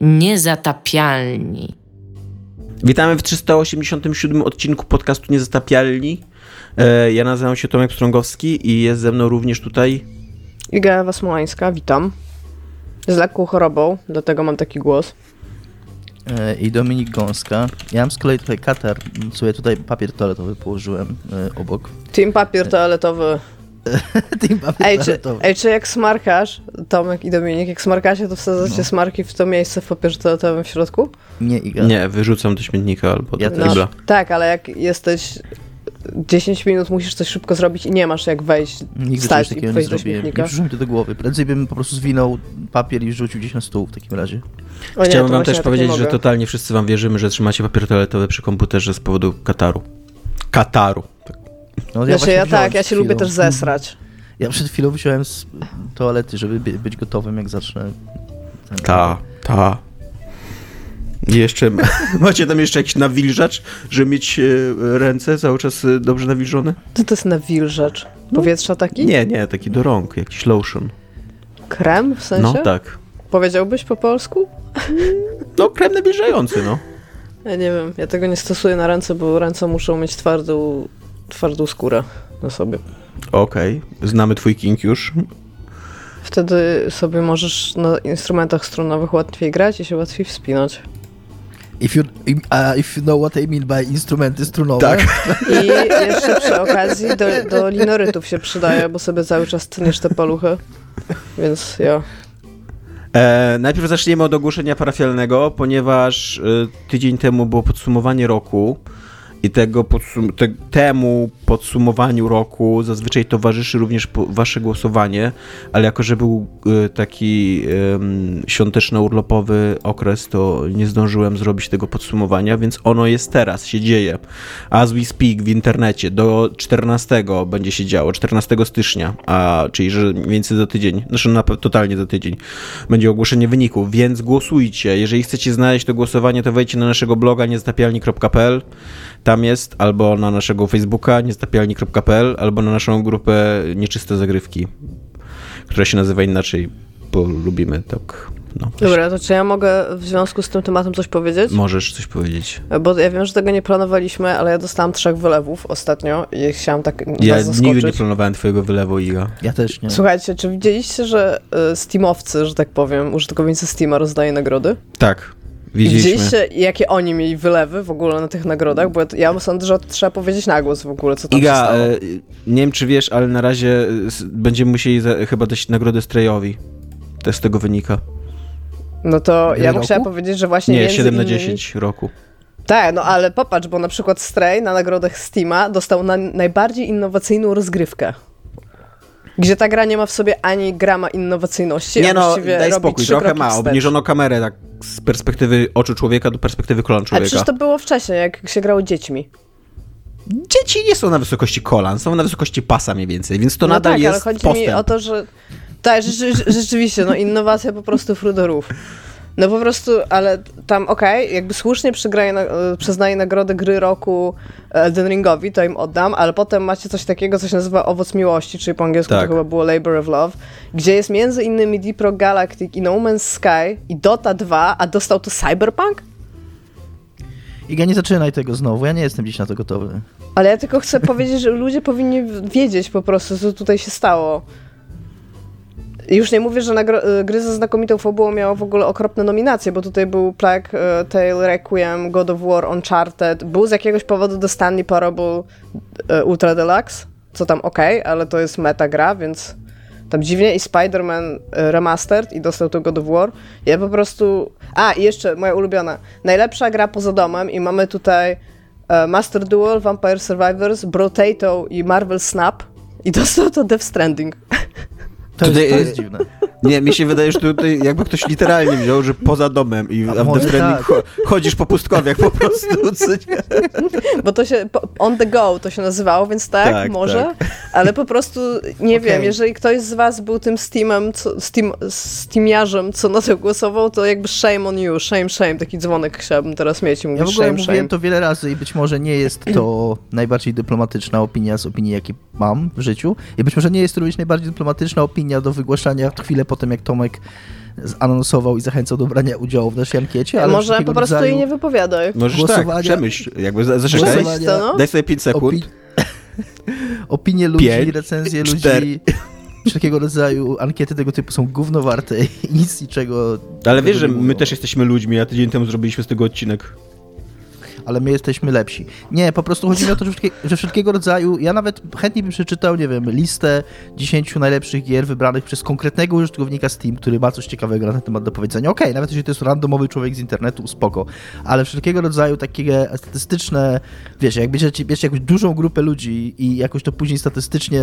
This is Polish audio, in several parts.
Niezatapialni. Witamy w 387 odcinku podcastu Niezatapialni. E, Ja nazywam się Tomek Strągowski i jest ze mną również tutaj Iga Ewa Smołańska, witam. Z lekką chorobą, dlatego mam taki głos. E, i Dominik Gąska. Ja mam z kolei tutaj katar, sobie tutaj papier toaletowy położyłem e, obok. Team papier toaletowy. Team papier Ej czy, toaletowy. ej, czy jak smarkasz, Tomek i Dominik, jak smarkacie, to wsadzacie No. smarki w to miejsce w papierze toaletowym w środku? Nie, Iga. Nie, wyrzucam do śmietnika albo do Ja też. kibla. Tak, ale jak jesteś 10 minut, musisz coś szybko zrobić i nie masz jak wejść, Nigdy wstać i takiego nie wejść do zrobiłem. Nie śmietnika. przyszło mi to do głowy. Prędzej bym po prostu zwinął papier i rzucił gdzieś na stół w takim razie. O nie, Chciałbym wam też ja tak powiedzieć, nie że totalnie wszyscy wam wierzymy, że trzymacie papier toaletowy przy komputerze z powodu Kataru. Kataru. No, Znaczy właśnie ja tak, ja się lubię też zesrać. Ja przed chwilą wziąłem z toalety, żeby by- być gotowym, jak zacznę. Ta, ta. I Jeszcze macie tam jeszcze jakiś nawilżacz, żeby mieć e, ręce cały czas e, dobrze nawilżone? Co to jest nawilżacz? Powietrza taki? Nie, nie, taki do rąk, jakiś lotion. Krem w sensie? No tak. Powiedziałbyś po polsku? No krem nawilżający, no. Ja nie wiem, ja tego nie stosuję na ręce, bo ręce muszą mieć twardą, twardą skórę na sobie. Okej, znamy twój kink już. Wtedy sobie możesz na instrumentach strunowych łatwiej grać i się łatwiej wspinać. If you, uh, if you know what I mean by instrumenty strunowe. Tak. I jeszcze przy okazji do, do linorytów się przydaje, bo sobie cały czas tniesz te paluchy. Więc ja. E, najpierw zaczniemy od ogłoszenia parafialnego, ponieważ e, tydzień temu było podsumowanie roku i tego podsum- te, temu podsumowaniu roku zazwyczaj towarzyszy również wasze głosowanie, ale jako, że był e, taki em, świąteczno-urlopowy okres, to nie zdążyłem zrobić tego podsumowania, więc ono jest teraz, się dzieje. As we speak w internecie do 14 będzie się działo, 14 stycznia, a czyli że mniej więcej za tydzień, znaczy na totalnie za tydzień będzie ogłoszenie wyników, więc głosujcie. Jeżeli chcecie znaleźć to głosowanie, to wejdźcie na naszego bloga niezatapialni.pl, tam jest, albo na naszego Facebooka niezatapialni.pl, albo na naszą grupę Nieczyste Zagrywki, która się nazywa inaczej, bo lubimy tak, no. Dobra, to czy ja mogę w związku z tym tematem coś powiedzieć? Możesz coś powiedzieć. Bo ja wiem, że tego nie planowaliśmy, ale ja dostałam trzech wylewów ostatnio i chciałam tak Ja was nigdy nie planowałem twojego wylewu, Iga. Ja też nie. Słuchajcie, czy widzieliście, że y, Steamowcy, że tak powiem, użytkownicy Steama rozdaje nagrody? Tak, widzieliśmy. widzieliście, jakie oni mieli wylewy w ogóle na tych nagrodach? Bo ja sądzę, że trzeba powiedzieć na głos w ogóle, co tam się Iga, stało. e, nie wiem czy wiesz, ale na razie e, będziemy musieli za, chyba dać nagrodę Strejowi. To z tego wynika. No to ja bym chciała powiedzieć, że właśnie Nie, między 7 na innymi... 10 roku. Tak, no ale popatrz, bo na przykład Stray na nagrodach Steama dostał na najbardziej innowacyjną rozgrywkę. Gdzie ta gra nie ma w sobie ani grama innowacyjności, Nie no, daj spokój, trochę ma. wstecz. Obniżono kamerę tak z perspektywy oczu człowieka do perspektywy kolan Ale przecież człowieka. to było wcześniej, jak się grało dziećmi. Dzieci nie są na wysokości kolan, są na wysokości pasa mniej więcej, więc to no nadal tak, jest ale chodzi postęp. mi o to, że... Tak, rze- rze- rzeczywiście, no innowacja po prostu frudorów. No po prostu, ale tam okej, jakby słusznie przygraje na, e, przyznaje nagrodę gry roku Elden Ringowi, to im oddam, ale potem macie coś takiego, co się nazywa Owoc Miłości, czyli po angielsku Tak. to chyba było Labor of Love, gdzie jest między innymi Deep Rock Galactic i No Man's Sky i Dota 2, a dostał to Cyberpunk? Iga, nie zaczynaj tego znowu, ja nie jestem dziś na to gotowy. Ale ja tylko chcę powiedzieć, że ludzie powinni wiedzieć po prostu, co tutaj się stało. Już nie mówię, że nagro- y, gry ze znakomitą fabułą miało w ogóle okropne nominacje, bo tutaj był Plague y, Tale, Requiem, God of War, Uncharted. Był z jakiegoś powodu The Stanley Parable y, Ultra Deluxe, co tam okej, ale to jest meta gra, więc tam dziwnie. I Spider-Man Remastered i dostał to God of War. Ja po prostu... A, i jeszcze moja ulubiona. Najlepsza gra poza domem i mamy tutaj Master Duel, Vampire Survivors, Brotato i Marvel Snap. I dostał to Death Stranding. To, Tutaj, jest, to jest dziwne. Nie, mi się wydaje, że tutaj jakby ktoś literalnie wziął, że poza domem i A w tak. cho- chodzisz po pustkowiach po prostu. Bo to się on the go to się nazywało, więc tak, Tak, może. Ale po prostu nie Okej. wiem, jeżeli ktoś z was był tym Steamem, co, Steam, Steamiarzem, co na to głosował, to jakby shame on you, shame, shame. Taki dzwonek chciałabym teraz mieć i mówić Ja w ogóle shame, mówiłem shame. to wiele razy i być może nie jest to najbardziej dyplomatyczna opinia z opinii, jakie mam w życiu. I być może nie jest to również najbardziej dyplomatyczna opinia do wygłaszania chwilę po tym, jak Tomek anonsował i zachęcał do brania udziału w naszej ankiecie. Ale Może po prostu jej nie wypowiadaj. Możesz Głosowania- tak, przemyśl, jakby za- zaczekaj, no. daj sobie 5 sekund. Opi- opinie ludzi, Pięć, recenzje cztery. ludzi, wszelkiego rodzaju ankiety tego typu są gównowarte i nic niczego. Ale wiesz, że my też jesteśmy ludźmi, a tydzień temu zrobiliśmy z tego odcinek. Ale my jesteśmy lepsi. Nie, po prostu chodzi mi o to, że, wszelkie, że wszelkiego rodzaju, ja nawet chętnie bym przeczytał, nie wiem, listę 10 najlepszych gier wybranych przez konkretnego użytkownika Steam, który ma coś ciekawego na ten temat do powiedzenia. Okej, nawet jeśli to jest randomowy człowiek z internetu, spoko, ale wszelkiego rodzaju takie statystyczne, wiecie, jak bierzecie, bierzecie jakąś dużą grupę ludzi i jakoś to później statystycznie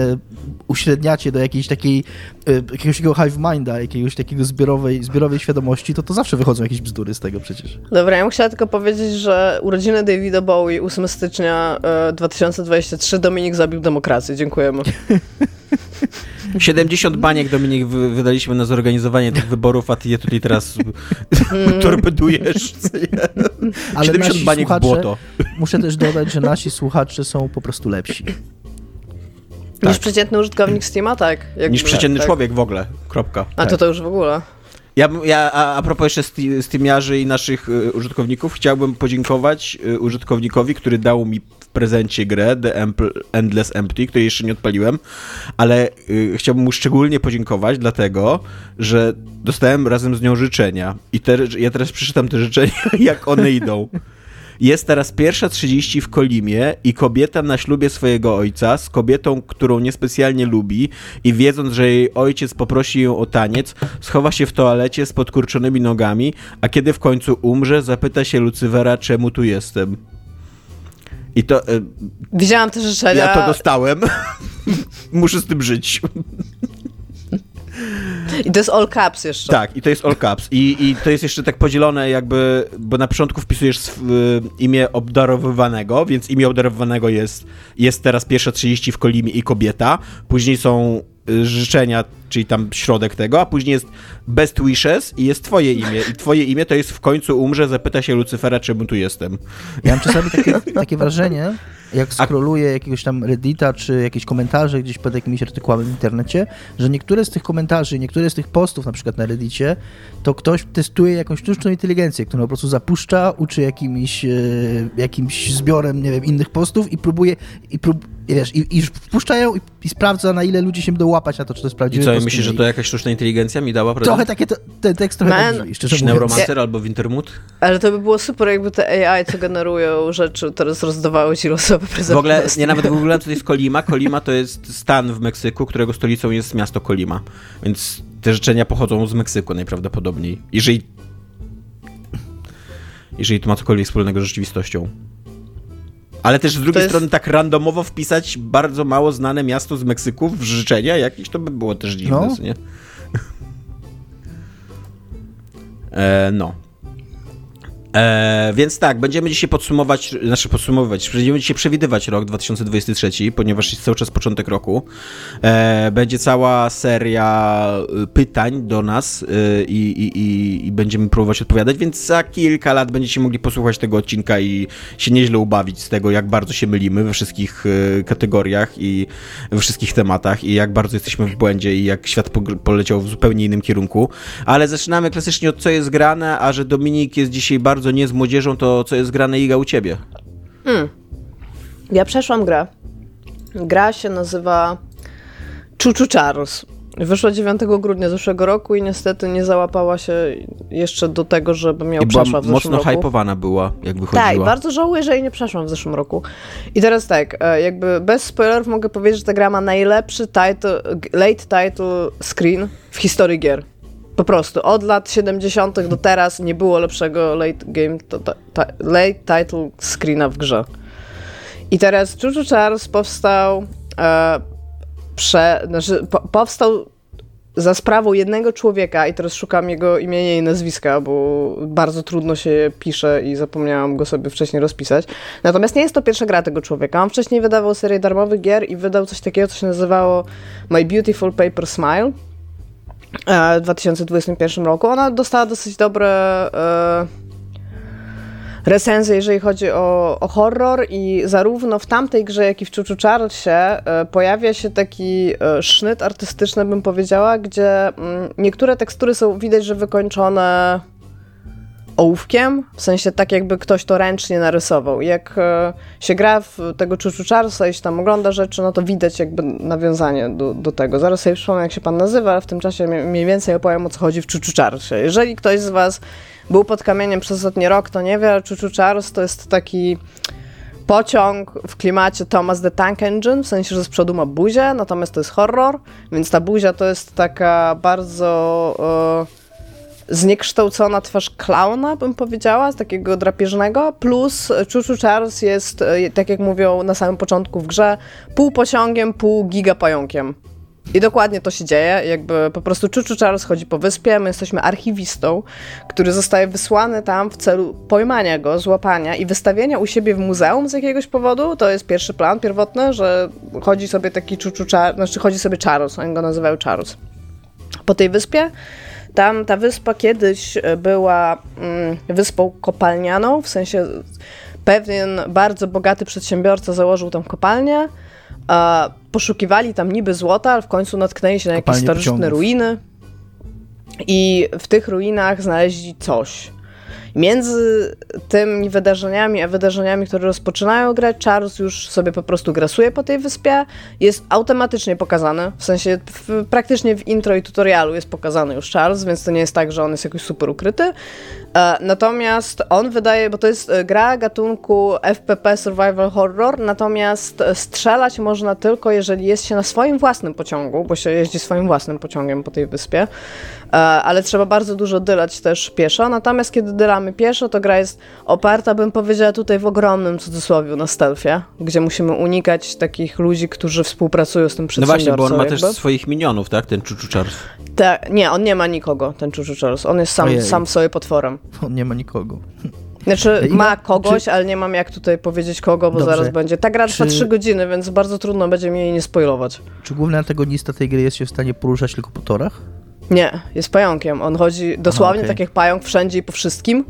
uśredniacie do jakiejś takiej, y, jakiegoś takiego hive minda, jakiegoś takiego zbiorowej, zbiorowej świadomości, to to zawsze wychodzą jakieś bzdury z tego przecież. Dobra, ja bym chciała tylko powiedzieć, że urodziny Davida Bowie 8 stycznia e, 2023 Dominik zabił demokrację. Dziękujemy. 70 baniek, Dominik, wy- wydaliśmy na zorganizowanie tych wyborów, a ty je tutaj teraz torpedujesz. Ale 70 nasi baniek w błoto. Muszę też dodać, że nasi słuchacze są po prostu lepsi. Niż przeciętny użytkownik Steama, tak. jakby, Niż przeciętny tak. człowiek w ogóle. Kropka. A to to już w ogóle. Ja, ja a, a propos jeszcze Steamiarzy i naszych y, użytkowników, chciałbym podziękować y, użytkownikowi, który dał mi w prezencie grę The Endless Empty, której jeszcze nie odpaliłem, ale y, chciałbym mu szczególnie podziękować, dlatego, że dostałem razem z nią życzenia i te, ja teraz przeczytam te życzenia, jak one idą. Jest teraz pierwsza 30 w Kolimie i kobieta na ślubie swojego ojca z kobietą, którą niespecjalnie lubi i wiedząc, że jej ojciec poprosi ją o taniec, schowa się w toalecie z podkurczonymi nogami, a kiedy w końcu umrze, zapyta się Lucyfera, czemu tu jestem. I to... y, Widziałam te życzenia. Ja to dostałem. Muszę z tym żyć. I to jest all caps jeszcze. Tak, i to jest all caps. I, I to jest jeszcze tak podzielone jakby, bo na początku wpisujesz y, imię obdarowywanego, więc imię obdarowywanego jest, jest teraz pierwsze 30 w Kolimie i kobieta. Później są życzenia, czyli tam środek tego, a później jest best wishes i jest twoje imię. I twoje imię to jest w końcu umrze, zapyta się Lucyfera, czemu tu jestem. Ja mam czasami takie, takie wrażenie, jak scrolluję jakiegoś tam Reddita, czy jakieś komentarze gdzieś pod jakimiś artykułami w internecie, że niektóre z tych komentarzy, niektóre z tych postów, na przykład na Reddicie, to ktoś testuje jakąś sztuczną inteligencję, którą po prostu zapuszcza, uczy jakimś, e, jakimś zbiorem, nie wiem, innych postów i próbuje, i prób, i wiesz, i, i wpuszczają i, i sprawdza, na ile ludzie się będą łapać na to, czy to jest I prawdziwe co, posty. myślisz, że to jakaś sztuczna inteligencja mi dała, prawda? Trochę takie, to, ten tekst trochę Man. tak brzmi, neuromancer albo Wintermut? Ale to by było super, jakby te AI, co generują rzeczy, teraz rozdawały ci losowe prezenty. W ogóle, nie nawet w ogóle, co to jest Kolima. Kolima to jest stan w Meksyku, którego stolicą jest miasto Kolima. Więc te życzenia pochodzą z Meksyku najprawdopodobniej. Jeżeli. Jeżeli to ma cokolwiek wspólnego z rzeczywistością. Ale też z drugiej jest- strony tak randomowo wpisać bardzo mało znane miasto z Meksyku w życzenia jakieś, to by było też dziwne, No. nie? E, no. E, więc tak, będziemy dzisiaj podsumować, znaczy podsumowywać, będziemy dzisiaj przewidywać rok 2023, ponieważ jest cały czas początek roku. E, będzie cała seria y, pytań do nas y, i, i, i, i będziemy próbować odpowiadać, więc za kilka lat będziecie mogli posłuchać tego odcinka i się nieźle ubawić z tego, jak bardzo się mylimy we wszystkich y, kategoriach i we wszystkich tematach i jak bardzo jesteśmy w błędzie i jak świat poleciał w zupełnie innym kierunku. Ale zaczynamy klasycznie od co jest grane, a że Dominik jest dzisiaj bardzo nie z młodzieżą, to co jest grane Iga u ciebie? Ja przeszłam grę. Gra się nazywa Chuchu Charles. Wyszła 9 grudnia zeszłego roku i niestety nie załapała się jeszcze do tego, I była przeszła w zeszłym mocno roku. hypowana była, jak wychodziła. Tak, bardzo żałuję, że jej nie przeszłam w zeszłym roku. I teraz tak, e, jakby bez spoilerów mogę powiedzieć, że ta gra ma najlepszy title, late title screen w historii gier. Po prostu. Od lat 70. do teraz nie było lepszego late game, to, to, late title screena w grze. I teraz Chuchu Charles powstał e, prze, znaczy, po, powstał za sprawą jednego człowieka i teraz szukam jego imienia i nazwiska, bo bardzo trudno się je pisze i zapomniałam go sobie wcześniej rozpisać. Natomiast nie jest to pierwsza gra tego człowieka. On wcześniej wydawał serię darmowych gier i wydał coś takiego, co się nazywało My Beautiful Paper Smile w 2021 roku. Ona dostała dosyć dobre e, recenzje, jeżeli chodzi o, o horror i zarówno w tamtej grze, jak i w Chuchu Charlesie e, pojawia się taki e, sznyt artystyczny, bym powiedziała, gdzie mm, niektóre tekstury są widać, że wykończone ołówkiem, w sensie tak jakby ktoś to ręcznie narysował. Jak e, się gra w tego Chuchu Charlesa i się tam ogląda rzeczy, no to widać jakby nawiązanie do, do tego. Zaraz sobie przypomnę, jak się pan nazywa, ale w tym czasie mniej więcej opowiem, o co chodzi w Chuchu Charlesie. Jeżeli ktoś z was był pod kamieniem przez ostatni rok, to nie wie, Chuchu Charles to jest taki pociąg w klimacie Thomas the Tank Engine, w sensie, że z przodu ma buzię, natomiast to jest horror, więc ta buzia to jest taka bardzo... Yy, zniekształcona twarz klauna, bym powiedziała, z takiego drapieżnego, plus Chuchu Charles jest, e, tak jak mówią na samym początku w grze, pół pociągiem, pół gigapająkiem. I dokładnie to się dzieje, jakby po prostu Chuchu Charles chodzi po wyspie, my jesteśmy archiwistą, który zostaje wysłany tam w celu pojmania go, złapania i wystawienia u siebie w muzeum z jakiegoś powodu. To jest pierwszy plan pierwotny, że chodzi sobie taki Chuchu Charles, znaczy chodzi sobie Charles, oni go nazywają Charles. Po tej wyspie tam ta wyspa kiedyś e, była mm, wyspą kopalnianą, w sensie pewien bardzo bogaty przedsiębiorca założył tam kopalnię, poszukiwali tam niby złota, ale w końcu natknęli się na jakieś historyczne ruiny i w tych ruinach znaleźli coś. Między tymi wydarzeniami, a wydarzeniami, które rozpoczynają grać, Charles już sobie po prostu grasuje po tej wyspie. Jest automatycznie pokazany, w sensie w, praktycznie w intro i tutorialu jest pokazany już Charles, więc to nie jest tak, że on jest jakoś super ukryty. E, natomiast on wydaje, bo to jest e, gra gatunku FPP Survival Horror, natomiast strzelać można tylko, jeżeli jest się na swoim własnym pociągu, bo się jeździ swoim własnym pociągiem po tej wyspie, e, ale trzeba bardzo dużo dylać też pieszo. Natomiast kiedy dylamy pieszo, to gra jest oparta, bym powiedziała, tutaj w ogromnym cudzysłowie na stealthie, gdzie musimy unikać takich ludzi, którzy współpracują z tym przedsiębiorcą. No właśnie, bo on ma jakby. też swoich minionów, tak? Ten Chuchu Charles. Tak, nie, on nie ma nikogo, ten Chuchu Charles. On jest sam, sam sobie potworem. On nie ma nikogo. Znaczy, ma kogoś, czy... ale nie mam jak tutaj powiedzieć kogo, bo Dobrze. zaraz będzie. Ta gra trwa czy... 3 godziny, więc bardzo trudno będzie mi jej nie spoilować. Czy główny antagonista tej gry jest się w stanie poruszać tylko po torach? Nie, jest pająkiem. On chodzi dosłownie Aha, okay. tak jak pająk wszędzie i po wszystkim.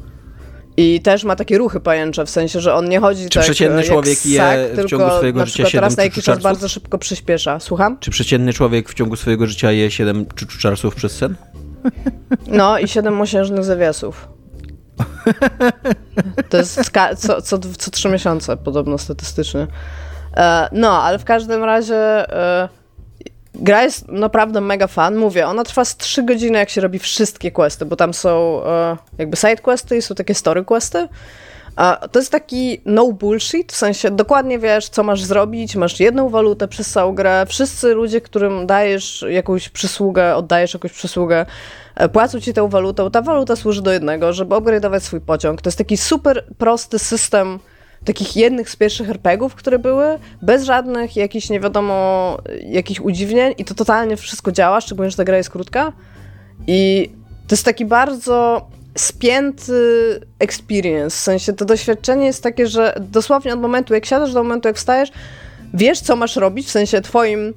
I też ma takie ruchy pajęcze, w sensie, że on nie chodzi Czy tak przeciętny człowiek je w ciągu swojego życia 7 teraz na jakiś czas bardzo szybko przyspiesza. Słucham? Czy przeciętny człowiek w ciągu swojego życia je 7 czuczuczarsów przez sen? No i 7 mosiężnych zawiasów. To jest co, co, co 3 miesiące podobno statystycznie. E, no, ale w każdym razie e, gra jest naprawdę mega fan. Mówię, ona trwa z 3 godziny, jak się robi wszystkie questy, bo tam są e, jakby side questy i są takie story questy. To jest taki no bullshit, w sensie dokładnie wiesz, co masz zrobić, masz jedną walutę przez całą grę, wszyscy ludzie, którym dajesz jakąś przysługę, oddajesz jakąś przysługę, płacą ci tę walutę, ta waluta służy do jednego, żeby upgrade'ować swój pociąg. To jest taki super prosty system takich jednych z pierwszych RPGów, które były, bez żadnych jakichś, nie wiadomo, jakichś udziwnień i to totalnie wszystko działa, szczególnie, że ta gra jest krótka. I to jest taki bardzo spięty experience, w sensie to doświadczenie jest takie, że dosłownie od momentu jak siadasz do momentu jak wstajesz, wiesz co masz robić, w sensie twoim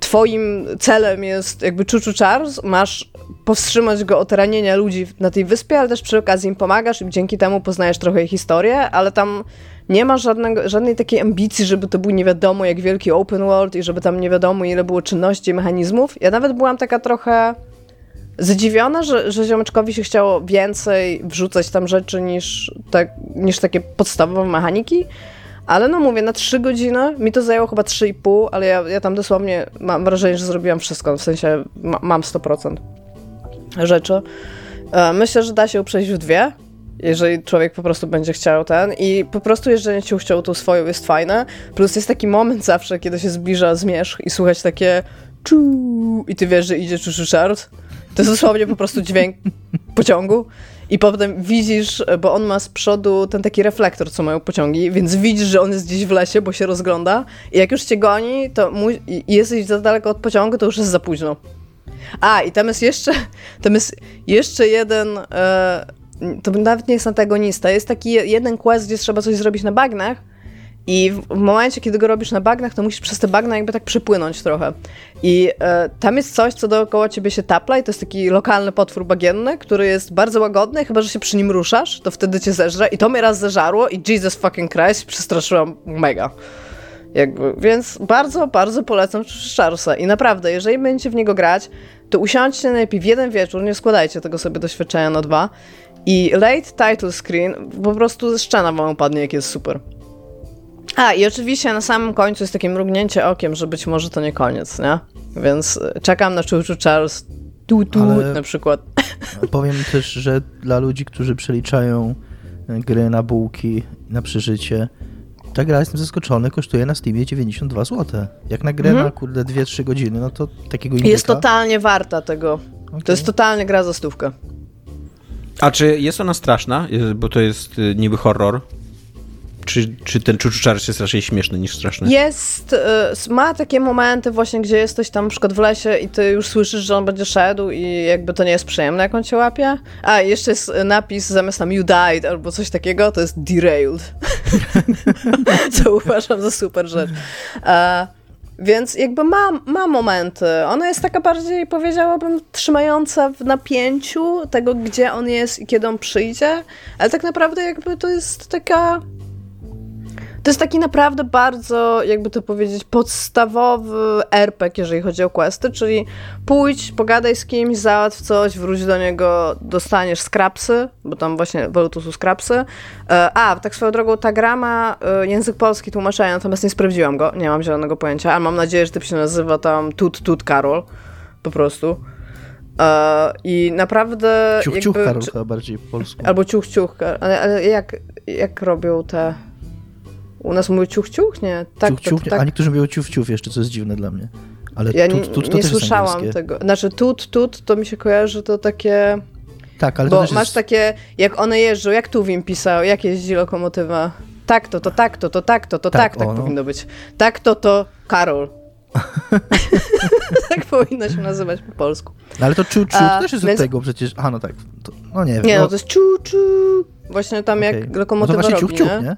twoim celem jest jakby Chuchu Charles, masz powstrzymać go od ranienia ludzi na tej wyspie, ale też przy okazji im pomagasz i dzięki temu poznajesz trochę ich historię, ale tam nie ma żadnego, żadnej takiej ambicji, żeby to był nie wiadomo jak wielki open world i żeby tam nie wiadomo ile było czynności i mechanizmów. Ja nawet byłam taka trochę zdziwiona, że, że ziomeczkowi się chciało więcej wrzucać tam rzeczy niż, tak, niż takie podstawowe mechaniki. Ale no mówię, na 3 godziny, mi to zajęło chyba 3,5, ale ja, ja tam dosłownie mam wrażenie, że zrobiłam wszystko, w sensie ma, mam 100% rzeczy. E, myślę, że da się przejść w dwie, jeżeli człowiek po prostu będzie chciał ten i po prostu jeżeli ci chciał tą swoją jest fajne, plus jest taki moment zawsze, kiedy się zbliża zmierzch i słuchać takie czu i ty wiesz, że idzie czu Richard. To jest dosłownie po prostu dźwięk pociągu i potem widzisz, bo on ma z przodu ten taki reflektor, co mają pociągi, więc widzisz, że on jest gdzieś w lesie, bo się rozgląda. I jak już cię goni to mu- jesteś za daleko od pociągu, to już jest za późno. A, i tam jest jeszcze, tam jest jeszcze jeden, e, to nawet nie jest antagonista, jest taki jeden quest, gdzie trzeba coś zrobić na bagnach I w, w momencie, kiedy go robisz na bagnach, to musisz przez te bagna jakby tak przepłynąć trochę. I e, tam jest coś, co dookoła ciebie się tapla i to jest taki lokalny potwór bagienny, który jest bardzo łagodny, chyba, że się przy nim ruszasz, to wtedy cię zeżre. I to mnie raz zeżarło i Jesus fucking Christ, przestraszyłam mega. Jakby, więc bardzo, bardzo polecam Charlesa. I naprawdę, jeżeli będziecie w niego grać, to usiądźcie najpierw jeden wieczór, nie składajcie tego sobie doświadczenia na dwa. I late title screen, po prostu szczena wam upadnie, jak jest super. A, i oczywiście na samym końcu jest takie mrugnięcie okiem, że być może to nie koniec, nie? Więc y, czekam na Choo Charles tu, tu Ale na przykład. Powiem też, że dla ludzi, którzy przeliczają e, gry na bułki, na przeżycie, ta gra, jestem zaskoczony, kosztuje na Steamie 92 zł. Jak na grę mhm. na kurde 2-3 godziny, no to takiego indyka... Jest totalnie warta tego. Okay. To jest totalnie gra za stówkę. A czy jest ona straszna? Bo to jest y, niby horror. Czy, czy ten czuczuczarz jest raczej śmieszny niż straszny? Jest, y, ma takie momenty właśnie, gdzie jesteś tam na przykład w lesie i ty już słyszysz, że on będzie szedł i jakby to nie jest przyjemne, jak on cię łapie. A, jeszcze jest napis zamiast tam you died albo coś takiego, to jest derailed. Co uważam za super rzecz. Więc jakby ma, ma momenty. Ona jest taka bardziej, powiedziałabym, trzymająca w napięciu tego, gdzie on jest i kiedy on przyjdzie, ale tak naprawdę jakby to jest taka to jest taki naprawdę bardzo, jakby to powiedzieć, podstawowy RPG, jeżeli chodzi o questy, czyli pójdź, pogadaj z kimś, załatw coś, wróć do niego, dostaniesz skrapsy, bo tam właśnie w Lotusu skrapsy. E, a, tak swoją drogą, ta gra ma e, język polski tłumaczenia, natomiast nie sprawdziłam go, nie mam zielonego pojęcia, ale mam nadzieję, że typ się nazywa tam Tut Tut Karol, po prostu. E, I naprawdę. Ciuch, jakby, ciuch, Karol, chyba bardziej polsku. Albo ciuch, ciuch, ale, ale jak, jak robią te. U nas mówią ciuch, ciuch? Nie. Tak, ciuch, ciuch, tak. A niektórzy mówią ciuch jeszcze, co jest dziwne dla mnie. Ale ja tut, tut, to nie słyszałam tego. Znaczy tut, tut, to mi się kojarzy to takie... Tak, ale Bo to masz jest... takie, jak one jeżdżą, jak Tuwim pisał, jak jeździ lokomotywa. Tak to, to tak to, to tak to, to tak, tak, tak o, no. powinno być. Tak to, to Karol. tak powinno się nazywać po polsku. No, ale to czu, czu A, też jest więc... od tego przecież. Aha, no tak. To, no nie wiem. Nie, no, no to jest czu, czu. Właśnie tam okay. jak lokomotywa no to właśnie robi, ciuch, ciuch, nie?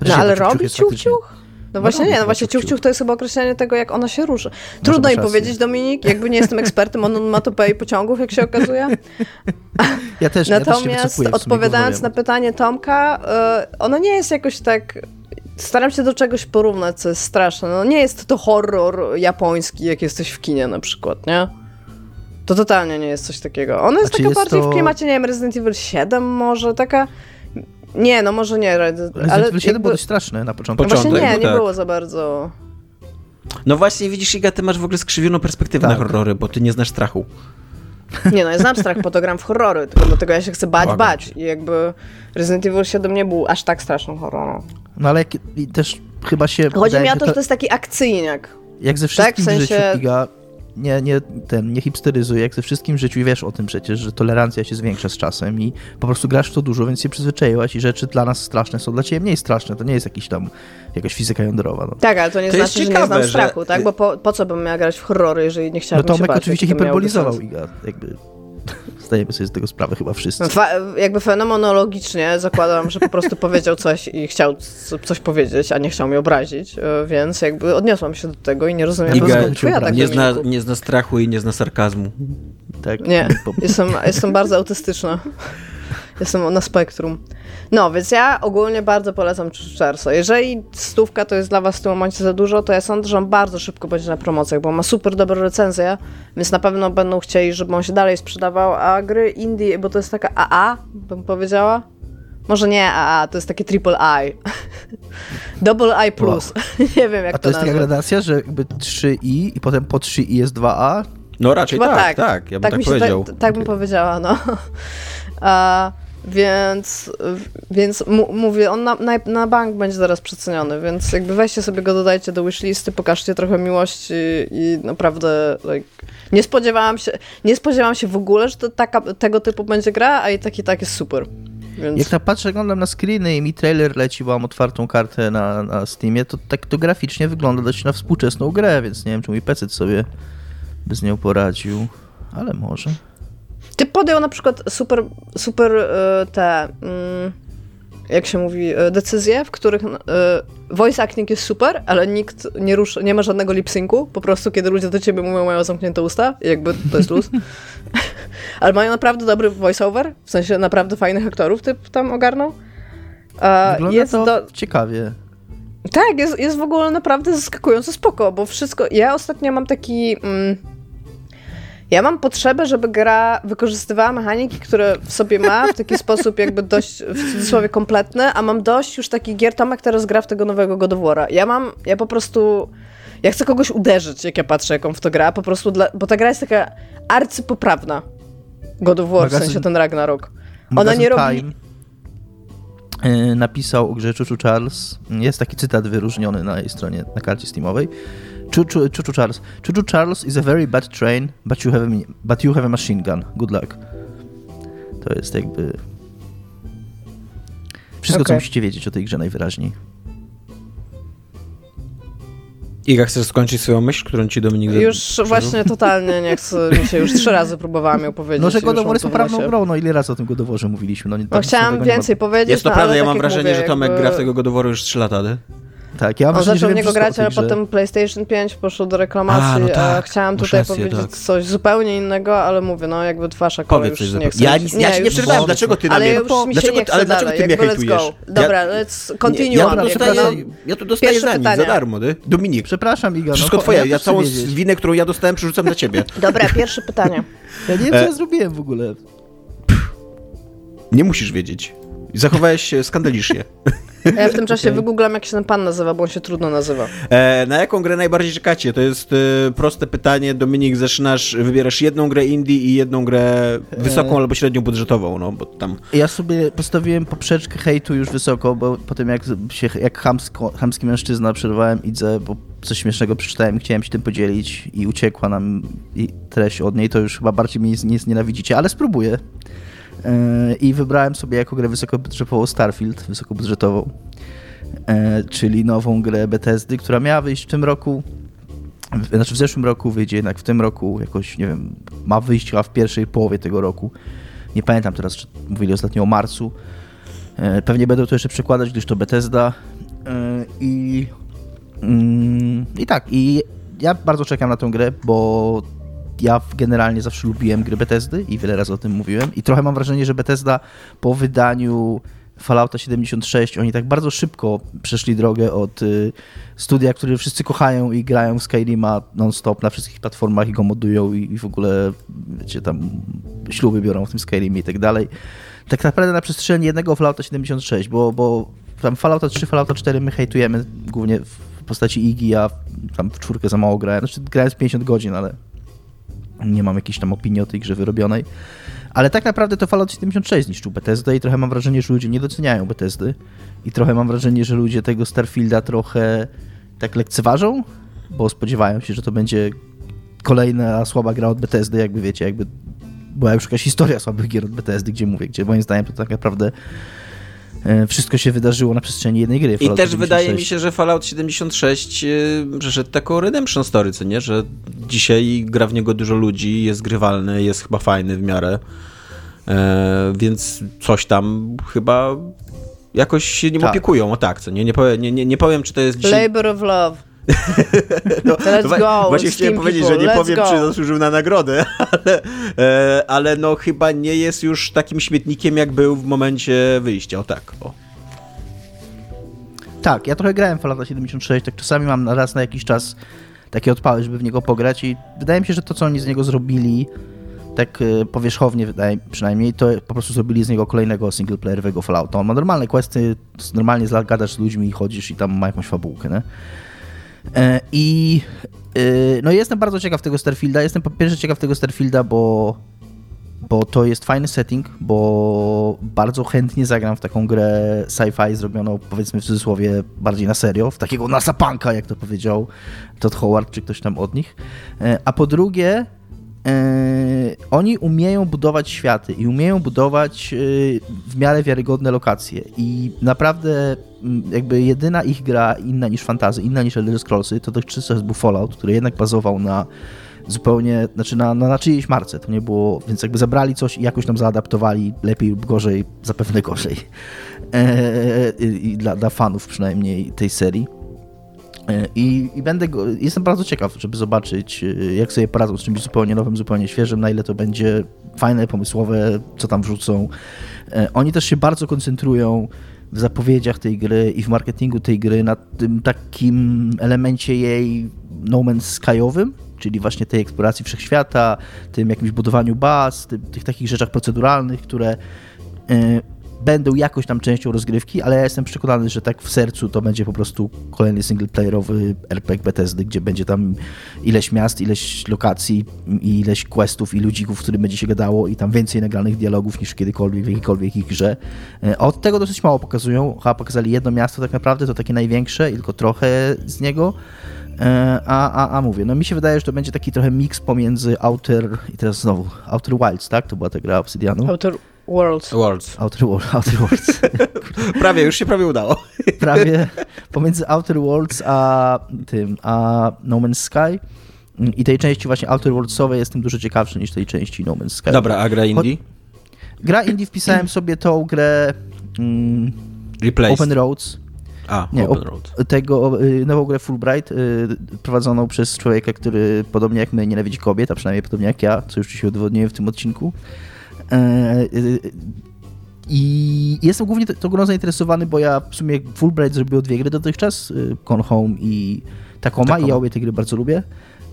No ale robi ciuch, ciuch? No, właśnie nie, no właśnie ciuch, ciuch to jest chyba określenie tego, jak ona się ruszy. Trudno im powiedzieć, Dominik, jakby nie jestem ekspertem onomatopei pociągów, jak się okazuje. Ja też, Natomiast ja też odpowiadając na pytanie Tomka, y, ona nie jest jakoś tak... Staram się do czegoś porównać, co jest straszne. No nie jest to horror japoński, jak jesteś w kinie na przykład, nie? To totalnie nie jest coś takiego. Ona jest taka jest bardziej to... w klimacie, nie wiem, Resident Evil 7 może, taka nie, no może nie. Ale Resident Evil 7 było dość straszne na początku. No właśnie nie, nie tak. było za bardzo. No właśnie, widzisz, Iga, ty masz w ogóle skrzywioną perspektywę tak. na horrory, bo ty nie znasz strachu. Nie no, ja znam strach, po to gram w horrory, tylko dlatego ja się chcę bać, Błagam bać. I jakby Resident Evil 7 nie był aż tak strasznym horrorem. No ale też chyba się... Chodzi mi o to, że to jest taki akcyjniak. Jak ze wszystkim tak? w, sensie... życiu, Iga, nie, nie, ten, nie hipsteryzuję, jak ze wszystkim w życiu i wiesz o tym przecież, że tolerancja się zwiększa z czasem i po prostu grasz w to dużo, więc się przyzwyczaiłaś i rzeczy dla nas straszne są dla ciebie mniej straszne. To nie jest jakiś tam, jakaś fizyka jądrowa. No. Tak, ale to nie to znaczy, ciekawe, że nie znam że... strachu, tak? Bo po, po co bym miała grać w horrory, jeżeli nie chciałabym No Tomek się oczywiście hiperbolizował Iga, jakby zdajemy sobie z tego sprawę chyba wszyscy. No, jakby fenomenologicznie zakładam, że po prostu powiedział coś i chciał coś powiedzieć, a nie chciał mnie obrazić, e, więc jakby odniosłam się do tego i nie rozumiem, Iga, tak nie, zna, nie zna strachu i nie zna sarkazmu. Tak. Nie, jestem, jestem bardzo autystyczna. Jestem na spektrum. No, więc ja ogólnie bardzo polecam Charlesa. Jeżeli stówka to jest dla was w tym momencie za dużo, to ja sądzę, że on bardzo szybko będzie na promocjach, bo ma super dobre recenzje, więc na pewno będą chcieli, żeby on się dalej sprzedawał, a gry indie, bo to jest taka AA, bym powiedziała. Może nie AA, to jest takie triple I. Double I plus. Wow. nie wiem jak A to, to jest taka gradacja, że jakby 3i i potem po 3i jest 2a? No raczej tak, tak, tak, ja bym tak, tak powiedział. Tak, tak bym powiedziała, no. A, więc, więc mówię, on na, na, na, bank będzie zaraz przeceniony, więc jakby weźcie sobie go, dodajcie do wishlisty, pokażcie trochę miłości i naprawdę like, nie spodziewałam się, nie spodziewałam się w ogóle, że to taka, tego typu będzie gra, a i tak i tak jest super. Więc... Jak tak patrzę, oglądam na screeny i mi trailer leci, bo mam otwartą kartę na, na Steamie, to tak to graficznie wygląda dość na współczesną grę, więc nie wiem, czy mój PC sobie by z nią poradził, ale może. Ty podjął na przykład super, super e, te... Mm, jak się mówi, e, decyzje, w których e, voice acting jest super, ale nikt nie rusza, nie ma żadnego lip-syncu, po prostu kiedy ludzie do ciebie mówią, mają zamknięte usta, jakby to jest luz. ale mają naprawdę dobry voice-over, w sensie naprawdę fajnych aktorów typ tam ogarnął. Wygląda jest to do... ciekawie. Tak, jest, jest w ogóle naprawdę zaskakująco spoko, bo wszystko... Ja ostatnio mam taki... Mm, ja mam potrzebę, żeby gra wykorzystywała mechaniki, które w sobie ma, w taki sposób jakby dość, w cudzysłowie, kompletny, a mam dość już takich gier, Tomek teraz gra w tego nowego God of War'a. Ja mam, ja po prostu, ja chcę kogoś uderzyć, jak ja patrzę, jaką w to gra, po prostu, dla, bo ta gra jest taka arcypoprawna. God of War, magazyn, w sensie ten Ragnarok. Ona nie robi... Time y, napisał o grze Chuchu Charles, jest taki cytat wyróżniony na jej stronie, na karcie Steamowej, Chuchu, Chuchu Charles. Chuchu Charles is a very bad train, but you have a, but you have a machine gun. Good luck. To jest jakby... Wszystko, okay. co musicie wiedzieć o tej grze najwyraźniej. Iga, chcesz skończyć swoją myśl, którą ci Dominik Już właśnie totalnie nie chcę, mi się już trzy razy próbowałam ją powiedzieć. No, że Godowor jest poprawną grą, no ile razy o tym Godoworze mówiliśmy. No, nie, no chciałam więcej powiedzieć, Jest to no, prawda, ja mam tak wrażenie, mówię, że Tomek jakby... gra w tego Godoworu już trzy lata, nie? Tak, ja On zaczął w niego grać, ale potem PlayStation 5 poszło do reklamacji. A, no tak, chciałam tutaj rację, powiedzieć tak. coś zupełnie innego, ale mówię, no jakby wasza kolej już nie chcę. Ja, nic, ja nie, nie przerwałem, dlaczego ty na mnie... Ale już mi się dlaczego, nie chce ale dlaczego ty mnie hejtujesz? Dobra, let's continue ja, on. Dostaję, no, ja tu dostaję za nic, za darmo, ty? Dominik. Przepraszam, Iga. Wszystko no, twoje, ja całą winę, którą ja dostałem, przerzucam na ciebie. Dobra, pierwsze pytanie. Ja nie wiem, co ja zrobiłem w ogóle. Nie musisz wiedzieć. Zachowałeś się skandalicznie. Ja w tym czasie okay. wygooglam, jak się ten pan nazywa, bo on się trudno nazywa. E, na jaką grę najbardziej czekacie? To jest e, proste pytanie. Dominik, zaczynasz, wybierasz jedną grę indie i jedną grę wysoką e... albo średnią budżetową, no bo tam... Ja sobie postawiłem poprzeczkę hejtu już wysoko, bo po tym jak, się, jak chamsko, chamski mężczyzna przerwałem Idze, bo coś śmiesznego przeczytałem i chciałem się tym podzielić i uciekła nam treść od niej, to już chyba bardziej mnie nie znienawidzicie, ale spróbuję. E, I wybrałem sobie jako grę wysokobudżetową Starfield, wysokobudżetową, e, czyli nową grę Bethesdy, która miała wyjść w tym roku, znaczy w zeszłym roku wyjdzie jednak w tym roku, jakoś, nie wiem, ma wyjść chyba w pierwszej połowie tego roku. Nie pamiętam teraz, czy mówili ostatnio o marcu. E, pewnie będą to jeszcze przekładać, gdyż to Bethesda. I, mm, i tak, i ja bardzo czekam na tę grę, bo ja generalnie zawsze lubiłem gry Bethesdy i wiele razy o tym mówiłem i trochę mam wrażenie, że Bethesda po wydaniu Fallouta 76, oni tak bardzo szybko przeszli drogę od y, studia, które wszyscy kochają i grają w Skyrima non-stop na wszystkich platformach i go modują i, w ogóle, wiecie, tam śluby biorą w tym Skyrimie i tak dalej. Tak naprawdę na przestrzeni jednego Fallouta 76, bo, bo tam Fallouta 3, Fallouta 4 my hejtujemy głównie w postaci Igi, ja tam w czwórkę za mało grałem, znaczy grałem z 50 godzin, ale nie mam jakiejś tam opinii o tej grze wyrobionej. Ale tak naprawdę to Fallout 76 zniszczył Bethesda i trochę mam wrażenie, że ludzie nie doceniają Bethesdy i trochę mam wrażenie, że ludzie tego Starfielda trochę tak lekceważą, bo spodziewają się, że to będzie kolejna słaba gra od Bethesdy, jakby wiecie, jakby była już jakaś historia słabych gier od Bethesdy, gdzie mówię, gdzie moim zdaniem to tak naprawdę wszystko się wydarzyło na przestrzeni jednej gry. Fallout I też 76. wydaje mi się, że Fallout 76 e, przeszedł taką redemption story, co nie? Że dzisiaj gra w niego dużo ludzi, jest grywalny, jest chyba fajny w miarę. E, więc coś tam chyba jakoś się nim tak. opiekują, o tak, co nie? Nie powiem, nie, nie, nie powiem, czy to jest dzisiaj... Labor of love. No, Let's go. Właśnie chciałem powiedzieć, people. że nie powiem, go. czy zasłużył na nagrodę, ale, e, ale no chyba nie jest już takim śmietnikiem, jak był w momencie wyjścia. O tak, o. Tak, ja trochę grałem w Fallouta 76, tak czasami mam raz na jakiś czas takie odpały, żeby w niego pograć i wydaje mi się, że to, co oni z niego zrobili, tak e, powierzchownie wydaje przynajmniej, to po prostu zrobili z niego kolejnego singleplayerowego Fallouta. On ma normalne questy, normalnie gadasz z ludźmi i chodzisz i tam ma jakąś fabułkę, nie? E, I e, no jestem bardzo ciekaw tego Starfielda. Jestem po pierwsze ciekaw tego Starfielda, bo, bo to jest fajny setting, bo bardzo chętnie zagram w taką grę sci-fi zrobioną, powiedzmy w cudzysłowie, bardziej na serio, w takiego nasapanka, jak to powiedział Todd Howard, czy ktoś tam od nich. E, a po drugie, oni umieją budować światy i umieją budować w miarę wiarygodne lokacje i naprawdę jakby jedyna ich gra inna niż fantazy, inna niż Elder Scrollsy, to dotychczas był Fallout, który jednak bazował na zupełnie, znaczy na, na, na czyjejś marce, to nie było, więc jakby zabrali coś i jakoś tam zaadaptowali lepiej lub gorzej, zapewne gorzej. E, I dla, dla fanów przynajmniej tej serii. E, I, I, będę go, jestem bardzo ciekaw, żeby zobaczyć, e, jak sobie poradzą z czymś zupełnie nowym, zupełnie świeżym, na ile to będzie fajne, pomysłowe, co tam wrzucą. E, oni też się bardzo koncentrują w zapowiedziach tej gry i w marketingu tej gry na tym takim elemencie jej No Man's Skyowym, czyli właśnie tej eksploracji wszechświata, tym jakimś budowaniu baz, tym, tych takich rzeczach proceduralnych, które będą jakoś tam częścią rozgrywki, ale ja jestem przekonany, że tak w sercu to będzie po prostu kolejny singleplayerowy RPG Bethesdy, gdzie będzie tam ileś miast, ileś lokacji, ileś questów i ludzików, w którym będzie się gadało i tam więcej nagranych dialogów niż kiedykolwiek w jakiejkolwiek ich grze. E, od tego dosyć mało pokazują. Chyba pokazali jedno miasto tak naprawdę, to takie największe tylko trochę z niego. E, a, a, a mówię, no mi się wydaje, że to będzie taki trochę miks pomiędzy Outer i teraz znowu Outer Wilds, tak? To była ta gra Obsidianu. Outer Worlds. Worlds. Outer, Outer Worlds. prawie, już się prawie udało. prawie pomiędzy Outer Worlds a tym, a No Man's Sky. I tej części właśnie Outer Worldsowej jestem dużo ciekawszy niż tej części No Man's Sky. Dobra, a gra indie? Gra indie wpisałem sobie tą grę mm, Open Roads. A, nie, Open Road. Tego, y, nową grę Fulbright, y, prowadzoną przez człowieka, który podobnie jak my nienawidzi kobiet, a przynajmniej podobnie jak ja, co już się udowodniłem w tym odcinku. E, I jestem głównie tą grą zainteresowany, bo ja w sumie Fulbright zrobił dwie gry dotychczas, y, Con Home i Tacoma, Tacoma. i ja obie te gry bardzo lubię.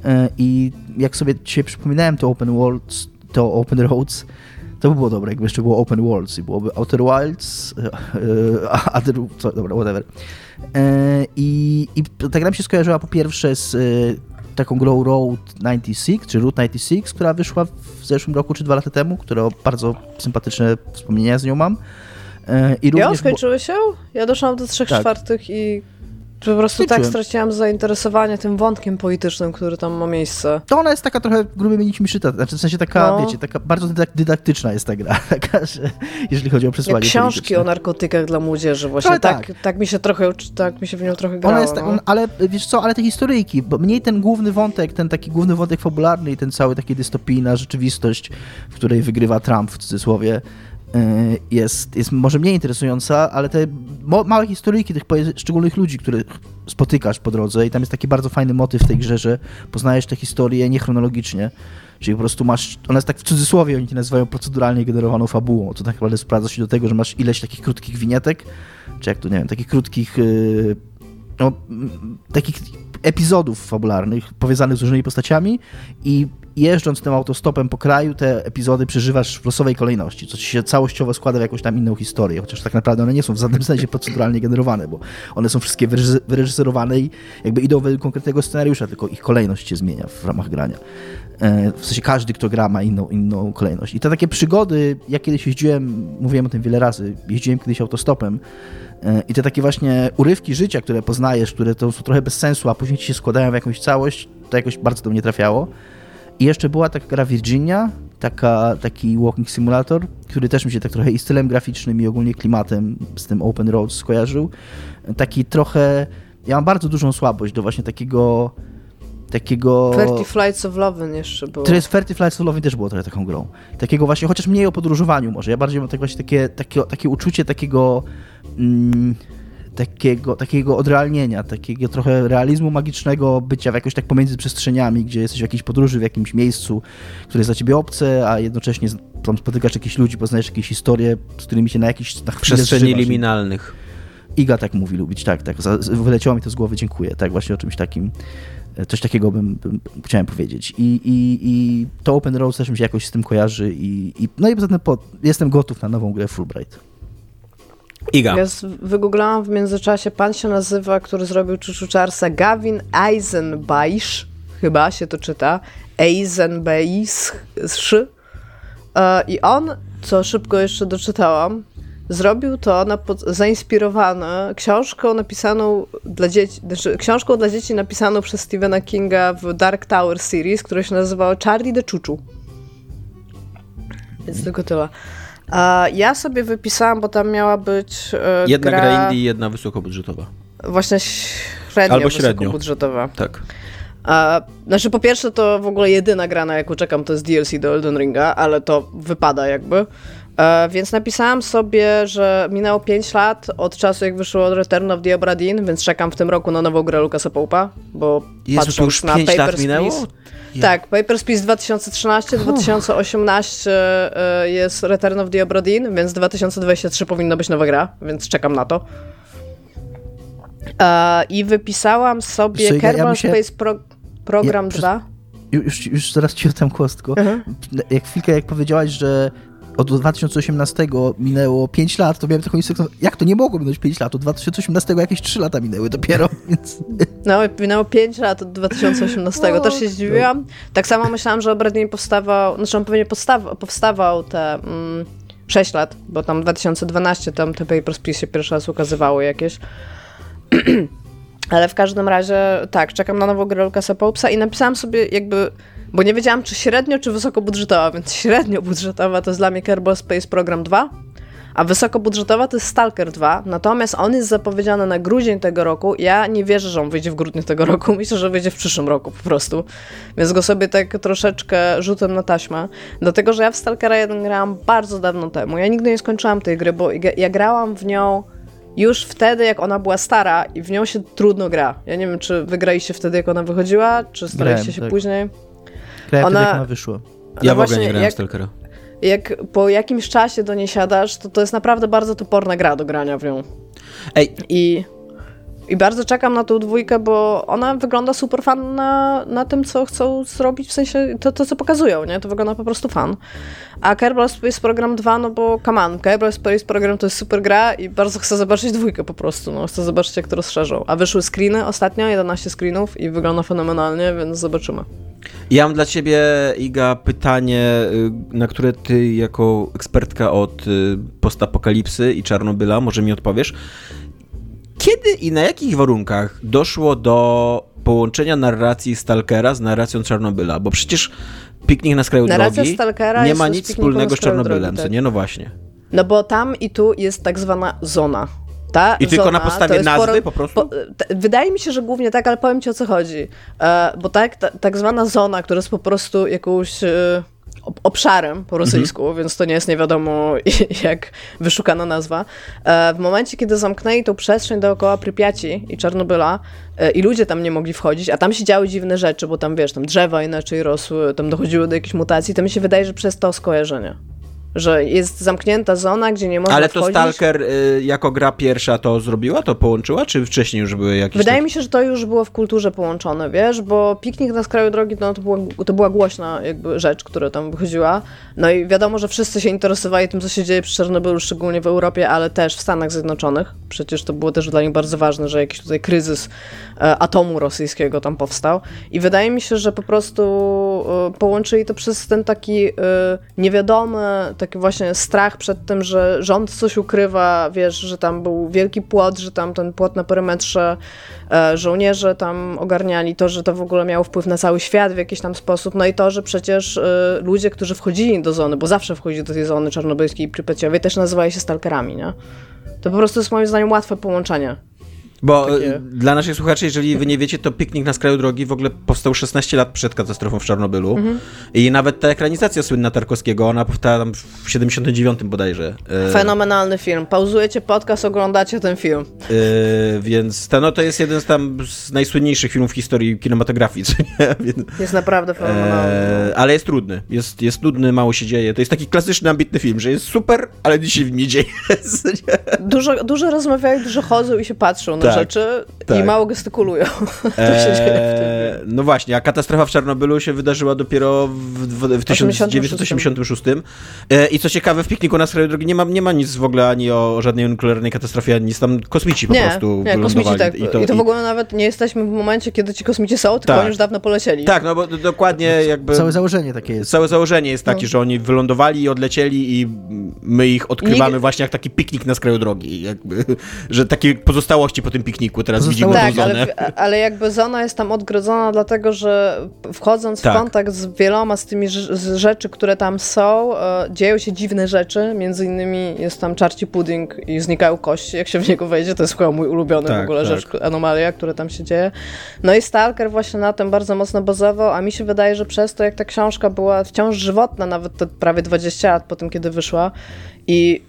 E, I jak sobie dzisiaj przypominałem to Open Worlds, to Open Roads, to by było dobre, jakby jeszcze było Open Worlds i byłoby Outer Wilds, Other, co, dobra, whatever. I, I ta gra mi się skojarzyła po pierwsze z taką grą Road 96, czy Route 96, która wyszła w zeszłym roku, czy dwa lata temu, które bardzo sympatyczne wspomnienia z nią mam. E, I również... Ja skończyłeś ją? Ja doszłam do trzech tak. czwartych i po prostu tak straciłam zainteresowanie tym wątkiem politycznym, który tam ma miejsce. To ona jest taka trochę grubymi nićmi szyta, znaczy w sensie taka, no. wiecie, taka bardzo dydaktyczna jest ta gra, taka, że, jeżeli chodzi o przesłanie Jak książki polityczne. o narkotykach dla młodzieży właśnie, tak, tak, tak, mi się trochę, tak mi się w nią trochę grało. Ona jest, tak, no. ale wiesz co, ale te historyjki, bo mniej ten główny wątek, ten taki główny wątek fabularny i ten cały taki dystopijna rzeczywistość, w której wygrywa Trump w cudzysłowie, jest, jest może mniej interesująca, ale te małe historyjki tych szczególnych ludzi, których spotykasz po drodze i tam jest taki bardzo fajny motyw w tej grze, że poznajesz te historie niechronologicznie, czyli po prostu masz, ona jest tak w cudzysłowie, oni to nazywają proceduralnie generowaną fabułą, to tak naprawdę sprawdza się do tego, że masz ileś takich krótkich winietek, czy jak to, nie wiem, takich krótkich y, no, takich epizodów fabularnych powiązanych z różnymi postaciami i jeżdżąc tym autostopem po kraju, te epizody przeżywasz w losowej kolejności, co ci się całościowo składa w jakąś tam inną historię, chociaż tak naprawdę one nie są w żadnym sensie proceduralnie generowane, bo one są wszystkie wyreżyserowane i jakby idą według konkretnego scenariusza, tylko ich kolejność się zmienia w ramach grania. E, w sensie każdy, kto gra, ma inną, inną kolejność. I te takie przygody, ja kiedyś jeździłem, mówiłem o tym wiele razy, jeździłem kiedyś autostopem e, i te takie właśnie urywki życia, które poznajesz, które to są trochę bez sensu, a później ci się składają w jakąś całość, to jakoś bardzo do mnie trafiało. I jeszcze była taka gra Virginia, taka, taki walking simulator, który też mi się tak trochę i stylem graficznym i ogólnie klimatem z tym Open Road skojarzył. Taki trochę... Ja mam bardzo dużą słabość do właśnie takiego takiego... Ferty Flights of Love jeszcze było. To jest Ferty Flights of Love też było trochę taką grą. Takiego właśnie, chociaż mniej o podróżowaniu może. Ja bardziej mam tak właśnie takie, takie, takie uczucie takiego... Mm, takiego, takiego odrealnienia, takiego trochę realizmu magicznego, bycia jakoś tak pomiędzy przestrzeniami, gdzie jesteś w jakiejś podróży, w jakimś miejscu, które jest dla ciebie obce, a jednocześnie tam spotykasz jakichś ludzi, poznajesz jakieś historie, z którymi się na jakiś na Przestrzeni liminalnych. Iga tak mówi lubić, tak, tak. Wyleciało mi to z głowy, dziękuję. Tak, właśnie o czymś takim, e, coś takiego bym, bym chciałem powiedzieć. I, i, I to Open Road też mi się jakoś z tym kojarzy i, i no i poza tym po, jestem gotów na nową grę Fulbright. Iga. Ja wygooglałam w międzyczasie, pan się nazywa, który zrobił Czuszuczarsa, Gavin Eisenbeisz, chyba się to czyta, Eisenbeisz, e, i on, co szybko jeszcze doczytałam, zrobił to na pod, zainspirowane książką napisaną dla dzieci, znaczy książką dla dzieci napisaną przez Stephena Kinga w Dark Tower series, która się nazywała Charlie the Chuchu. Więc tylko tyle. Ja sobie wypisałam, bo tam miała być. E, jedna gra, indie i jedna wysokobudżetowa. Właśnie średnio, Albo średnio. wysokobudżetowa. Tak. A, znaczy, po pierwsze, to w ogóle jedyna gra, na jaką czekam, to jest DLC do Elden Ringa, ale to wypada jakby. E, więc napisałam sobie, że minęło 5 lat od czasu, jak wyszło Return of the Obra Dinn, więc czekam w tym roku na nową grę Lucasa Pope'a, bo Jezu, to patrząc już na 5 lat Papers, minęło? Please, tak, Papers, Please 2013, 2018 e, jest Return of the Obra Dinn, więc 2023 powinna być nowa gra, więc czekam na to. E, I wypisałam sobie ja- ja Kerbal bym się- Space Pro Program Ja przez- 2. Już, już zaraz ci oddam głos, tylko Mhm. jak chwilkę jak powiedziałaś, że od 2018 minęło 5 lat, to miałem taką instrukcję, jak to nie mogło minąć 5 lat, od 2018 jakieś 3 lata minęły dopiero, więc... No, minęło 5 lat od 2018, też się zdziwiłam. Tak samo myślałam, że Obradin powstawał, znaczy on pewnie powstawał, powstawał te mm, 6 lat, bo tam 2012 tam te Papers, Please się pierwszy raz ukazywały jakieś. Ale w każdym razie, tak, czekam na nową grę Lucasa Popesa i napisałam sobie jakby, bo nie wiedziałam czy średnio, czy wysokobudżetowa, więc średnio budżetowa to jest dla mnie Kerbal Space Program 2, a wysokobudżetowa to jest Stalker 2, natomiast on jest zapowiedziany na grudzień tego roku. Ja nie wierzę, że on wyjdzie w grudniu tego roku, myślę, że wyjdzie w przyszłym roku po prostu. Więc go sobie tak troszeczkę rzutem na taśmę. Dlatego, że ja w Stalkera 1 grałam bardzo dawno temu. Ja nigdy nie skończyłam tej gry, bo ja- grałam w nią już wtedy, jak ona była stara i w nią się trudno gra. Ja nie wiem, czy wygraliście wtedy, jak ona wychodziła, czy staraliście Grałem, się tak. później. Grałem Ona- jak ona wyszła. Ja No w ogóle nie grałem jak- w Stalkera. Jak po jakimś czasie do niej siadasz, to to jest naprawdę bardzo toporna gra do grania w nią. Ej, I, I bardzo czekam na tą dwójkę, bo ona wygląda super fan na, na tym, co chcą zrobić, w sensie to, to, co pokazują, nie? To wygląda po prostu fan. A Kerbal Space Program 2, no bo come on, Kerbal Space Program to jest super gra i bardzo chcę zobaczyć dwójkę po prostu, no. Chcę zobaczyć, jak to rozszerzą. A wyszły screeny ostatnio, 11 screenów i wygląda fenomenalnie, więc zobaczymy. Ja mam dla ciebie, Iga, pytanie, y, na które ty jako ekspertka od y, postapokalipsy i Czarnobyla może mi odpowiesz. Kiedy i na jakich warunkach doszło do połączenia narracji Stalkera z narracją Czarnobyla? Bo przecież Piknik na skraju Narracja drogi Stalkera nie ma nic wspólnego z skraju Czarnobylem, drogi, tak. nie? No właśnie. No bo tam i tu jest tak zwana zona. Ta I tylko na podstawie nazwy poro- po prostu? Po, wydaje mi się, że głównie tak, ale powiem ci o co chodzi. E, bo tak, ta, tak zwana zona, która jest po prostu jakąś e, obszarem po rosyjsku, Mhm. więc to nie jest nie wiadomo jak wyszukana nazwa. E, w momencie, kiedy zamknęli tą przestrzeń dookoła Prypiaci i Czarnobyla e, i ludzie tam nie mogli wchodzić, a tam się działy dziwne rzeczy, bo tam wiesz, tam drzewa inaczej rosły, tam dochodziło do jakichś mutacji, to mi się wydaje, że przez to skojarzenie. Że jest zamknięta zona, gdzie nie można Ale to wchodzić. Stalker y, jako gra pierwsza to zrobiła, to połączyła, czy wcześniej już były jakieś... Wydaje takie- mi się, że to już było w kulturze połączone, wiesz, bo piknik na skraju drogi no, to, była, to była głośna jakby rzecz, która tam wychodziła. No i wiadomo, że wszyscy się interesowali tym, co się dzieje przy Czarnobylu, szczególnie w Europie, ale też w Stanach Zjednoczonych. Przecież to było też dla nich bardzo ważne, że jakiś tutaj kryzys atomu rosyjskiego tam powstał. I wydaje mi się, że po prostu e, połączyli to przez ten taki e, niewiadomy, taki właśnie strach przed tym, że rząd coś ukrywa, wiesz, że tam był wielki płot, że tam ten płot na perymetrze e, żołnierze tam ogarniali, to, że to w ogóle miało wpływ na cały świat w jakiś tam sposób, no i to, że przecież e, ludzie, którzy wchodzili do zony, bo zawsze wchodzili do tej zony czarnobylskiej i prypeciowej, też nazywali się stalkerami, nie? To po prostu jest moim zdaniem łatwe połączenie. Bo Takie- y, dla naszych słuchaczy, jeżeli wy nie wiecie, to Piknik na skraju drogi w ogóle powstał 16 lat przed katastrofą w Czarnobylu. Mhm. I nawet ta ekranizacja słynna Tarkowskiego, ona powstała tam w 79 bodajże. Y, Fenomenalny film. Pauzujecie podcast, oglądacie ten film. y, więc to, no, to jest jeden z tam z najsłynniejszych filmów w historii kinematografii? Więc, Jest naprawdę fenomenalny. e, ale jest trudny. Jest, jest nudny, mało się dzieje. To jest taki klasyczny, ambitny film, że jest super, ale nic się w nim nie dzieje. Dużo, dużo rozmawiają, dużo chodzą i się patrzą Tak, rzeczy i tak. mało gestykulują. to. Eee, no właśnie, a katastrofa w Czarnobylu się wydarzyła dopiero w, w, w 1986. E, I co ciekawe, w pikniku na skraju drogi nie ma, nie ma nic w ogóle ani o żadnej nuklearnej katastrofie, ani nic tam kosmici po Nie, prostu nie, kosmici tak. I to, i- w ogóle nawet nie jesteśmy w momencie, kiedy ci kosmici są, tylko Tak. oni już dawno polecieli. Tak, no bo dokładnie jakby... Całe założenie takie jest. Całe założenie jest takie, No. że oni wylądowali i odlecieli i my ich odkrywamy Nikt- właśnie jak taki piknik na skraju drogi, jakby, że takie pozostałości po tym pikniku, teraz Pozostało- widzimy Tak, zonę. ale, ale jakby zona jest tam odgrodzona, dlatego że wchodząc Tak. w kontakt z wieloma z tymi z rzeczy, które tam są, e, dzieją się dziwne rzeczy. Między innymi jest tam czarci pudding i znikają kości. Jak się w niego wejdzie, to jest chyba mój ulubiony Tak, w ogóle tak. rzecz, anomalia, która tam się dzieje. No i Stalker właśnie na tym bardzo mocno bazował, a mi się wydaje, że przez to, jak ta książka była wciąż żywotna, nawet te prawie 20 lat po tym, kiedy wyszła i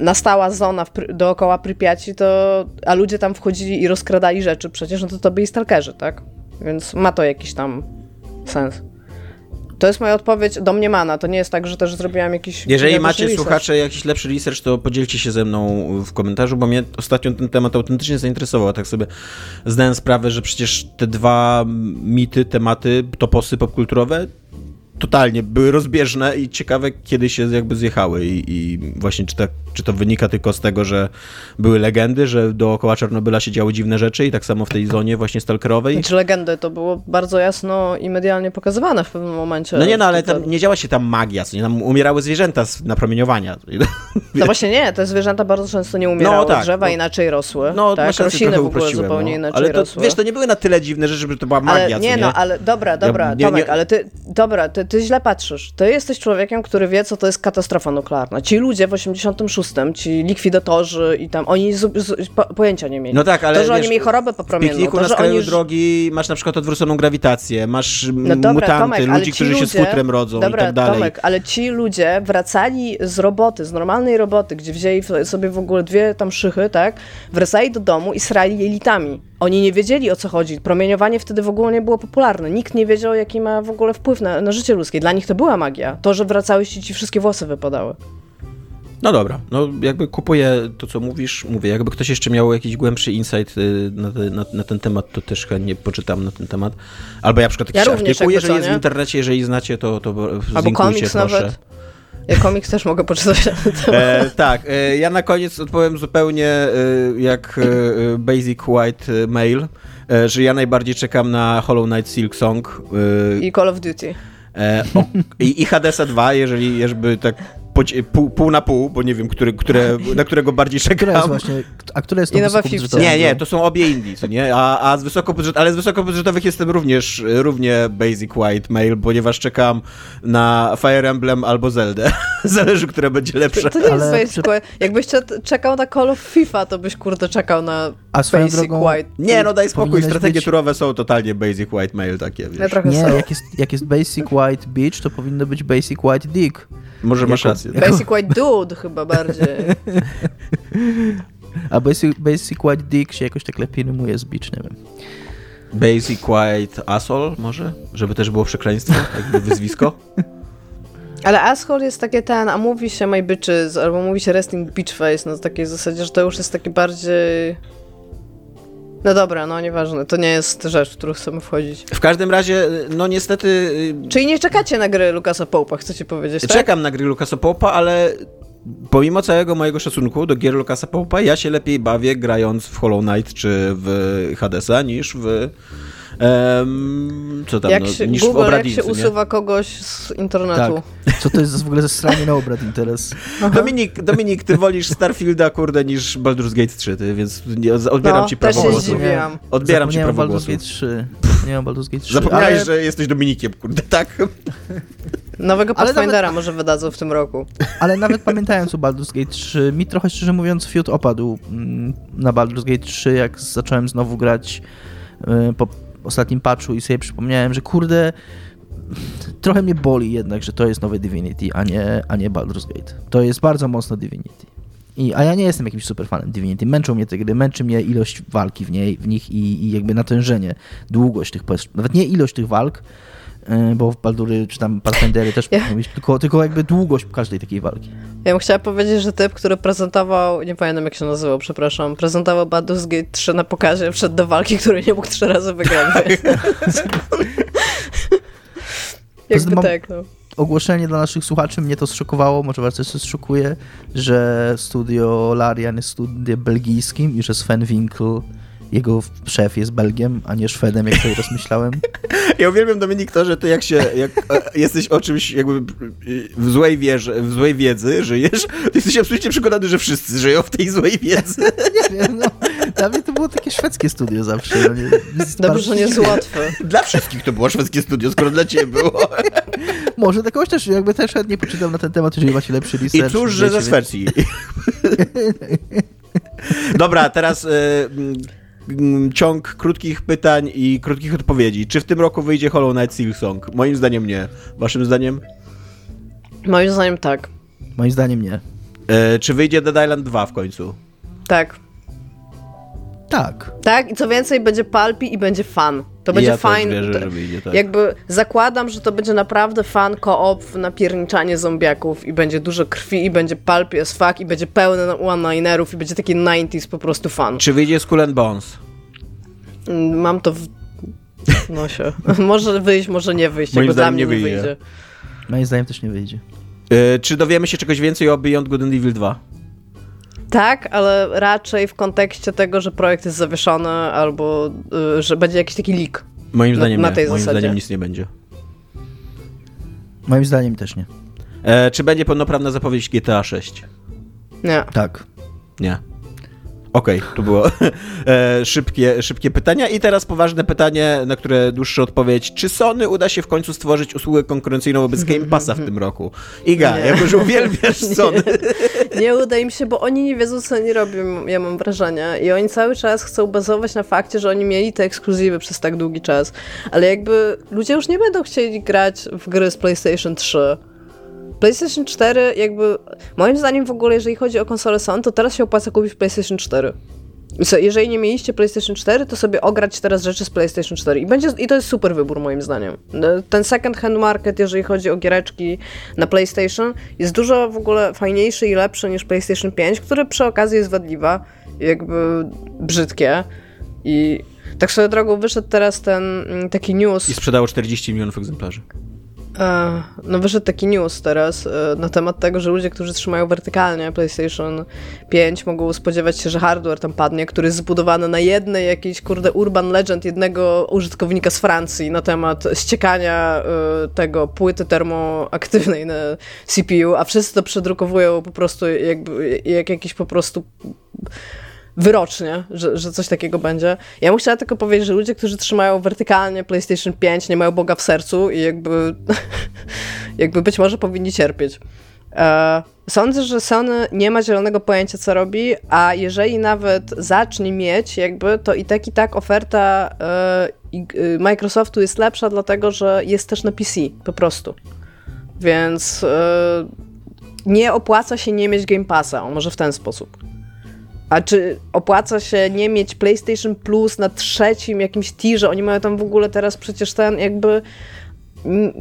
nastała zona w, dookoła Prypiaci, to, a ludzie tam wchodzili i rozkradali rzeczy przecież, no to to byli stalkerzy, tak? Więc ma to jakiś tam sens. To jest moja odpowiedź domniemana, to nie jest tak, że też zrobiłam jakiś... Jeżeli macie, research. słuchacze, jakiś lepszy research, to podzielcie się ze mną w komentarzu, bo mnie ostatnio ten temat autentycznie zainteresował. Tak sobie zdałem sprawę, że przecież te dwa mity, tematy, toposy popkulturowe totalnie były rozbieżne i ciekawe, kiedy się jakby zjechały i, i właśnie czy, tak, czy to wynika tylko z tego, że były legendy, że dookoła Czarnobyla się działy dziwne rzeczy i tak samo w tej zonie właśnie stalkerowej. Znaczy legendy, to było bardzo jasno i medialnie pokazywane w pewnym momencie. No nie, no ale tam nie działa się tam magia, co nie, tam umierały zwierzęta z napromieniowania. No właśnie nie, te zwierzęta bardzo często nie umierały, No tak, drzewa no. inaczej rosły. No, tak, rośliny w ogóle zupełnie no. inaczej Ale to, rosły. wiesz, to nie były na tyle dziwne rzeczy, żeby to była magia, Ale nie, nie? no, ale dobra, dobra, nie- Tomek, nie- ale ty, dobra, ty, ty źle patrzysz. Ty jesteś człowiekiem, który wie, co to jest katastrofa nuklearna. Ci ludzie w 86, ci likwidatorzy i tam, oni z, z, po, pojęcia nie mieli. No tak, ale To, że wiesz, oni mieli chorobę W popromienną, pikniku to, na skraju oni... drogi masz na przykład odwróconą grawitację, masz m, No dobra, mutanty, Tomek, ludzi, którzy się ludzie, z futrem rodzą dobra, i tak dalej. Tomek, ale ci ludzie wracali z roboty, z normalnej roboty, gdzie wzięli w- sobie w ogóle dwie tam szychy, tak? Wracali do domu i srali jelitami. Oni nie wiedzieli o co chodzi. Promieniowanie wtedy w ogóle nie było popularne. Nikt nie wiedział, jaki ma w ogóle wpływ na, na życie ludzkie. Dla nich to była magia. To, że wracały ci, ci wszystkie włosy wypadały. No dobra, no jakby kupuję to, co mówisz, mówię, jakby ktoś jeszcze miał jakiś głębszy insight y, na, te, na, na ten temat, to też chętnie poczytam na ten temat. Albo ja na przykład jakiś Ja artykuł, jeżeli jest w internecie, jeżeli znacie, to, to Albo komiks proszę. nawet. Ja komiks też mogę poczytać na ten temat. E, tak, e, ja na koniec odpowiem zupełnie e, jak e, Basic White e, Mail, e, że ja najbardziej czekam na Hollow Knight Silk Song e, I Call of Duty. e, o, i, i Hadesa 2, jeżeli żeby tak pół, pół na pół, bo nie wiem, który, które, na którego bardziej Która jest czekam. właśnie, a która jest I tą nowa wysokobudżetową? Nie, nie, to są obie indie, co nie? A, a z wysokobudżet, ale z wysokobudżetowych jestem również równie Basic White Mail, ponieważ czekam na Fire Emblem albo Zelda. Zależy, które będzie lepsze. To nie jest Ale Basic White. Jakbyś cze- czekał na Call of FIFA, to byś kurde czekał na A swoją Basic drogą- White. Nie, no daj spokój, strategie być- turowe są totalnie basic white mail takie, wiesz. Ja Nie, są. jak jest, jak jest Basic White Beach, to powinno być Basic White Dick. Może masz jako- rację. jako- Basic White Dude chyba bardziej. A Basic, Basic White Dick się jakoś tak lepiej rymuje z Beach, nie wiem. Basic white asshole może? Żeby też było przekleństwo, jakby wyzwisko. Ale asshole jest takie ten, a mówi się my bitches, albo mówi się resting bitch face na takiej zasadzie, że to już jest takie bardziej... No dobra, no nieważne, to nie jest rzecz, w którą chcemy wchodzić. W każdym razie, no niestety... y, Czyli nie czekacie na gry Lukasa Pope'a, chcecie powiedzieć, tak? Czekam na gry Lucasa Popa, ale pomimo całego mojego szacunku do gier Lucasa Popa, ja się lepiej bawię grając w Hollow Knight czy w Hadesa niż w... em, co tam, Jak no, się, niż w Google, jak się nie? usuwa kogoś z internetu. Co to jest w ogóle za stranie na obrad interes? Dominik, Dominik, ty wolisz Starfielda, kurde, niż Baldur's Gate 3, ty, więc nie, odbieram No, ci też prawo się głosu. zdziwiłam. Odbieram ci prawo Baldur's głosu. Gate 3. Nie mam Baldur's Gate 3. Zapomniałeś, ale, że jesteś Dominikiem, kurde, tak? Nowego Pathfindera może wydadzą w tym roku. ale nawet pamiętając o Baldur's Gate 3, mi trochę szczerze mówiąc fiut opadł mm, na Baldur's Gate 3, jak zacząłem znowu grać y, po ostatnim patchu i sobie przypomniałem, że kurde, trochę mnie boli jednak, że to jest nowe Divinity, a nie, a nie Baldur's Gate. To jest bardzo mocno Divinity. I, a ja nie jestem jakimś superfanem Divinity. Męczą mnie te gry, męczy mnie ilość walki w, niej, w nich i, i jakby natężenie, długość tych, nawet nie ilość tych walk, bo w Baldury czy tam Pathfindery też Ja- być, tylko, tylko jakby długość każdej takiej walki. Ja bym chciała powiedzieć, że typ, który prezentował, nie pamiętam jak się nazywał, przepraszam, prezentował Baldur's Gate 3 na pokazie, wszedł do walki, której nie mógł trzy razy wygrać. Jakby mam- tak, no. ogłoszenie dla naszych słuchaczy, mnie to zszokowało, może was też zszokuje, że studio Larian jest studiem belgijskim i że Sven Winkl jego szef jest Belgiem, a nie Szwedem, jak sobie rozmyślałem. Ja uwielbiam, Dominik, to, że ty jak się, jak e, jesteś o czymś jakby w złej wierze, w złej wiedzy żyjesz, to jesteś absolutnie przekonany, że wszyscy żyją w tej złej wiedzy. nie wiem, no. Dla mnie to było takie szwedzkie studio zawsze. No, nie, Dobrze, że nie jest łatwe. Dla wszystkich to było szwedzkie studio, skoro dla ciebie było. Może takoś też, jakby też chętnie poczytam na ten temat, jeżeli macie lepszy research. I cóż, że ze Szwecji. Dobra, teraz y, ciąg krótkich pytań i krótkich odpowiedzi. Czy w tym roku wyjdzie Hollow Knight Silksong? Moim zdaniem nie. Waszym zdaniem? Moim zdaniem tak. Moim zdaniem nie. Y, czy wyjdzie Dead Island 2 w końcu? Tak. Tak. Tak, i co więcej, będzie palpi i będzie fan. To będzie ja fajne. Wierzę, że wyjdzie, tak. Jakby zakładam, że to będzie naprawdę fan koop na pierniczanie zombiaków i będzie dużo krwi i będzie palpi as fuck i będzie pełne one-linerów i będzie taki 90s po prostu fan. Czy wyjdzie Skull and Bones? Mm, Mam to w nosie. może wyjść, może nie wyjść. Moim Jakby dla zdaniem mnie nie wyjdzie. wyjdzie. Moim zdaniem też nie wyjdzie. Y, czy dowiemy się czegoś więcej o Beyond Good and Evil 2? Tak, ale raczej w kontekście tego, że projekt jest zawieszony albo y, że będzie jakiś taki leak. Moim Na- zdaniem na nie. tej Moim zasadzie. zdaniem nic nie będzie. Moim zdaniem też nie. E, czy będzie pełnoprawna zapowiedź GTA 6? Nie. Tak. Nie. Okej, to było e, szybkie, szybkie pytania. I teraz poważne pytanie, na które dłuższa odpowiedź. Czy Sony uda się w końcu stworzyć usługę konkurencyjną wobec Game Passa w tym roku? Iga, Nie. jako że uwielbiasz Sony. Nie uda im się, bo oni nie wiedzą, co oni robią, ja mam wrażenie. I oni cały czas chcą bazować na fakcie, że oni mieli te ekskluzywy przez tak długi czas. Ale jakby ludzie już nie będą chcieli grać w gry z PlayStation 3. PlayStation 4 jakby, moim zdaniem w ogóle, jeżeli chodzi o konsolę Sony, to teraz się opłaca kupić PlayStation 4. I co, jeżeli nie mieliście PlayStation 4, to sobie ograć teraz rzeczy z PlayStation 4. I, będzie, I to jest super wybór, moim zdaniem. No, Ten second hand market, jeżeli chodzi o giereczki na PlayStation, jest dużo w ogóle fajniejszy i lepszy niż PlayStation 5, który przy okazji jest wadliwa, jakby brzydkie. I tak swoją drogą wyszedł teraz ten mm, taki news. I sprzedało 40 milionów egzemplarzy. E, No wyszedł taki news teraz e, na temat tego, że ludzie, którzy trzymają wertykalnie PlayStation 5 mogą spodziewać się, że hardware tam padnie, który jest zbudowany na jednej jakiejś, kurde, urban legend jednego użytkownika z Francji na temat ściekania e, tego płyty termoaktywnej na CPU, a wszyscy to przedrukowują po prostu jakby, jak jakiś po prostu wyrocznie, że, że coś takiego będzie. Ja bym chciała tylko powiedzieć, że ludzie, którzy trzymają wertykalnie PlayStation 5, nie mają Boga w sercu i jakby, jakby być może powinni cierpieć. E, sądzę, że Sony nie ma zielonego pojęcia, co robi, a jeżeli nawet zacznie mieć, jakby, to i tak i tak oferta e, y, Microsoftu jest lepsza, dlatego że jest też na PC, po prostu. Więc e, nie opłaca się nie mieć Game Passa, może w ten sposób. A czy opłaca się nie mieć PlayStation Plus na trzecim jakimś tirze? Oni mają tam w ogóle teraz przecież ten jakby...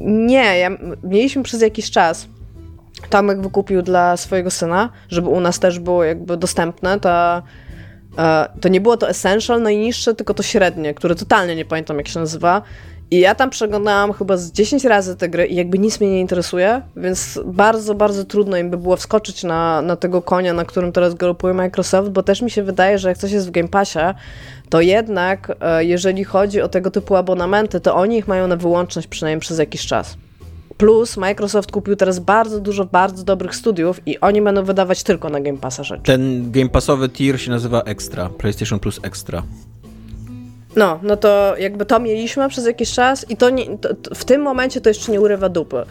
Nie, ja, mieliśmy przez jakiś czas Tomek wykupił dla swojego syna, żeby u nas też było jakby dostępne, e, to nie było to Essential najniższe, tylko to średnie, które totalnie nie pamiętam jak się nazywa. I ja tam przeglądałam chyba z 10 razy te gry i jakby nic mnie nie interesuje, więc bardzo, bardzo trudno im by było wskoczyć na, na tego konia, na którym teraz galopuje Microsoft, bo też mi się wydaje, że jak coś jest w Game Passie, to jednak e, jeżeli chodzi o tego typu abonamenty, to oni ich mają na wyłączność przynajmniej przez jakiś czas. Plus Microsoft kupił teraz bardzo dużo bardzo dobrych studiów i oni będą wydawać tylko na Game Passa rzeczy. Ten Game Passowy tier się nazywa Extra. PlayStation Plus Extra. No, no to jakby to mieliśmy przez jakiś czas i to, nie, to, to w tym momencie to jeszcze nie urywa dupy.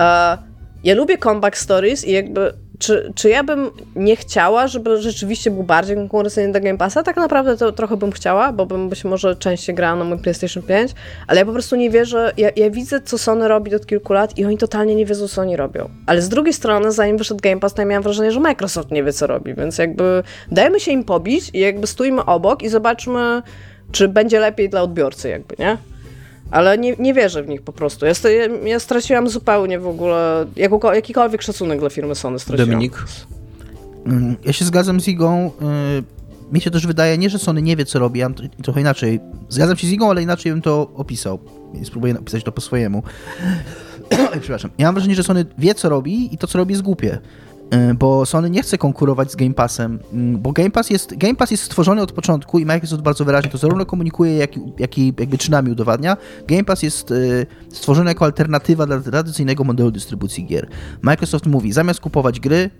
E, ja lubię comeback stories i jakby czy, czy ja bym nie chciała, żeby rzeczywiście był bardziej konkurencyjny do Game Passa? Tak naprawdę to trochę bym chciała, bo bym być może częściej grała na mój PlayStation 5, ale ja po prostu nie wierzę, ja, ja widzę, co Sony robi od kilku lat i oni totalnie nie wiedzą, co oni robią. Ale z drugiej strony, zanim wyszedł Game Pass, to ja miałam wrażenie, że Microsoft nie wie, co robi, więc jakby dajmy się im pobić i jakby stójmy obok i zobaczmy, czy będzie lepiej dla odbiorcy jakby, nie? Ale nie, nie wierzę w nich po prostu. Ja, sta- ja, ja straciłam zupełnie w ogóle jakikolwiek szacunek dla firmy Sony straciłam. Dominik? Mm, Ja się zgadzam z Igą. y, Mi się też wydaje, nie, że Sony nie wie, co robi, ja trochę inaczej. Zgadzam się z Igą, ale inaczej bym to opisał. Spróbuję napisać to po swojemu. Oj, Przepraszam. Ja mam wrażenie, że Sony wie, co robi i to, co robi jest głupie. E, bo Sony nie chce konkurować z Game Passem, mm, bo Game Pass jest, Game Pass jest stworzony od początku i Microsoft bardzo wyraźnie to zarówno komunikuje, jak, jak i jakby czynami udowadnia. Game Pass jest e, stworzony jako alternatywa dla tradycyjnego modelu dystrybucji gier. Microsoft mówi, zamiast kupować gry,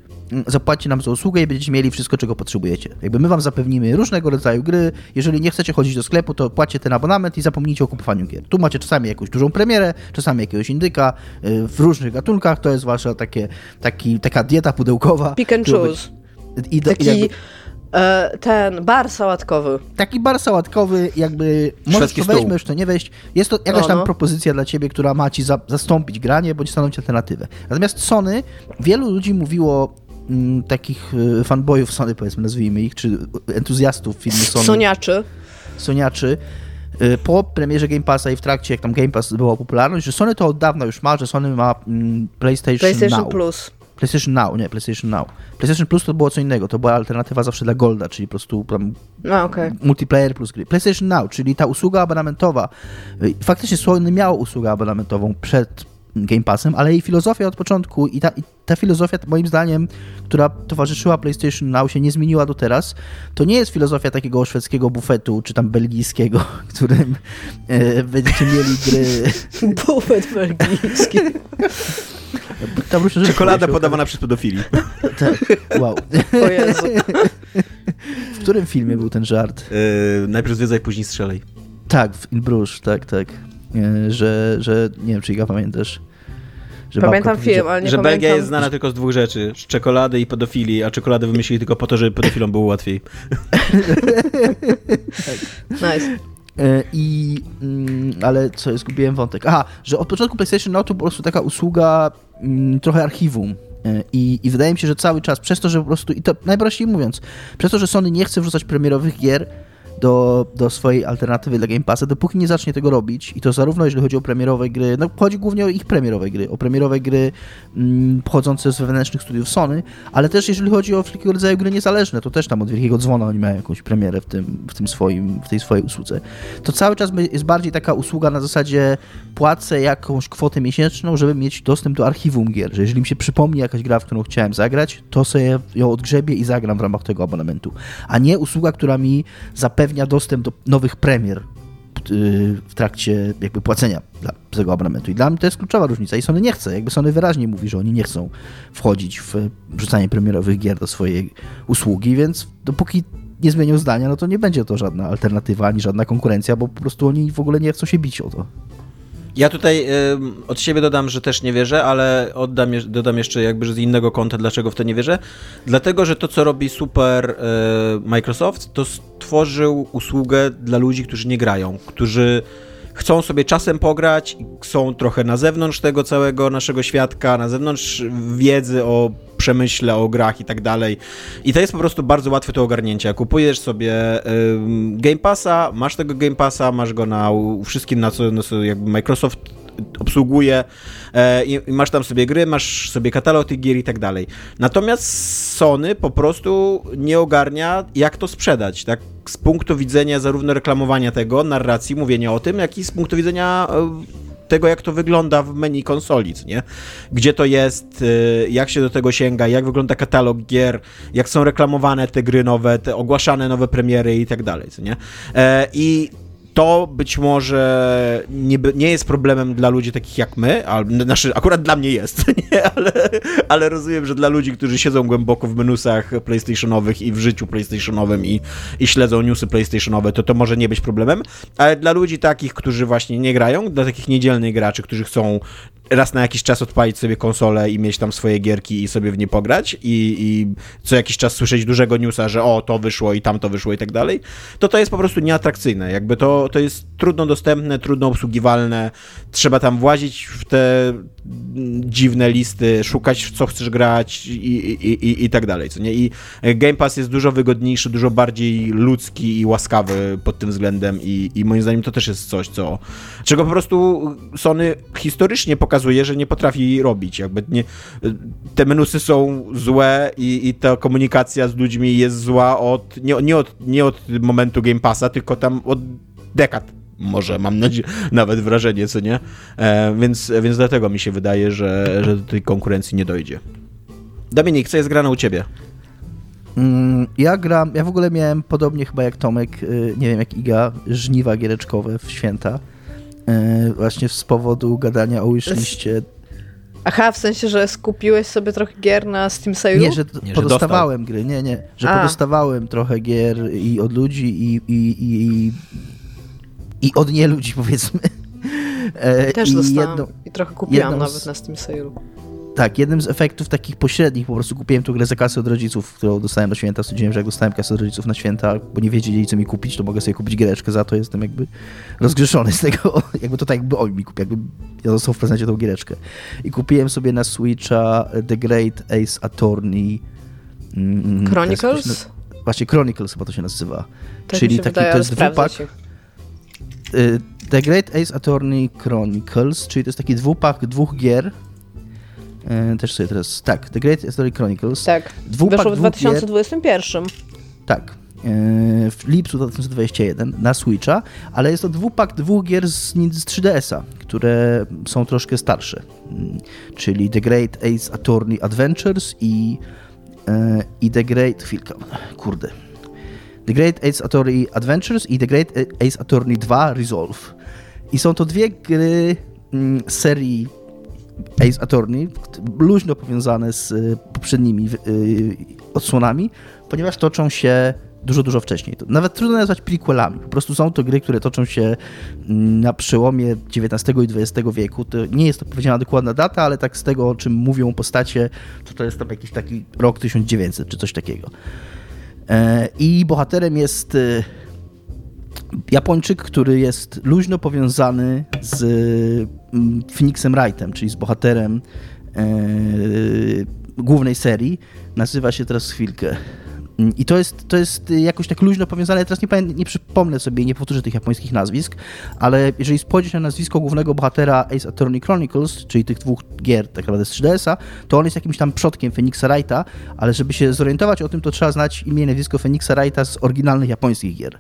zapłaćcie nam za usługę i będziecie mieli wszystko, czego potrzebujecie. Jakby my wam zapewnimy różnego rodzaju gry, jeżeli nie chcecie chodzić do sklepu, to płaćcie ten abonament i zapomnijcie o kupowaniu gier. Tu macie czasami jakąś dużą premierę, czasami jakiegoś indyka, y, w różnych gatunkach, to jest wasza takie, taki, taka dieta pudełkowa. Pick and choose. I, do, i Taki jakby, e, ten bar sałatkowy. taki bar sałatkowy, jakby możesz to wejść, stół. możesz to nie wejść. Jest to jakaś No, tam no. propozycja dla ciebie, która ma ci za, zastąpić granie, bądź stanowić alternatywę. Natomiast Sony, wielu ludzi mówiło, mm, takich y, fanboyów Sony, powiedzmy, nazwijmy ich, czy entuzjastów firmy Sony. Soniaczy. Soniaczy y, po premierze Game Passa i w trakcie, jak tam Game Pass była popularność, że Sony to od dawna już ma, że Sony ma mm, PlayStation, PlayStation Now. Plus. PlayStation Now, nie, PlayStation Now. PlayStation Plus to było co innego, to była alternatywa zawsze dla Golda, czyli po prostu tam A, okej. multiplayer plus gry. PlayStation Now, czyli ta usługa abonamentowa. y, Faktycznie Sony miało usługę abonamentową przed Game Passem, ale jej filozofia od początku i ta, i ta filozofia, moim zdaniem, która towarzyszyła PlayStation Now, się nie zmieniła do teraz. To nie jest filozofia takiego szwedzkiego bufetu, czy tam belgijskiego, w którym e, będziecie mieli gry. Bufet belgijski. Tam różne rzeczy Czekolada podawana przez pedofili. Tak, wow. O Jezu. W którym filmie był ten żart? Yy, najpierw zwiedzaj, później strzelaj. Tak, w In Bruges, tak, tak. E, Że, że nie wiem, czy Iga pamiętasz. Że Pamiętam film, ale nie że pamiętam. Belgia jest znana tylko z dwóch rzeczy. Z czekolady i pedofilii, a czekoladę wymyślili tylko po to, żeby pedofilom było łatwiej. Nice. E, I, mm, ale co, ja zgubiłem wątek. Aha, że od początku PlayStation Now to po prostu taka usługa mm, trochę archiwum. E, I, I wydaje mi się, że cały czas, przez to, że po prostu, i to najprościej mówiąc, przez to, że Sony nie chce wrzucać premierowych gier do, do swojej alternatywy dla Game Passa, dopóki nie zacznie tego robić, i to zarówno jeżeli chodzi o premierowe gry, no chodzi głównie o ich premierowe gry, o premierowe gry mm, pochodzące z wewnętrznych studiów Sony, ale też jeżeli chodzi o wszelkiego rodzaju gry niezależne, to też tam od Wielkiego Dzwona oni mają jakąś premierę w tym, w tym swoim, w tej swojej usłudze. To cały czas jest bardziej taka usługa na zasadzie płacę jakąś kwotę miesięczną, żeby mieć dostęp do archiwum gier, że jeżeli mi się przypomni jakaś gra, w którą chciałem zagrać, to sobie ją odgrzebię i zagram w ramach tego abonamentu, a nie usługa, która mi zapewnia dostęp do nowych premier yy, w trakcie jakby płacenia dla tego abonamentu. I dla mnie to jest kluczowa różnica. I Sony nie chce. Jakby Sony wyraźnie mówi, że oni nie chcą wchodzić w wrzucanie premierowych gier do swojej usługi, więc dopóki nie zmienią zdania, no to nie będzie to żadna alternatywa ani żadna konkurencja, bo po prostu oni w ogóle nie chcą się bić o to. Ja tutaj ym, od siebie dodam, że też nie wierzę, ale oddam, dodam jeszcze jakby z innego kąta, dlaczego w to nie wierzę. Dlatego, że to, co robi super y, Microsoft, to stworzył usługę dla ludzi, którzy nie grają, którzy chcą sobie czasem pograć, są trochę na zewnątrz tego całego naszego świadka, na zewnątrz wiedzy o przemyśle, o grach i tak dalej. I to jest po prostu bardzo łatwe do ogarnięcia. Kupujesz sobie Game Passa, masz tego Game Passa, masz go na wszystkim, na co, na co jakby Microsoft obsługuje e, i, masz tam sobie gry, masz sobie katalog tych gier i tak dalej. Natomiast Sony po prostu nie ogarnia, jak to sprzedać, tak? Z punktu widzenia zarówno reklamowania tego, narracji, mówienia o tym, jak i z punktu widzenia e, tego, jak to wygląda w menu konsoli, nie? Gdzie to jest, y, jak się do tego sięga, jak wygląda katalog gier, jak są reklamowane te gry nowe, te ogłaszane nowe premiery i tak dalej, nie? E, I to być może nie, nie jest problemem dla ludzi takich jak my, ale znaczy akurat dla mnie jest, nie? Ale, ale rozumiem, że dla ludzi, którzy siedzą głęboko w menusach PlayStationowych i w życiu PlayStationowym i, i śledzą newsy PlayStationowe, to to może nie być problemem, ale dla ludzi takich, którzy właśnie nie grają, dla takich niedzielnych graczy, którzy chcą raz na jakiś czas odpalić sobie konsolę i mieć tam swoje gierki i sobie w nie pograć i, i co jakiś czas słyszeć dużego newsa, że o, to wyszło i tam to wyszło i tak dalej, to to jest po prostu nieatrakcyjne. Jakby to, to jest trudno dostępne, trudno obsługiwalne, trzeba tam włazić w te dziwne listy, szukać w co chcesz grać i, i, i, i tak dalej, co nie? I Game Pass jest dużo wygodniejszy, dużo bardziej ludzki i łaskawy pod tym względem i, i moim zdaniem to też jest coś, co czego po prostu Sony historycznie pokazuje, że nie potrafi robić. Jakby nie, te menusy są złe i, i ta komunikacja z ludźmi jest zła od nie, nie, od nie od momentu Game Passa, tylko tam od dekad. Może, mam nadzieję, nawet wrażenie, co nie? E, więc, więc dlatego mi się wydaje, że, że do tej konkurencji nie dojdzie. Dominik, co jest grane u ciebie? Mm, Ja gram, ja w ogóle miałem podobnie chyba jak Tomek, y, nie wiem jak Iga, żniwa giereczkowe w święta. Y, Właśnie z powodu gadania o wishliście. Aha, w sensie, że skupiłeś sobie trochę gier na Steam Sale'u? Nie, że Nie, że podostawałem gry, nie, nie, że A. podostawałem trochę gier i od ludzi i, i, i, i, i od nie ludzi powiedzmy. E, Też I dostałam jedno- i trochę kupiłam jedną z- nawet na Steam Sale'u. Tak, jednym z efektów takich pośrednich, po prostu kupiłem tu grę za kasę od rodziców, którą dostałem na święta. Stwierdziłem, że jak dostałem kasę od rodziców na święta, bo nie wiedzieli, co mi kupić, to mogę sobie kupić giereczkę za to. Jestem jakby rozgrzeszony z tego, jakby to tak jakby oni mi kupił, jakby ja dostał w prezencie tą giereczkę. I kupiłem sobie na Switcha The Great Ace Attorney. mm, to się Chronicles? Właśnie Chronicles chyba to się nazywa. Tak Czyli się taki to jest dwupak. ci. Y, The Great Ace Attorney Chronicles, czyli to jest taki dwupak dwóch gier. Y, Też sobie teraz. Tak, The Great Ace Attorney Chronicles. Tak, Dwupak wyszło w dwóch gier. 2021. Tak. y, W lipcu 2021 na Switcha, ale jest to dwupak dwóch gier z, z 3DS-a, które są troszkę starsze. Mm, Czyli The Great Ace Attorney Adventures i, i The Great. Chwilkę, kurde. The Great Ace Attorney Adventures i The Great Ace Attorney 2 Resolve. I są to dwie gry mm, serii Ace Attorney, luźno powiązane z y, poprzednimi y, odsłonami, ponieważ toczą się dużo, dużo wcześniej. To nawet trudno nazwać prequelami. Po prostu są to gry, które toczą się mm, na przełomie XIX i XX wieku. To nie jest to powiedziana dokładna data, ale tak z tego, o czym mówią postacie, to to jest tam jakiś taki rok 1900 czy coś takiego. E, I bohaterem jest e, Japończyk, który jest luźno powiązany z mm, Phoenixem Wrightem, czyli z bohaterem e, głównej serii. Nazywa się teraz chwilkę. I to jest, to jest jakoś tak luźno powiązane. Ja teraz nie, nie przypomnę sobie, nie powtórzę tych japońskich nazwisk, ale jeżeli spojrzysz na nazwisko głównego bohatera Ace Attorney Chronicles, czyli tych dwóch gier tak naprawdę z 3DS-a, to on jest jakimś tam przodkiem Phoenixa Wrighta, ale żeby się zorientować o tym, to trzeba znać imię i nazwisko Phoenixa Wrighta z oryginalnych japońskich gier.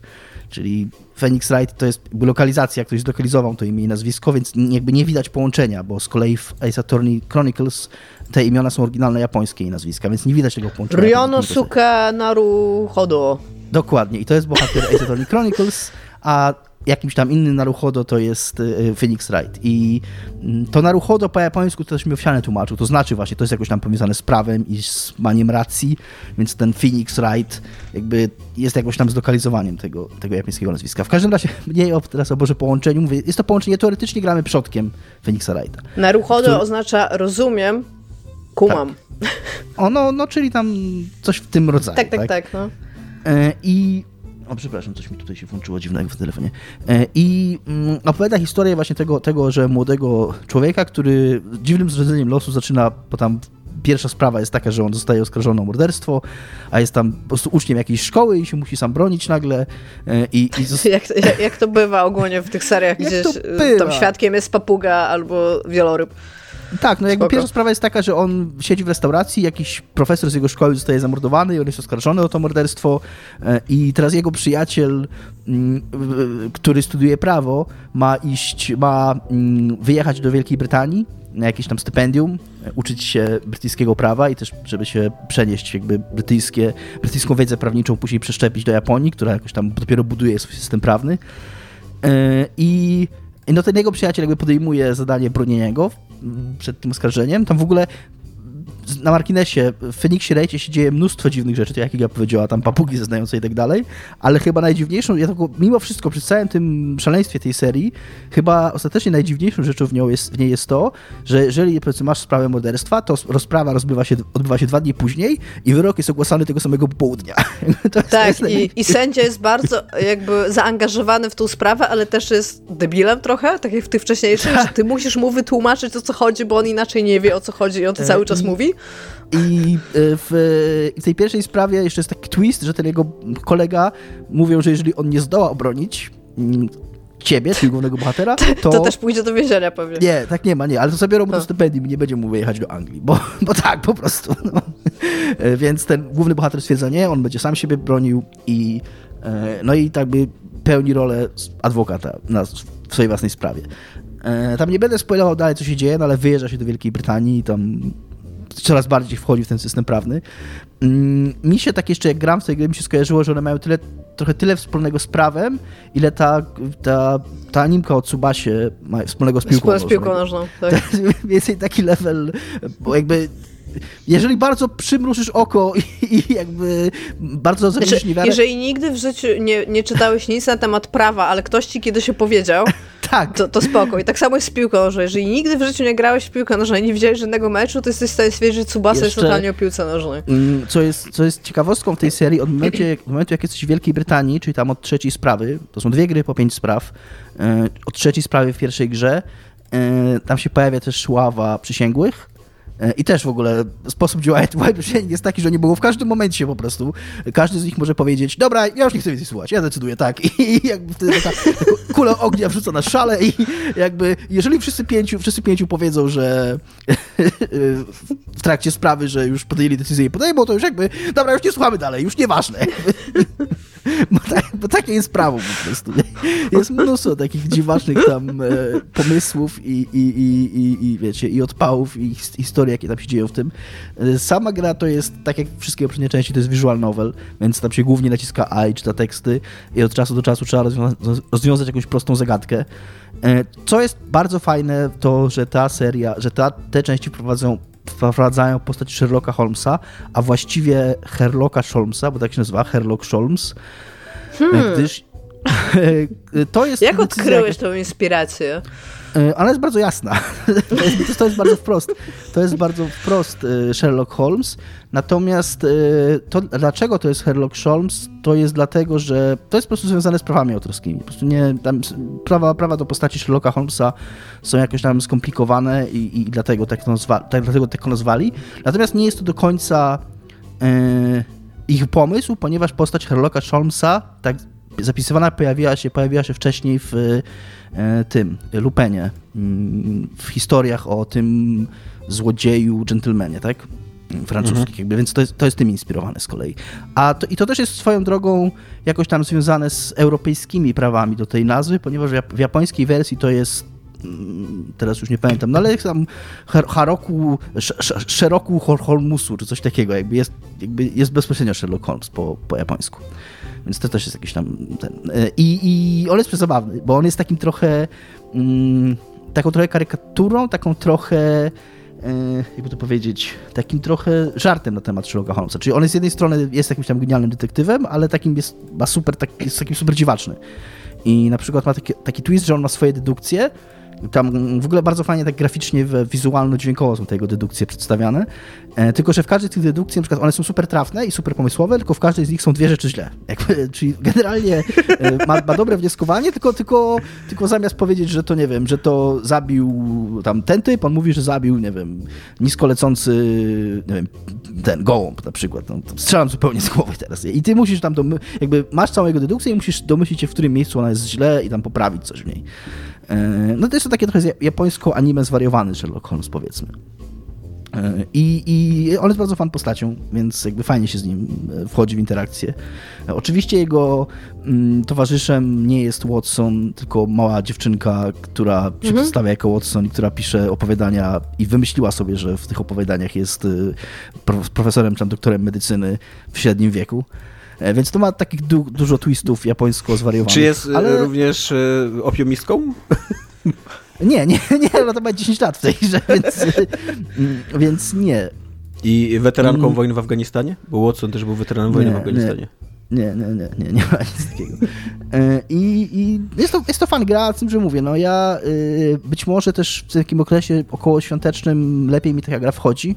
Czyli Phoenix Wright to jest lokalizacja, ktoś zlokalizował to imię i nazwisko, więc jakby nie widać połączenia, bo z kolei w Ace Attorney Chronicles te imiona są oryginalne japońskie i nazwiska, więc nie widać tego połączenia. Ryonosuke Naruhodo. Dokładnie. I to jest bohater Ace Attorney Chronicles, a jakimś tam innym Naruhodo to jest y, Phoenix Wright. I mm, to Naruhodo po japońsku to też mi owsiane tłumaczył. To znaczy właśnie, to jest jakoś tam powiązane z prawem i z maniem racji, więc ten Phoenix Wright jakby jest jakoś tam zlokalizowaniem tego, tego japońskiego nazwiska. W każdym razie, nie o, teraz o Boże połączeniu, mówię, jest to połączenie, teoretycznie gramy przodkiem Phoenixa Wrighta. Naruhodo Który- oznacza rozumiem, kumam. Ono, no czyli tam coś w tym rodzaju. Tak, tak, tak. no. E, I. O, przepraszam, coś mi tutaj się włączyło dziwnego w telefonie. E, I mm, opowiada historię właśnie tego, tego, że młodego człowieka, który dziwnym zrodzeniem losu zaczyna, bo tam pierwsza sprawa jest taka, że on zostaje oskarżony o morderstwo, a jest tam po prostu uczniem jakiejś szkoły i się musi sam bronić nagle. e, I, i Jak, jak, jak to bywa ogólnie w tych seriach, gdzieś bywa? tam świadkiem jest papuga albo wieloryb. Tak, no jakby Spoko. pierwsza sprawa jest taka, że on siedzi w restauracji, jakiś profesor z jego szkoły zostaje zamordowany i on jest oskarżony o to morderstwo e, i teraz jego przyjaciel, mm, który studiuje prawo, ma iść, ma mm, wyjechać do Wielkiej Brytanii na jakieś tam stypendium, e, uczyć się brytyjskiego prawa i też, żeby się przenieść jakby brytyjskie, brytyjską wiedzę prawniczą później przeszczepić do Japonii, która jakoś tam dopiero buduje swój system prawny. E, i no ten jego przyjaciel jakby podejmuje zadanie bronienia go przed tym oskarżeniem. Tam w ogóle na marginesie w Phoenixie Wrightie się dzieje mnóstwo dziwnych rzeczy, tak jak Iga powiedziała, tam papugi zeznające i tak dalej, ale chyba najdziwniejszą, ja tylko mimo wszystko przy całym tym szaleństwie tej serii, chyba ostatecznie najdziwniejszą rzeczą w, nią jest, w niej jest to, że jeżeli powiedzmy masz sprawę morderstwa, to rozprawa rozbywa się, odbywa się dwa dni później i wyrok jest ogłaszany tego samego popołudnia. To to Tak, jest i, i sędzia jest bardzo jakby zaangażowany w tą sprawę, ale też jest debilem trochę, tak jak w tych wcześniejszych, że ty musisz mu wytłumaczyć o co chodzi, bo on inaczej nie wie o co chodzi i on to E, cały czas i- mówi. I e, w, w tej pierwszej sprawie jeszcze jest taki twist, że ten jego kolega mówią, że jeżeli on nie zdoła obronić mm, ciebie, czyli głównego bohatera, to... To, też pójdzie do więzienia pewnie. Nie, tak nie ma, nie, ale to zabiorą mu to A. stypendium i nie będzie mu wyjechać do Anglii, bo, bo tak, po prostu. No. E, Więc ten główny bohater stwierdza nie, on będzie sam siebie bronił i e, no i tak by pełni rolę adwokata na, w swojej własnej sprawie. Tam nie będę spoilował dalej, co się dzieje, no ale wyjeżdża się do Wielkiej Brytanii i tam coraz bardziej wchodzi w ten system prawny. Mm, mi się tak jeszcze jak gram w tej gry mi się skojarzyło, że one mają tyle, trochę tyle wspólnego z prawem, ile ta, ta, ta animka o Tsubasie ma wspólnego z piłką Z piłką nożną. Tak. Więcej taki level, bo jakby jeżeli bardzo przymrużysz oko i, i jakby bardzo zrobisz znaczy, niewiarę... Jeżeli nigdy w życiu nie, nie czytałeś nic na temat prawa, ale ktoś ci kiedyś opowiedział, tak. to, to spoko. I tak samo jest z piłką nożną. Jeżeli nigdy w życiu nie grałeś w piłkę nożną i nie widziałeś żadnego meczu, to jesteś w stanie stwierdzić, że Tsubasa Jeszcze- jest totalnie o piłce nożnej. Mm, Co jest, co jest ciekawostką w tej serii, od momentu, jak, od momentu jak jesteś w Wielkiej Brytanii, czyli tam od trzeciej sprawy, to są dwie gry po pięć spraw, e, od trzeciej sprawy w pierwszej grze, e, tam się pojawia też ława przysięgłych, i też w ogóle sposób działania przysięgłych jest taki, że nie było w każdym momencie po prostu. Każdy z nich może powiedzieć, dobra, ja już nie chcę więcej słuchać, ja decyduję tak. I jakby wtedy taka kula ognia wrzuca na szale i jakby, jeżeli wszyscy pięciu, wszyscy pięciu powiedzą, że w trakcie sprawy, że już podjęli decyzję i podejmą, to już jakby, dobra, już nie słuchamy dalej, już nieważne. Bo, tak, bo takie jest prawo po prostu. Jest mnóstwo takich dziwacznych tam e, pomysłów i, i, i, i, i wiecie, i odpałów i his- historii, jakie tam się dzieją w tym. E, Sama gra to jest, tak jak wszystkie poprzednie części, to jest visual novel, więc tam się głównie naciska A i czyta teksty i od czasu do czasu trzeba rozwiązać, rozwiązać jakąś prostą zagadkę. E, Co jest bardzo fajne, to że ta seria, że ta, te części prowadzą wprowadzają postać Sherlocka Holmesa, a właściwie Herlocka Holmesa, bo tak się nazywa, Herlock Holmes, gdyż to jest Jak odkryłeś tą inspirację? E, Ona jest bardzo jasna. To jest, to jest bardzo wprost. To jest bardzo wprost e, Sherlock Holmes. Natomiast e, to, dlaczego to jest Sherlock Holmes, to jest dlatego, że to jest po prostu związane z prawami autorskimi. Po prostu nie, tam prawa, prawa do postaci Sherlocka Holmesa są jakoś tam skomplikowane i, i dlatego, tak to nazwa, tak, dlatego tak nazwali. Natomiast nie jest to do końca e, ich pomysł, ponieważ postać Sherlocka Holmesa, tak zapisywana pojawiła się, pojawiła się wcześniej w tym Lupenie, mm, w historiach o tym złodzieju, dżentelmenie, tak? Francuskich, jakby, więc to jest, to jest tym inspirowane z kolei. A to, I to też jest swoją drogą jakoś tam związane z europejskimi prawami do tej nazwy, ponieważ w, jap- w japońskiej wersji to jest mm, teraz już nie pamiętam, no ale jak tam Har- Haroku, Hol- Holmusu, czy coś takiego, jakby jest, jakby jest bezpośrednio Sherlock Holmes po, po japońsku. Więc to też jest jakiś tam ten. e, I, i on jest przezabawny, bo on jest takim trochę mm, taką trochę karykaturą, taką trochę e, jakby to powiedzieć, takim trochę żartem na temat Sherlocka Holmesa. Czyli on jest z jednej strony jest jakimś tam genialnym detektywem, ale takim jest, ma super, tak, jest takim super dziwaczny. I na przykład ma taki, taki twist, że on ma swoje dedukcje. Tam w ogóle bardzo fajnie tak graficznie, wizualno-dźwiękowo są te jego dedukcje przedstawiane. E, tylko, że w każdej z tych dedukcji, na przykład one są super trafne i super pomysłowe, tylko w każdej z nich są dwie rzeczy źle. Jakby, czyli generalnie e, ma, ma dobre wnioskowanie, tylko, tylko, tylko zamiast powiedzieć, że to nie wiem, że to zabił tam ten typ, on mówi, że zabił, nie wiem, nisko lecący, nie wiem, ten gołąb na przykład. No, strzelam zupełnie z głowy teraz. I ty musisz tam, jakby masz całą jego dedukcję i musisz domyślić się, w którym miejscu ona jest źle i tam poprawić coś w niej. E, No to jest to takie trochę japońsko-anime zwariowany Sherlock Holmes, powiedzmy. E, I, I on jest bardzo fan postacią, więc jakby fajnie się z nim e, wchodzi w interakcję. Oczywiście jego mm, towarzyszem nie jest Watson, tylko mała dziewczynka, która się przedstawia jako Watson i która pisze opowiadania i wymyśliła sobie, że w tych opowiadaniach jest y, pro- profesorem czy doktorem medycyny w średnim wieku. E, Więc to ma takich du- dużo twistów japońsko zwariowanych. Czy jest ale... ale... również e, opiumistką? Nie, nie, nie, no to ma 10 lat w tej grze, więc, mm, więc nie. I weteranką Mm. wojny w Afganistanie? Bo Watson też był weteranem wojny Nie, w Afganistanie. Nie, nie, nie, nie, nie ma nic takiego. E, I, i jest, to, jest to fan gra, z tym, że mówię, no ja y, być może też w takim okresie około świątecznym lepiej mi taka gra wchodzi,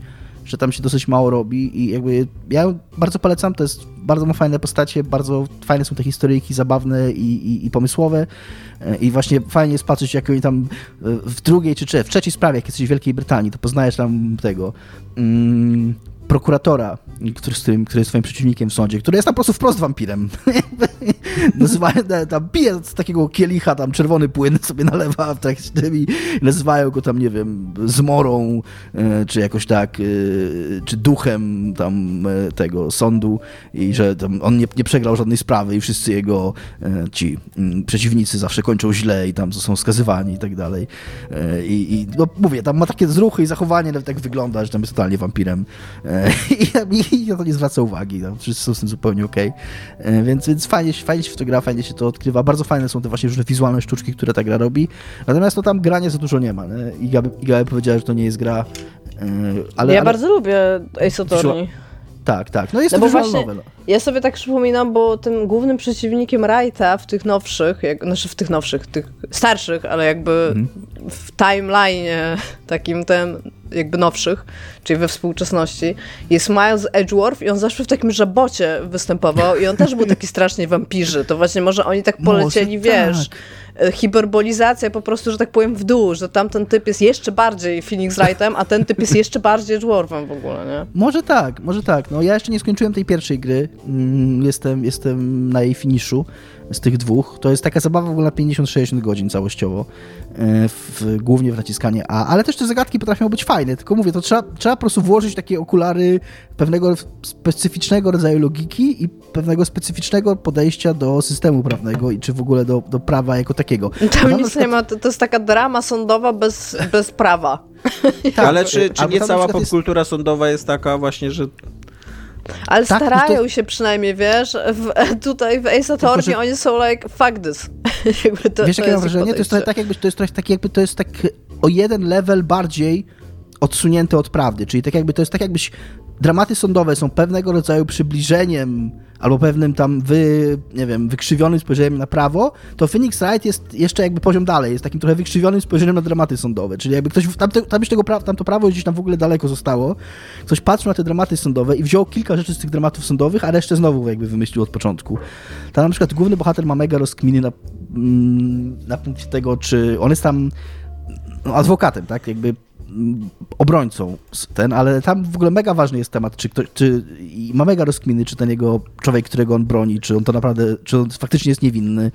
że tam się dosyć mało robi i jakby ja bardzo polecam, to jest bardzo fajne postacie, bardzo fajne są te historyjki, zabawne i, i, i pomysłowe E, i właśnie fajnie jest patrzeć, jak oni tam e, w drugiej czy trze- w trzeciej sprawie, jak jesteś w Wielkiej Brytanii, to poznajesz tam tego mm, prokuratora, który, z którym, który jest twoim przeciwnikiem w sądzie, który jest tam po prostu wprost wampirem. nazywają, tam pije z takiego kielicha, tam czerwony płyn sobie nalewa w trakcie i nazywają go tam, nie wiem, zmorą, e, czy jakoś tak, e, czy duchem tam e, tego sądu i że on nie, nie przegrał żadnej sprawy i wszyscy jego ci mm, przeciwnicy zawsze kończą źle i tam są skazywani i tak dalej. I, i no, mówię, tam ma takie zruchy i zachowanie, nawet tak wygląda, że tam jest totalnie wampirem. I, i, na to nie zwraca uwagi, tam wszyscy są z tym zupełnie okej. Okay. Więc, więc fajnie, fajnie się w to gra, fajnie się to odkrywa. Bardzo fajne są te właśnie różne wizualne sztuczki, które ta gra robi. Natomiast no tam grania za dużo nie ma. Nie? Iga, Iga powiedziała, że to nie jest gra. Yy, ale, ja ale... bardzo lubię Ace Attorney. Tak, tak. No jest no to właśnie, nowe, no. Ja sobie tak przypominam, bo tym głównym przeciwnikiem Wrighta w tych nowszych, jak, znaczy w tych nowszych, tych starszych, ale jakby mhm. w timeline takim tym jakby nowszych, czyli we współczesności, jest Miles Edgeworth i on zawsze w takim żabocie występował i on też był taki strasznie wampirzy. To właśnie może oni tak polecieli, może wiesz, tak hiperbolizacja po prostu, że tak powiem, w dół, że tamten typ jest jeszcze bardziej Phoenix Wrightem, a ten typ jest jeszcze bardziej Dwarfem w ogóle, nie? Może tak, może tak. No ja jeszcze nie skończyłem tej pierwszej gry. Mm, jestem, jestem na jej finiszu z tych dwóch. To jest taka zabawa w ogóle na 50-60 godzin całościowo, e, w, głównie w naciskanie A, ale też te zagadki potrafią być fajne, tylko mówię, to trzeba, trzeba po prostu włożyć takie okulary pewnego specyficznego rodzaju logiki i pewnego specyficznego podejścia do systemu prawnego i czy w ogóle do, do prawa jako takiego. Tam nic przykład... nie ma, to, to, jest taka drama sądowa bez, bez prawa. Tak, ale czy, czy nie cała popkultura jest... sądowa jest taka właśnie, że ale tak, starają to... się przynajmniej, wiesz, w, tutaj w Ace Attorney że... oni są like, fuck this. to, wiesz, jakie mam wrażenie? To jest trochę tak, jakby, to jest trochę tak, jakby to jest tak o jeden level bardziej odsunięte od prawdy, czyli tak jakby to jest tak jakbyś dramaty sądowe są pewnego rodzaju przybliżeniem albo pewnym tam wy, nie wiem, wykrzywionym spojrzeniem na prawo, to Phoenix Wright jest jeszcze jakby poziom dalej, jest takim trochę wykrzywionym spojrzeniem na dramaty sądowe, czyli jakby ktoś, tam, tego tam to prawo gdzieś tam w ogóle daleko zostało, ktoś patrzył na te dramaty sądowe i wziął kilka rzeczy z tych dramatów sądowych, a resztę znowu jakby wymyślił od początku. Tam na przykład główny bohater ma mega rozkminy na, mm, na punkcie tego, czy on jest tam no, adwokatem, tak, jakby obrońcą ten, ale tam w ogóle mega ważny jest temat, czy, ktoś, czy i ma mega rozkminy, czy ten jego człowiek, którego on broni, czy on to naprawdę, czy on faktycznie jest niewinny,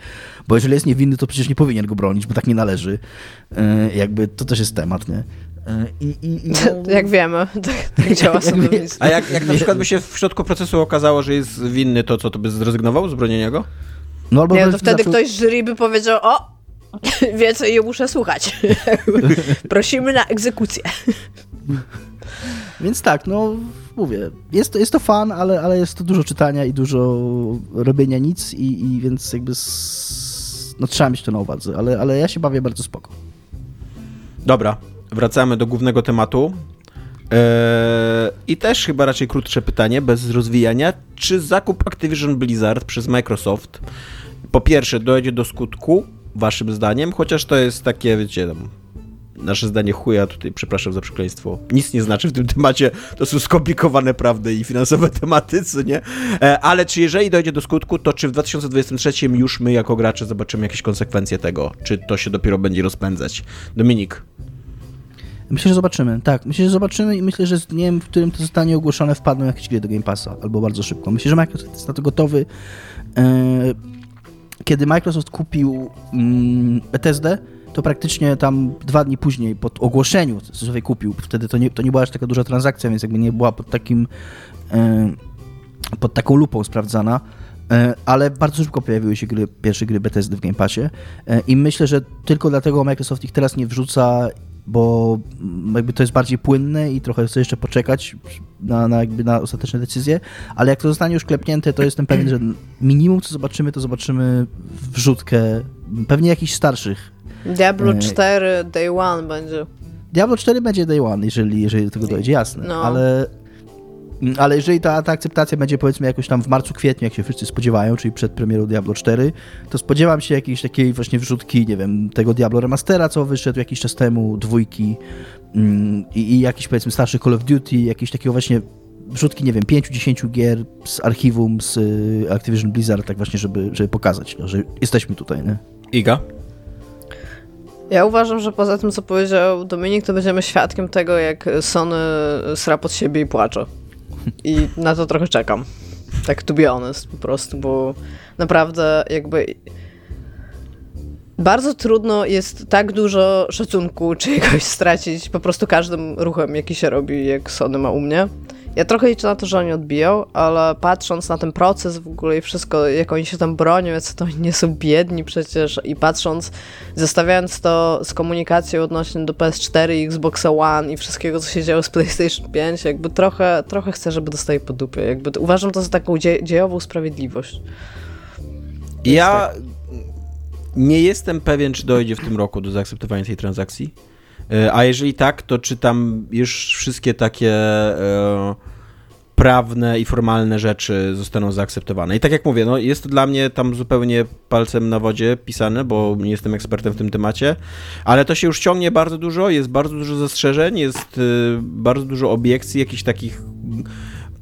bo jeżeli jest niewinny, to przecież nie powinien go bronić, bo tak nie należy. E, jakby to też jest temat, nie? I, i, i no... Jak wiemy, tak, tak działa A jak, jak na przykład by się w środku procesu okazało, że jest winny, to co, to by zrezygnował z bronienia go? No albo nie, to wtedy zaczął... ktoś z jury by powiedział, o, Wie, co je muszę słuchać. Prosimy na egzekucję. Więc tak, no mówię, jest to, jest to fan, ale, ale jest to dużo czytania i dużo robienia nic i, i więc jakby s... no trzeba mieć to na uwadze, ale, ale ja się bawię bardzo spoko. Dobra, wracamy do głównego tematu. Eee, I też chyba raczej krótsze pytanie, bez rozwijania. Czy zakup Activision Blizzard przez Microsoft po pierwsze dojdzie do skutku, waszym zdaniem, chociaż to jest takie, wiecie, tam, nasze zdanie chuja, tutaj przepraszam za przekleństwo, nic nie znaczy w tym temacie, to są skomplikowane prawdy i finansowe tematy, co nie? E, ale czy jeżeli dojdzie do skutku, to czy w 2023 już my jako gracze zobaczymy jakieś konsekwencje tego? Czy to się dopiero będzie rozpędzać? Dominik. Myślę, że zobaczymy, tak. Myślę, że zobaczymy i myślę, że z dniem, w którym to zostanie ogłoszone, wpadną jakieś gry do Game Passa, albo bardzo szybko. Myślę, że Microsoft jest na to gotowy. Yy kiedy Microsoft kupił mm, to praktycznie tam dwa dni później, po ogłoszeniu, co sobie kupił, wtedy to nie, to nie była aż taka duża transakcja, więc jakby nie była pod takim e, pod taką lupą sprawdzana, e, ale bardzo szybko pojawiły się gry, pierwsze gry Bethesdy w Game Passie. E, i myślę, że tylko dlatego Microsoft ich teraz nie wrzuca bo jakby to jest bardziej płynne i trochę chcę jeszcze poczekać na, na, jakby na ostateczne decyzje, ale jak to zostanie już klepnięte, to jestem pewien, że minimum co zobaczymy, to zobaczymy wrzutkę pewnie jakichś starszych. Diablo 4 e, Day One będzie. Diablo 4 będzie Day One, jeżeli, jeżeli do tego dojdzie, jasne, no. ale ale jeżeli ta, ta akceptacja będzie powiedzmy jakoś tam w marcu, kwietniu, jak się wszyscy spodziewają, czyli przed premierą Diablo 4, to spodziewam się jakiejś takiej właśnie wrzutki, nie wiem, tego Diablo Remastera, co wyszedł jakiś czas temu, dwójki mm, i, i jakiś powiedzmy starszy Call of Duty, jakiś takiego właśnie wrzutki, nie wiem, 5-10 gier z archiwum, z y, Activision Blizzard, tak właśnie, żeby, żeby pokazać, no, że jesteśmy tutaj, nie? Iga? Ja uważam, że poza tym, co powiedział Dominik, to będziemy świadkiem tego, jak Sony sra pod siebie i płacze. I na to trochę czekam. Tak to be honest po prostu, bo naprawdę jakby bardzo trudno jest tak dużo szacunku czegoś stracić po prostu każdym ruchem, jaki się robi, jak Sony ma u mnie. Ja trochę liczę na to, że oni odbiją, ale patrząc na ten proces w ogóle i wszystko, jak oni się tam bronią, jak to oni nie są biedni przecież i patrząc, zestawiając to z komunikacją odnośnie do PS4 Xbox One i wszystkiego, co się działo z PlayStation 5, jakby trochę, trochę chcę, żeby dostali po dupie. Jakby uważam to za taką dzie dziejową sprawiedliwość. Ja tak. nie jestem pewien, czy dojdzie w tym roku do zaakceptowania tej transakcji. E, a jeżeli tak, to czy tam już wszystkie takie e, prawne i formalne rzeczy zostaną zaakceptowane? I tak jak mówię, no jest to dla mnie tam zupełnie palcem na wodzie pisane, bo nie jestem ekspertem w tym temacie, ale to się już ciągnie bardzo dużo, jest bardzo dużo zastrzeżeń, jest e, bardzo dużo obiekcji, jakichś takich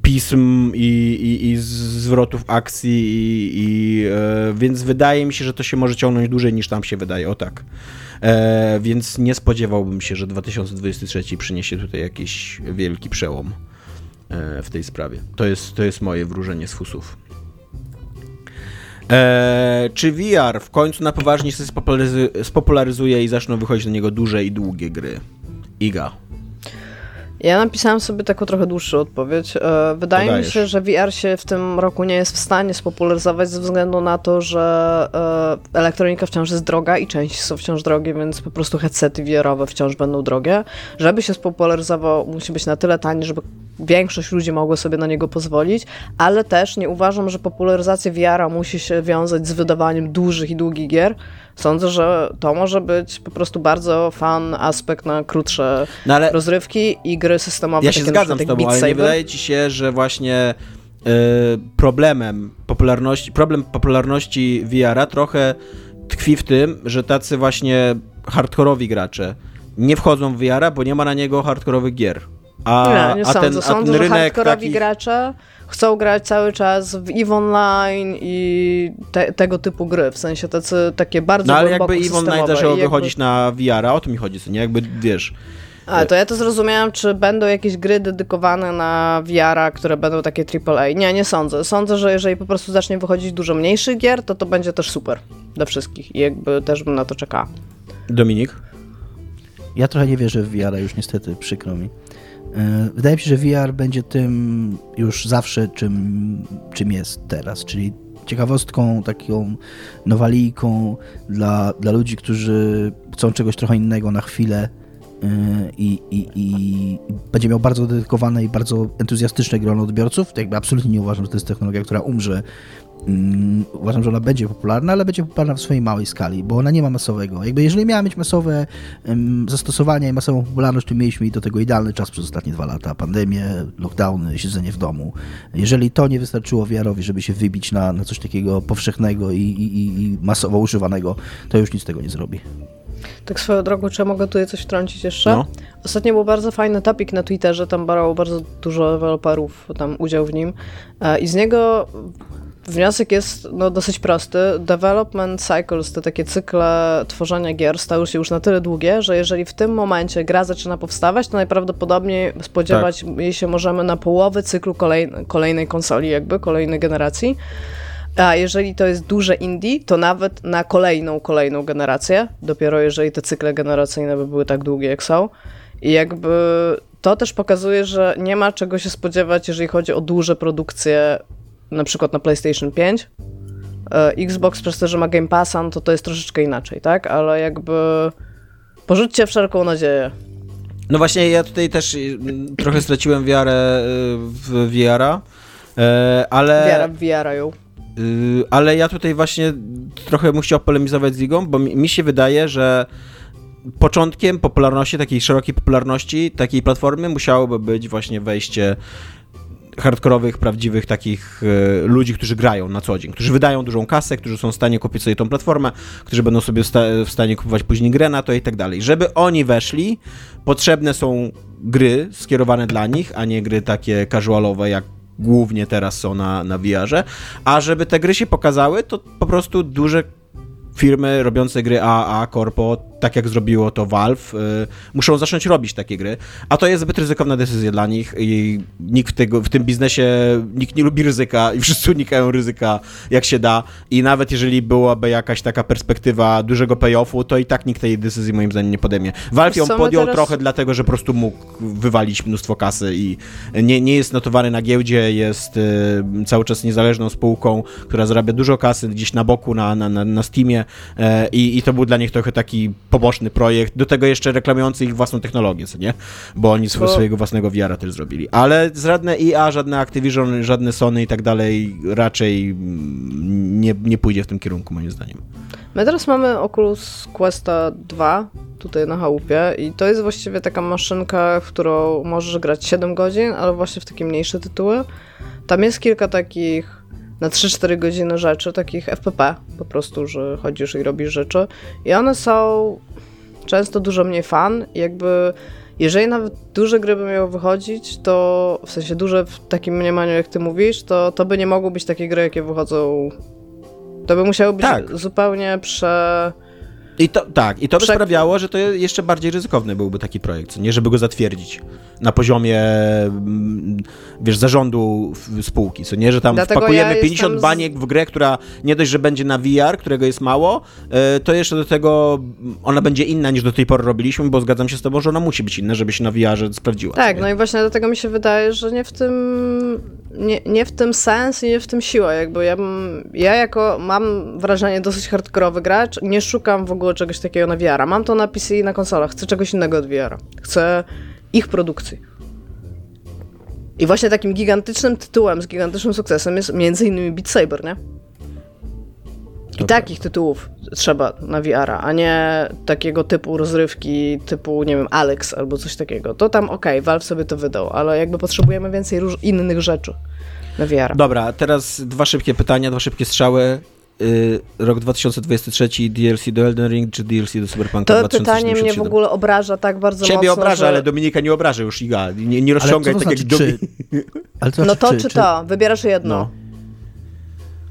pism i, i, i zwrotów akcji, i, i więc wydaje mi się, że to się może ciągnąć dłużej niż tam się wydaje, o tak. E, więc nie spodziewałbym się, że 2023 przyniesie tutaj jakiś wielki przełom e, w tej sprawie. To jest, to jest moje wróżenie z fusów. E, czy VR w końcu na poważnie się spopularyzuje i zaczną wychodzić na niego duże i długie gry? Iga. Ja napisałam sobie taką trochę dłuższą odpowiedź. E, wydaje Podajesz. mi się, że VR się w tym roku nie jest w stanie spopularyzować ze względu na to, że e, elektronika wciąż jest droga i części są wciąż drogie, więc po prostu headsety VR-owe wciąż będą drogie. Żeby się spopularyzował, musi być na tyle tani, żeby większość ludzi mogło sobie na niego pozwolić, ale też nie uważam, że popularyzacja VR-a musi się wiązać z wydawaniem dużych i długich gier. Sądzę, że to może być po prostu bardzo fan aspekt na krótsze no rozrywki i gry systemowe. Ja się zgadzam z tobą, ale nie wydaje ci się, że właśnie yy, problemem popularności, problem popularności VR-a trochę tkwi w tym, że tacy właśnie hardkorowi gracze nie wchodzą w VR-a, bo nie ma na niego hardkorowych gier. A, nie, nie a sądzę. ten, a ten rynek że taki... gracze chcą grać cały czas w EVE Online i te, tego typu gry, w sensie tacy, takie bardzo No ale jakby EVE Online zaczęło jakby... wychodzić na VR-a, o to mi chodzi, co nie? Jakby, wiesz... A, to ja to zrozumiałam, czy będą jakieś gry dedykowane na VR-a, które będą takie AAA. Nie, nie sądzę. Sądzę, że jeżeli po prostu zacznie wychodzić dużo mniejszych gier, to to będzie też super dla wszystkich i jakby też bym na to czekała. Dominik? Ja trochę nie wierzę w VR-a już niestety, przykro mi. E, wydaje mi się, że VR będzie tym już zawsze, czym, czym jest teraz, czyli ciekawostką, taką nowalijką dla, dla ludzi, którzy chcą czegoś trochę innego na chwilę e, i, i, i będzie miał bardzo dedykowane i bardzo entuzjastyczne grono odbiorców. Jakby absolutnie nie uważam, że to jest technologia, która umrze Mm, uważam, że ona będzie popularna, ale będzie popularna w swojej małej skali, bo ona nie ma masowego. Jakby jeżeli miała mieć masowe um, zastosowania i masową popularność, to mieliśmy do tego idealny czas przez ostatnie dwa lata. Pandemię, lockdowny, siedzenie w domu. Jeżeli to nie wystarczyło wiarowi, żeby się wybić na, na coś takiego powszechnego i, i, i masowo używanego, to już nic z tego nie zrobi. Tak swoją drogą, czy ja mogę tutaj coś wtrącić jeszcze? No. Ostatnio był bardzo fajny topik na Twitterze, tam brało bardzo dużo deweloperów tam udział w nim e, i z niego Wniosek jest no, dosyć prosty. Development cycles, te takie cykle tworzenia gier stały się już na tyle długie, że jeżeli w tym momencie gra zaczyna powstawać, to najprawdopodobniej spodziewać tak. jej się możemy na połowę cyklu kolej, kolejnej konsoli, jakby kolejnej generacji. A jeżeli to jest duże indie, to nawet na kolejną, kolejną generację, dopiero jeżeli te cykle generacyjne by były tak długie, jak są. I jakby to też pokazuje, że nie ma czego się spodziewać, jeżeli chodzi o duże produkcje na przykład na PlayStation 5. E, Xbox przez to, że ma Game Passa, no to to jest troszeczkę inaczej, tak? Ale jakby porzućcie wszelką nadzieję. No właśnie, ja tutaj też y, trochę straciłem wiarę y, w VR-a, e, ale... Wiara w VR-a ją. Y, ale ja tutaj właśnie trochę bym chciał polemizować z Ligą, bo mi się wydaje, że początkiem popularności, takiej szerokiej popularności takiej platformy musiałoby być właśnie wejście hardkorowych, prawdziwych takich e, ludzi, którzy grają na co dzień, którzy wydają dużą kasę, którzy są w stanie kupić sobie tą platformę, którzy będą sobie w stanie kupować później grę na to i tak dalej. Żeby oni weszli, potrzebne są gry skierowane dla nich, a nie gry takie casualowe, jak głównie teraz są na, na VR-ze, a żeby te gry się pokazały, to po prostu duże firmy robiące gry AAA, Corpo, tak jak zrobiło to Valve, y, muszą zacząć robić takie gry, a to jest zbyt ryzykowna decyzja dla nich i nikt w, tego, w tym biznesie, nikt nie lubi ryzyka i wszyscy unikają ryzyka jak się da i nawet jeżeli byłaby jakaś taka perspektywa dużego payoffu, to i tak nikt tej decyzji moim zdaniem nie podejmie. Valve ją podjął teraz- trochę dlatego, że po prostu mógł wywalić mnóstwo kasy i nie, nie jest notowany na giełdzie, jest y, cały czas niezależną spółką, która zarabia dużo kasy gdzieś na boku, na, na, na, na Steamie e, i, i to był dla nich trochę taki poboczny projekt, do tego jeszcze reklamujący ich własną technologię, co nie? Bo oni swojego własnego VR-a też zrobili. Ale żadne EA, żadne Activision, żadne Sony i tak dalej raczej mm, nie, nie pójdzie w tym kierunku, moim zdaniem. My teraz mamy Oculus Questa 2 tutaj na chałupie i to jest właściwie taka maszynka, w którą możesz grać 7 godzin, ale właśnie w takie mniejsze tytuły. Tam jest kilka takich na 3-4 godziny rzeczy, takich FPP po prostu, że chodzisz i robisz rzeczy. I one są często dużo mniej fan i jakby jeżeli nawet duże gry by miały wychodzić, to w sensie duże w takim mniemaniu jak ty mówisz, to, to by nie mogły być takie gry, jakie wychodzą. To by musiało być Tak. zupełnie prze... I to, tak, i to by sprawiało, że to jeszcze bardziej ryzykowny byłby taki projekt, nie żeby go zatwierdzić na poziomie, mm, wiesz, zarządu spółki, co nie, że tam Dlatego wpakujemy ja 50 jestem z- baniek w grę, która nie dość, że będzie na VR, którego jest mało, e, to jeszcze do tego ona będzie inna niż do tej pory robiliśmy, bo zgadzam się z tobą, że ona musi być inna, żeby się na VR-ze sprawdziła. Tak, no i właśnie dlatego mi się wydaje, że nie w tym nie, nie w tym sens i nie w tym siła, jakby ja ja jako mam wrażenie dosyć hardkorowy gracz, nie szukam w ogóle czegoś takiego na VR-a. Mam to na PC i na konsolach, chcę czegoś innego od VR-a. Chcę ich produkcji. I właśnie takim gigantycznym tytułem z gigantycznym sukcesem jest między innymi Beat Saber, nie? I Dobra. takich tytułów trzeba na VR-a, a nie takiego typu rozrywki, typu, nie wiem, Alex albo coś takiego. To tam okej, Valve sobie to wydał, ale jakby potrzebujemy więcej innych rzeczy na VR. Dobra, teraz dwa szybkie pytania, dwa szybkie strzały. Y, rok 2023 DLC do Elden Ring czy DLC do Cyberpunka To 2077? pytanie mnie w ogóle obraża tak bardzo Ciebie mocno, obraża, że... ale Dominika nie obraża już Iga. Nie, nie rozciągaj tak znaczy, jak Dominika. czy? Ale to No znaczy, to czy, czy to? Wybierasz jedno. No.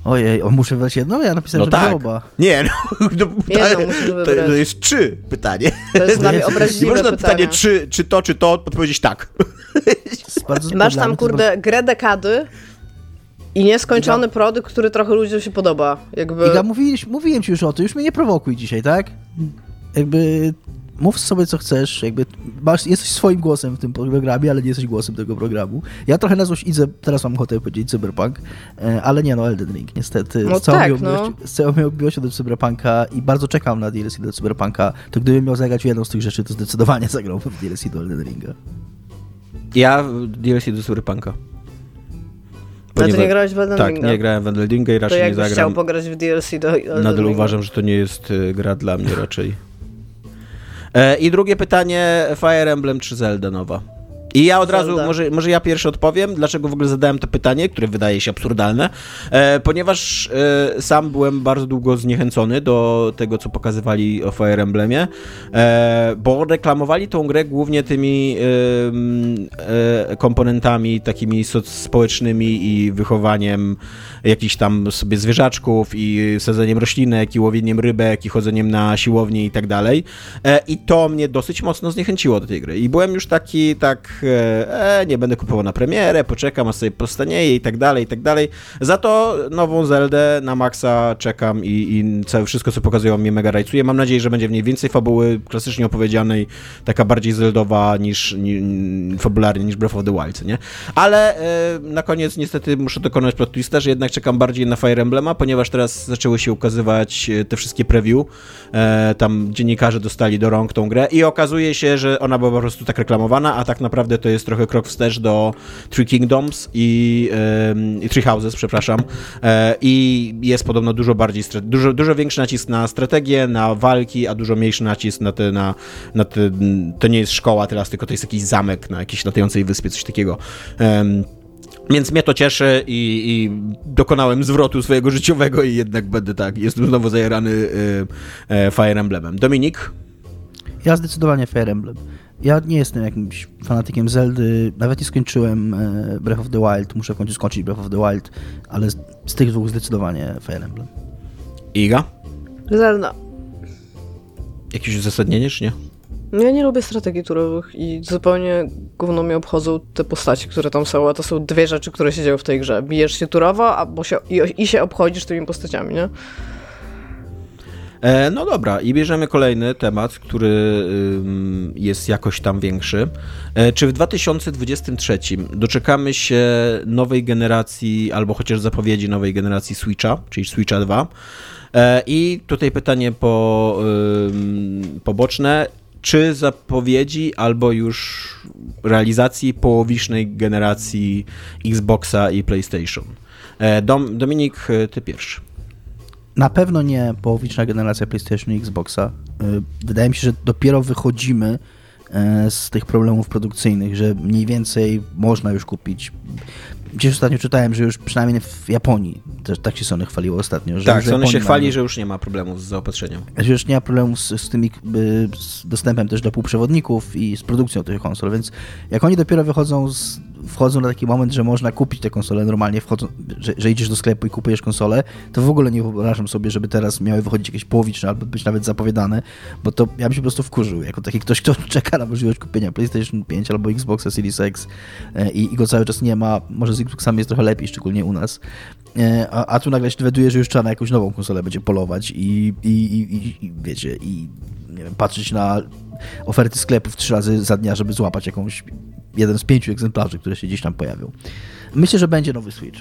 Ojej, o, muszę wybrać jedno? Ja napisałem, No że tak. oba. Nie, no, no musisz to, to jest czy pytanie. To jest dla mnie Jezu, Nie obraźliwe można na pytanie. pytanie czy, czy to, czy to, odpowiedzieć tak. Masz tam, kurde, grę dekady i nieskończony produkt, który trochę ludziom się podoba. Jakby... Iga, mówiliś, mówiłem ci już o tym, już mnie nie prowokuj dzisiaj, tak? Jakby mów sobie co chcesz, jakby masz, jesteś swoim głosem w tym programie, ale nie jesteś głosem tego programu. Ja trochę na złość idę, teraz mam ochotę powiedzieć Cyberpunk, e, ale nie no, Elden Ring, niestety. No z, całą tak, miłością, miłością do Cyberpunka i bardzo czekam na DLC do Cyberpunka, to gdybym miał zagrać w jedną z tych rzeczy, to zdecydowanie zagrałbym w DLC do Elden Ringa. Ja DLC do Cyberpunka. A ty Ponieważ- nie grałeś w Elden Tak, nie grałem w Elden i raczej nie jakbyś chciał zagram. pograć w DLC do Elden Nadal uważam, że to nie jest y, gra dla mnie raczej. E, I drugie pytanie, Fire Emblem czy Zelda nowa? I ja od razu, może, może ja pierwszy odpowiem, dlaczego w ogóle zadałem to pytanie, które wydaje się absurdalne, e, ponieważ e, sam byłem bardzo długo zniechęcony do tego, co pokazywali o Fire Emblemie, e, bo reklamowali tą grę głównie tymi em, e, komponentami takimi społecznymi i wychowaniem jakichś tam sobie zwierzaczków i sadzeniem roślinek i łowieniem rybek i chodzeniem na siłownię i tak dalej. E, I to mnie dosyć mocno zniechęciło do tej gry. I byłem już taki, tak, e, e, nie będę kupował na premierę, poczekam, a sobie postanieje i tak dalej, i tak dalej. Za to nową Zeldę na maksa czekam i, i całe wszystko, co pokazują mnie mega rajcuje. Mam nadzieję, że będzie w niej więcej fabuły klasycznie opowiedzianej, taka bardziej zeldowa niż, ni, fabularnie niż Breath of the Wild, nie? Ale e, na koniec niestety muszę dokonać plot twista, że jednak czekam bardziej na Fire Emblema, ponieważ teraz zaczęły się ukazywać e, te wszystkie preview. E, tam dziennikarze dostali do rąk tą grę i okazuje się, że ona była po prostu tak reklamowana, a tak naprawdę to jest trochę krok wstecz do Three Kingdoms i, i Three Houses, przepraszam. E, I jest podobno dużo bardziej, dużo, dużo większy nacisk na strategię, na walki, a dużo mniejszy nacisk na te, na, na te, to nie jest szkoła teraz, tylko to jest jakiś zamek na jakiejś latającej wyspie, coś takiego. Więc mnie to cieszy i, i dokonałem zwrotu swojego życiowego i jednak będę tak, jestem znowu zajarany y, y, Fire Emblemem. Dominik? Ja zdecydowanie Fire Emblem. Ja nie jestem jakimś fanatykiem Zeldy, nawet nie skończyłem e, Breath of the Wild, muszę w końcu skończyć Breath of the Wild, ale z, z tych dwóch zdecydowanie Fire Emblem. Iga? Zelda. Jakieś uzasadnienie, czy nie? Ja nie lubię strategii turowych i zupełnie gówno mnie obchodzą te postaci, które tam są, a to są dwie rzeczy, które się dzieją w tej grze. Bijesz się turowo, albo się, i, i się obchodzisz tymi postaciami, nie? E, no dobra, i bierzemy kolejny temat, który jest jakoś tam większy. E, czy w 2023 doczekamy się nowej generacji, albo chociaż zapowiedzi nowej generacji Switcha, czyli Switcha 2? E, I tutaj pytanie po, poboczne. Czy zapowiedzi albo już realizacji połowicznej generacji Xboxa i PlayStation? Dom, Dominik, ty pierwszy. Na pewno nie połowiczna generacja PlayStation i Xboxa. Y, Wydaje mi się, że dopiero wychodzimy e, z tych problemów produkcyjnych, że mniej więcej można już kupić. Gdzieś ostatnio czytałem, że już przynajmniej w Japonii, też tak się Sony chwaliło ostatnio. Że Tak, Sony się chwali, mamy- że już nie ma problemów z zaopatrzeniem. że już nie ma problemu z, z tymi y, z dostępem też do półprzewodników i z produkcją tych konsol, więc jak oni dopiero wychodzą z, wchodzą na taki moment, że można kupić te konsole normalnie, wchodzą, że, że idziesz do sklepu i kupujesz konsolę, to w ogóle nie wyobrażam sobie, żeby teraz miały wychodzić jakieś połowiczne albo być nawet zapowiadane, bo to ja bym się po prostu wkurzył, jako taki ktoś, kto czeka na możliwość kupienia PlayStation 5 albo Xboxa Series X e, i, i go cały czas nie ma, może z Xboxami jest trochę lepiej, szczególnie u nas, E, a, a tu nagle się dowiaduje, że już trzeba na jakąś nową konsolę będzie polować i, i, i, i, wiecie, i wiem, patrzeć na oferty sklepów trzy razy za dnia, żeby złapać jakąś jeden z pięciu egzemplarzy, które się gdzieś tam pojawią. Myślę, że będzie nowy Switch.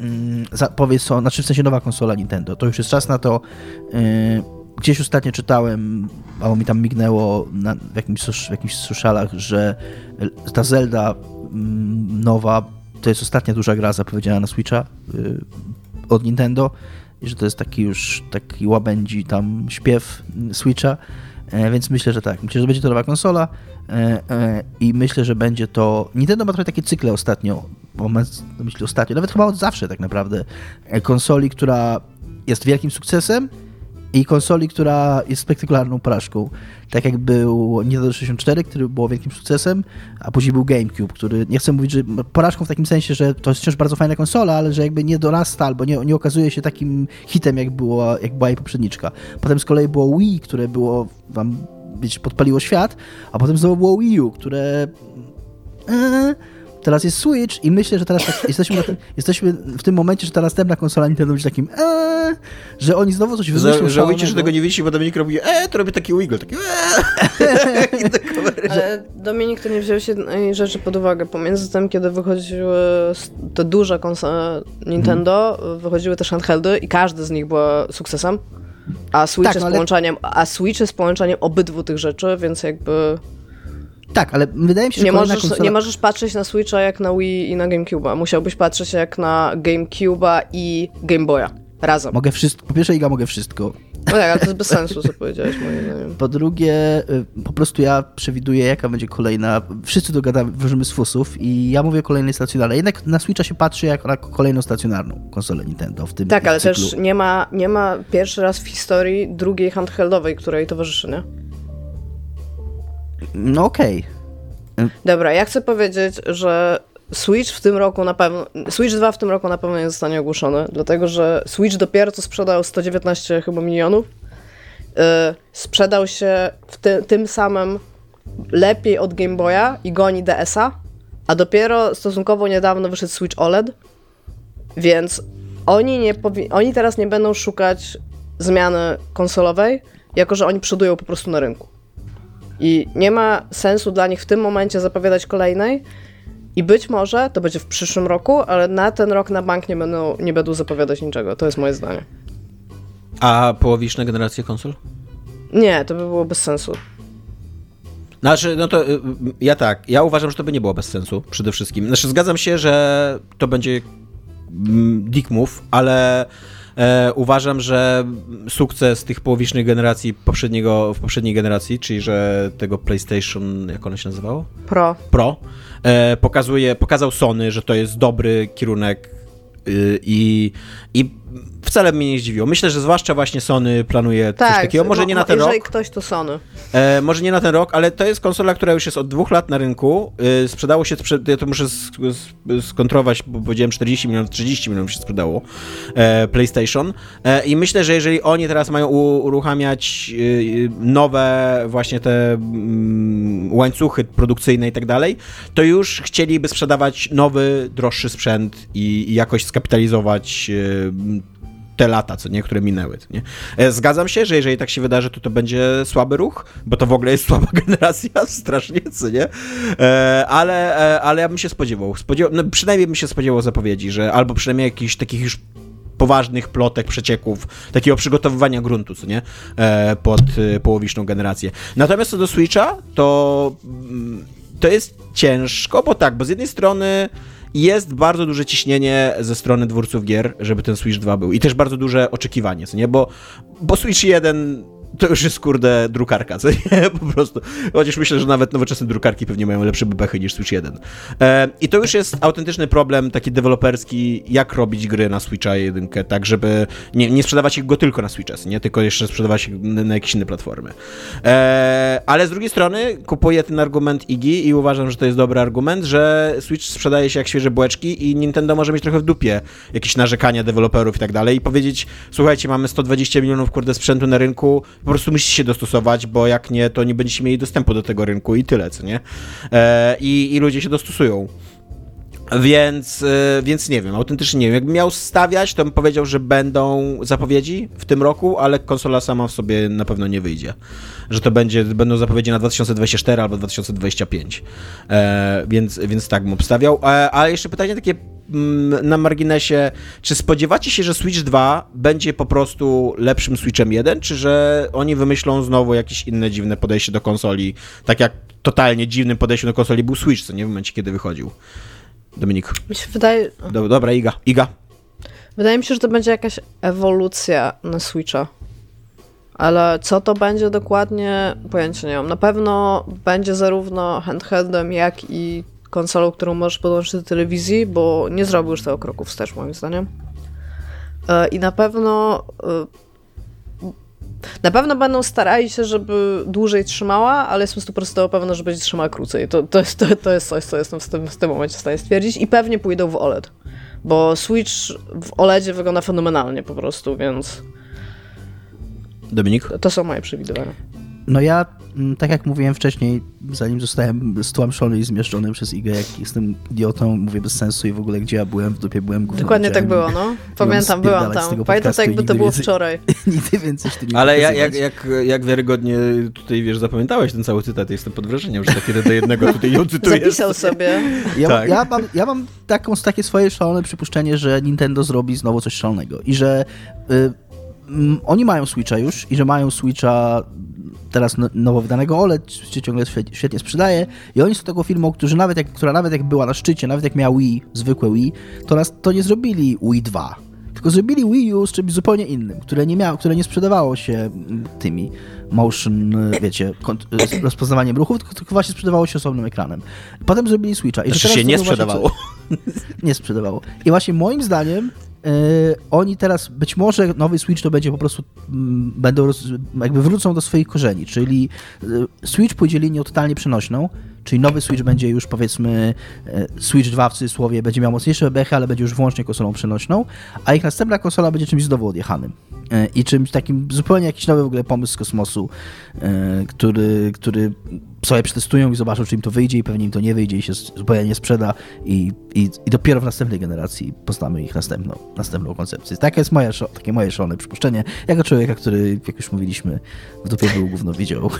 Mm, Zapowiedź są, znaczy w sensie nowa konsola Nintendo. To już jest czas na to. Yy, Gdzieś ostatnio czytałem, albo mi tam mignęło na, w, jakimś, w socialach, że ta Zelda mm, nowa to jest ostatnia duża gra zapowiedziana na Switcha yy, od Nintendo i że to jest taki już taki łabędzi tam śpiew Switcha, e, więc myślę, że tak. Myślę, że będzie to nowa konsola i myślę, że będzie to... Nintendo ma trochę takie cykle ostatnio, myśli ostatnio, nawet chyba od zawsze tak naprawdę, e, konsoli, która jest wielkim sukcesem i konsoli, która jest spektakularną porażką. Tak jak był Nintendo 64, który było wielkim sukcesem, a później był GameCube, który nie chcę mówić, że porażką w takim sensie, że to jest wciąż bardzo fajna konsola, ale że jakby nie dorasta albo nie, nie okazuje się takim hitem, jak, było, jak była jej poprzedniczka. Potem z kolei było Wii, które było wam wiecie, podpaliło świat, a potem znowu było Wii U, które Eee, Teraz jest Switch i myślę, że teraz tak, jesteśmy, na tym, jesteśmy w tym momencie, że ta następna konsola Nintendo będzie takim eee, że oni znowu coś wymyślą Ża- Żałujcie, że tego nie widzicie, bo Dominik robi, e, to robi taki wiggle, taki eee. Ale Dominik, to nie wziąłeś jednej rzeczy pod uwagę. Pomiędzy tym, kiedy wychodziły te duże konsole Nintendo, wychodziły też handheldy i każdy z nich był sukcesem. A Switch, Tak, jest no ale- połączeniem, a Switch jest połączeniem obydwu tych rzeczy, więc jakby Tak, ale wydaje mi się, że nie możesz, konsola... nie możesz patrzeć na Switcha jak na Wii i na GameCube'a. Musiałbyś patrzeć jak na GameCube'a i Game Boya. Razem. Mogę wszystko, po pierwsze Iga mogę wszystko. No tak, ale to jest bez sensu, co powiedziałeś moim zdaniem. Po drugie, y, po prostu ja przewiduję, jaka będzie kolejna. Wszyscy dogadamy, wróżymy z fusów i ja mówię o kolejnej stacjonarnej. Jednak na Switcha się patrzy jak na kolejną stacjonarną konsolę Nintendo w tym Tak, ale cyklu. też nie ma, nie ma pierwszy raz w historii drugiej handheldowej, której towarzyszy, nie? No okej. Dobra, ja chcę powiedzieć, że Switch w tym roku na pewno, Switch 2 w tym roku na pewno nie zostanie ogłoszony, dlatego że Switch dopiero co sprzedał 119 chyba milionów. Yy, sprzedał się w ty, tym samym lepiej od Game Boya i goni DS-a, a dopiero stosunkowo niedawno wyszedł Switch OLED, więc oni, nie powi- oni teraz nie będą szukać zmiany konsolowej, jako że oni przodują po prostu na rynku. I nie ma sensu dla nich w tym momencie zapowiadać kolejnej. I być może to będzie w przyszłym roku, ale na ten rok na bank nie będą, nie będą zapowiadać niczego. To jest moje zdanie. A połowiczna generacja konsol? Nie, to by było bez sensu. Znaczy, no to y, y, ja tak, ja uważam, że to by nie było bez sensu, przede wszystkim. Znaczy, zgadzam się, że to będzie mm, dick move, ale e, uważam, że sukces tych połowicznych generacji poprzedniego, w poprzedniej generacji, czyli że tego PlayStation, jak ono się nazywało? Pro. Pro, pokazuje, pokazał Sony, że to jest dobry kierunek y, i, i wcale mnie nie zdziwiło. Myślę, że zwłaszcza właśnie Sony planuje tak, coś takiego. Może nie na ten jeżeli rok. ktoś, to Sony. E, może nie na ten rok, ale to jest konsola, która już jest od dwóch lat na rynku. E, sprzedało się, ja to muszę sk sk skontrować, bo powiedziałem 40 milionów, 30 milionów się sprzedało e, PlayStation. E, I myślę, że jeżeli oni teraz mają uruchamiać e, nowe właśnie te mm, łańcuchy produkcyjne i tak dalej, to już chcieliby sprzedawać nowy, droższy sprzęt i, i jakoś skapitalizować e, te lata, co nie, które minęły. Nie? E, zgadzam się, że jeżeli tak się wydarzy, to to będzie słaby ruch, bo to w ogóle jest słaba generacja, strasznie, co nie? E, ale, e, ale ja bym się spodziewał, spodziewał no przynajmniej bym się spodziewał zapowiedzi, że albo przynajmniej jakichś takich już poważnych plotek, przecieków, takiego przygotowywania gruntu, co nie, pod połowiczną generację. Natomiast co do Switcha, to mm, to jest ciężko, bo tak, bo z jednej strony jest bardzo duże ciśnienie ze strony dwórców gier, żeby ten Switch 2 był. I też bardzo duże oczekiwanie, co nie? Bo, bo Switch 1 to już jest, kurde, drukarka, co nie? Po prostu. Chociaż myślę, że nawet nowoczesne drukarki pewnie mają lepsze bebechy niż Switch 1. E, I to już jest autentyczny problem taki deweloperski, jak robić gry na Switcha 1, tak żeby nie, nie sprzedawać ich go tylko na Switcha, nie? Tylko jeszcze sprzedawać ich na, na jakieś inne platformy. E, ale z drugiej strony kupuję ten argument Iggy i uważam, że to jest dobry argument, że Switch sprzedaje się jak świeże bułeczki i Nintendo może mieć trochę w dupie jakieś narzekania deweloperów i tak dalej i powiedzieć, słuchajcie, mamy 120 milionów, kurde, sprzętu na rynku, po prostu musicie się dostosować, bo jak nie, to nie będziecie mieli dostępu do tego rynku i tyle, co nie? E, i, I ludzie się dostosują. Więc, e, więc nie wiem, autentycznie nie wiem. Jakbym miał stawiać, to bym powiedział, że będą zapowiedzi w tym roku, ale konsola sama w sobie na pewno nie wyjdzie. Że to będzie, będą zapowiedzi na 2024 albo 2025. E, więc, więc tak bym obstawiał. E, ale jeszcze pytanie takie na marginesie, czy spodziewacie się, że Switch 2 będzie po prostu lepszym Switchem 1, czy że oni wymyślą znowu jakieś inne dziwne podejście do konsoli, tak jak totalnie dziwnym podejściem do konsoli był Switch, co nie w momencie, kiedy wychodził. Dominik. Mi się wydaje... Do, dobra, Iga. Iga. Wydaje mi się, że to będzie jakaś ewolucja na Switcha. Ale co to będzie dokładnie, pojęcia nie mam. Na pewno będzie zarówno handheldem, jak i konsolą, którą możesz podłączyć do telewizji, bo nie zrobił już tego kroku wstecz, moim zdaniem. E, I na pewno e, na pewno będą starali się, żeby dłużej trzymała, ale jestem 100% pewna, że będzie trzymała krócej. To, to, jest, to, to jest coś, co jestem w tym, w tym momencie w stanie stwierdzić. I pewnie pójdą w OLED. Bo Switch w OLEDzie wygląda fenomenalnie po prostu, więc... Dominik? To są moje przewidywania. No ja, mm, tak jak mówiłem wcześniej, zanim zostałem stłamszony i zmieszczony przez Igę, jak jestem idiotą, mówię bez sensu i w ogóle gdzie ja byłem, w dupie byłem gówno. Dokładnie tak było, no. Pamiętam, byłam tam. Pamiętam to jakby to było więcej, wczoraj. nigdy więcej się nie Ale ja, jak, jak, jak wiarygodnie tutaj, wiesz, zapamiętałeś ten cały cytat, jestem pod wrażeniem, że tak jeden do jednego tutaj ją cytujesz. Zapisał sobie. Ja, tak. ja, mam, ja mam taką, takie swoje szalone przypuszczenie, że Nintendo zrobi znowu coś szalonego i że... Y, mm, oni mają Switcha już i że mają Switcha teraz no, nowo wydanego OLED się ciągle świetnie sprzedaje i oni są taką firmą, którzy nawet jak, która nawet jak była na szczycie, nawet jak miała Wii, zwykłe Wii, to, nas, to nie zrobili Wii 2, tylko zrobili Wii U z czymś zupełnie innym, które nie, miało, które nie sprzedawało się tymi motion, wiecie, rozpoznawaniem ruchów, tylko, tylko właśnie sprzedawało się osobnym ekranem. Potem zrobili Switcha. I znaczy się nie sprzedawało. Co, nie sprzedawało. I właśnie moim zdaniem oni teraz, być może nowy Switch to będzie po prostu, mm, będą, jakby wrócą do swoich korzeni, czyli yy, Switch pójdzie linią totalnie przenośną, czyli nowy Switch będzie już powiedzmy, yy, Switch 2 w cudzysłowie będzie miał mocniejsze bechy, ale będzie już wyłącznie konsolą przenośną, a ich następna konsola będzie czymś znowu odjechanym i czymś takim zupełnie jakiś nowy w ogóle pomysł z kosmosu, który, który sobie przetestują i zobaczą, czy im to wyjdzie i pewnie im to nie wyjdzie i się zupełnie nie sprzeda i, i, i dopiero w następnej generacji poznamy ich następną, następną koncepcję. Takie jest moje, takie moje szalone przypuszczenie, jako człowieka, który, jak już mówiliśmy, w dupie był gówno widział.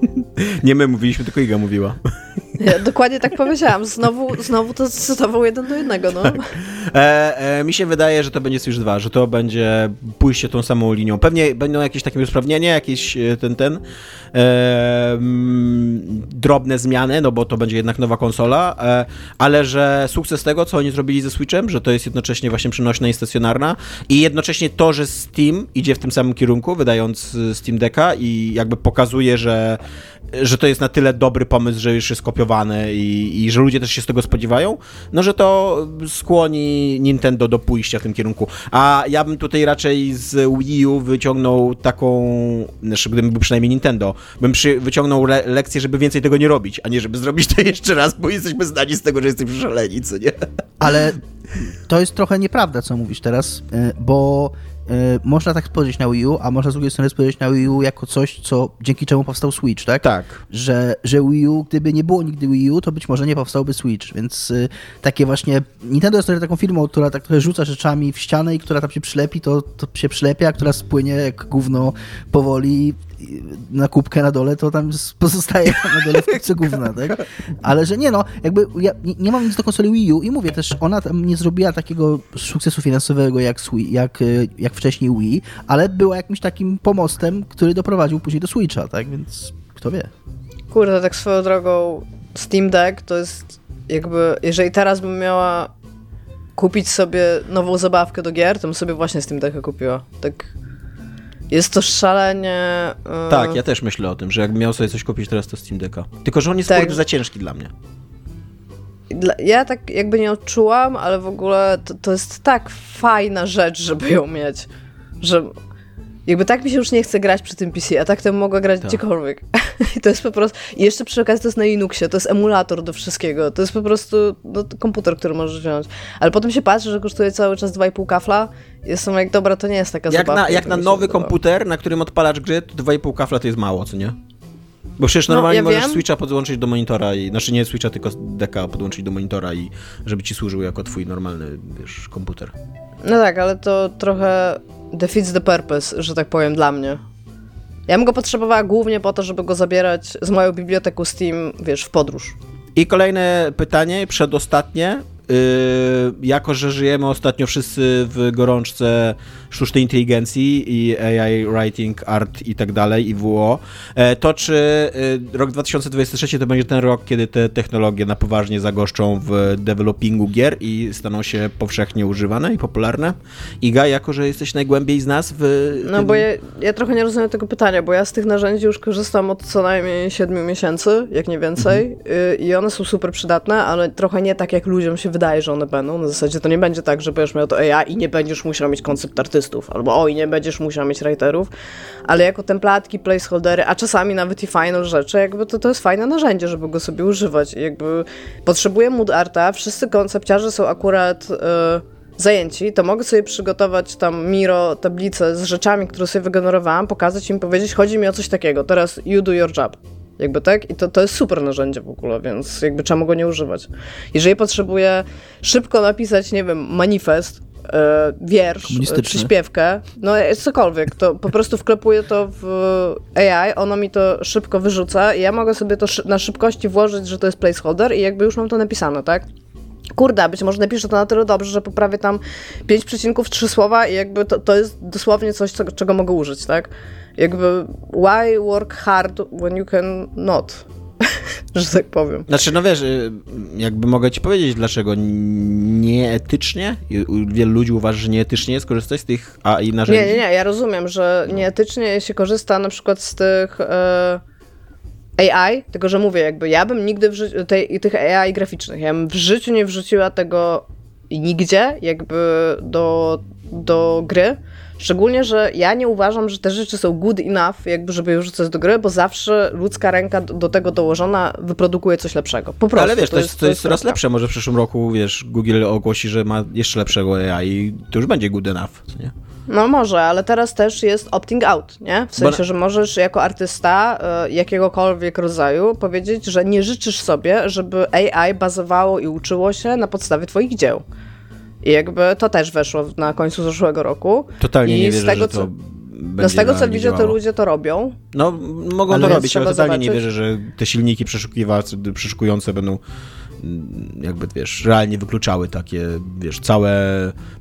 Nie my mówiliśmy, tylko Iga mówiła. Ja dokładnie tak powiedziałam. Znowu, znowu to znowu jeden do jednego, no. Tak. E, e, mi się wydaje, że to będzie Switch 2, że to będzie pójście tą samą linią. Pewnie będą jakieś takie usprawnienia, jakieś e, ten, ten e, drobne zmiany, no bo to będzie jednak nowa konsola, e, ale że sukces tego, co oni zrobili ze Switchem, że to jest jednocześnie właśnie przenośna i stacjonarna i jednocześnie to, że Steam idzie w tym samym kierunku, wydając Steam Decka i jakby pokazuje, że że to jest na tyle dobry pomysł, że już jest zbudowane i, i że ludzie też się z tego spodziewają, no że to skłoni Nintendo do pójścia w tym kierunku. A ja bym tutaj raczej z Wii U wyciągnął taką, znaczy gdybym był przynajmniej Nintendo, bym przy, wyciągnął le lekcję, żeby więcej tego nie robić, a nie żeby zrobić to jeszcze raz, bo jesteśmy znani z tego, że jesteśmy szaleni, co nie? Ale to jest trochę nieprawda, co mówisz teraz, y, bo można tak spojrzeć na Wii U, a można z drugiej strony spojrzeć na Wii U jako coś, co dzięki czemu powstał Switch, tak? Tak. Że, że Wii U, gdyby nie było nigdy Wii U, to być może nie powstałby Switch, więc y, takie właśnie... Nintendo jest taką firmą, która tak trochę rzuca rzeczami w ścianę i która tam się przylepi, to, to się przylepia, a która spłynie jak gówno powoli na kubkę na dole, to tam pozostaje na dole w kubce gówna, tak? Ale że nie no, jakby ja nie, mam nic do konsoli Wii U i mówię też, ona tam nie zrobiła takiego sukcesu finansowego jak, jak, jak wcześniej Wii, ale była jakimś takim pomostem, który doprowadził później do Switcha, tak? Więc kto wie. Kurde, tak swoją drogą Steam Deck to jest jakby, jeżeli teraz bym miała kupić sobie nową zabawkę do gier, to bym sobie właśnie Steam Decka kupiła. Tak jest to szalenie... Yy... Tak, ja też myślę o tym, że jakbym miał sobie coś kupić teraz, to Steam Decka. Tylko, że on jest tak. za ciężki dla mnie. Ja tak jakby nie odczułam, ale w ogóle to, to jest tak fajna rzecz, żeby ją mieć, że jakby tak mi się już nie chce grać przy tym PC, a tak to mogę grać tak. gdziekolwiek. I to jest po prostu... I jeszcze przy okazji to jest na Linuxie, to jest emulator do wszystkiego. To jest po prostu no, komputer, który możesz wziąć. Ale potem się patrzy, że kosztuje cały czas 2,5 kafla jestem jak, dobra, to nie jest taka jak zabawka. Na, jak na nowy komputer, na którym odpalasz gry, to 2,5 kafla to jest mało, co nie? Bo przecież normalnie no, ja możesz wiem. Switcha podłączyć do monitora i, znaczy nie Switcha, tylko deka podłączyć do monitora i żeby ci służył jako twój normalny, wiesz, komputer. No tak, ale to trochę defeats the purpose, że tak powiem, dla mnie. Ja bym go potrzebowała głównie po to, żeby go zabierać z moją biblioteką Steam, wiesz, w podróż. I kolejne pytanie, przedostatnie. Yy, jako, że żyjemy ostatnio wszyscy w gorączce sztucznej inteligencji i AI writing, art i tak dalej, i WO, e, to czy yy, rok 2023 to będzie ten rok, kiedy te technologie na poważnie zagoszczą w developingu gier i staną się powszechnie używane i popularne? Iga, jako, że jesteś najgłębiej z nas w... No tym... bo ja, ja trochę nie rozumiem tego pytania, bo ja z tych narzędzi już korzystam od co najmniej 7 miesięcy, jak nie więcej, mhm. Yy, i one są super przydatne, ale trochę nie tak, jak ludziom się wydaje, że one będą. Na zasadzie to nie będzie tak, że będziesz miał to AI i nie będziesz musiał mieć koncept artystów, albo oj, nie będziesz musiał mieć writerów, ale jako templatki, placeholdery, a czasami nawet i final rzeczy, jakby to, to jest fajne narzędzie, żeby go sobie używać. jakby potrzebuję mood arta, wszyscy koncepciarze są akurat... Yy, zajęci, to mogę sobie przygotować tam Miro, tablicę z rzeczami, które sobie wygenerowałam, pokazać im, powiedzieć, chodzi mi o coś takiego, teraz you do your job. Jakby tak? I to, to jest super narzędzie w ogóle, więc jakby czemu go nie używać? Jeżeli potrzebuję szybko napisać, nie wiem, manifest, e, wiersz, e, przyśpiewkę, no e, cokolwiek, to po prostu wklepuję to w AI, ono mi to szybko wyrzuca i ja mogę sobie to na szybkości włożyć, że to jest placeholder i jakby już mam to napisane, tak? Kurde, być może napiszę to na tyle dobrze, że poprawię tam pięć przecinków, trzy słowa i jakby to, to jest dosłownie coś, co, czego mogę użyć, tak? Jakby why work hard when you can not? że tak powiem. Znaczy, no wiesz, y, jakby mogę ci powiedzieć, dlaczego nieetycznie, wielu ludzi uważa, że nieetycznie jest korzystać z tych AI narzędzi. Nie, nie, nie, ja rozumiem, że nieetycznie się korzysta na przykład z tych... Yy AI, tylko że mówię, jakby ja bym nigdy w życiu, tej, tych AI graficznych, ja bym w życiu nie wrzuciła tego nigdzie, jakby do, do gry. Szczególnie, że ja nie uważam, że te rzeczy są good enough, jakby żeby je wrzucać do gry, bo zawsze ludzka ręka do tego dołożona wyprodukuje coś lepszego. Po prostu. Ale wiesz, to, to jest, to jest coraz lepsze. Może w przyszłym roku, wiesz, Google ogłosi, że ma jeszcze lepszego AI i to już będzie good enough, nie? No może, ale teraz też jest opting out, nie? W sensie, że możesz jako artysta y, jakiegokolwiek rodzaju powiedzieć, że nie życzysz sobie, żeby AI bazowało i uczyło się na podstawie twoich dzieł. I jakby to też weszło na końcu zeszłego roku. Totalnie I nie wierzę, tego, że to co... No z tego co widzę, to ludzie to robią. No, mogą ale to robić, ale totalnie zobaczyć. nie wierzę, że te silniki przeszukujące będą jakby, wiesz, realnie wykluczały takie, wiesz, całe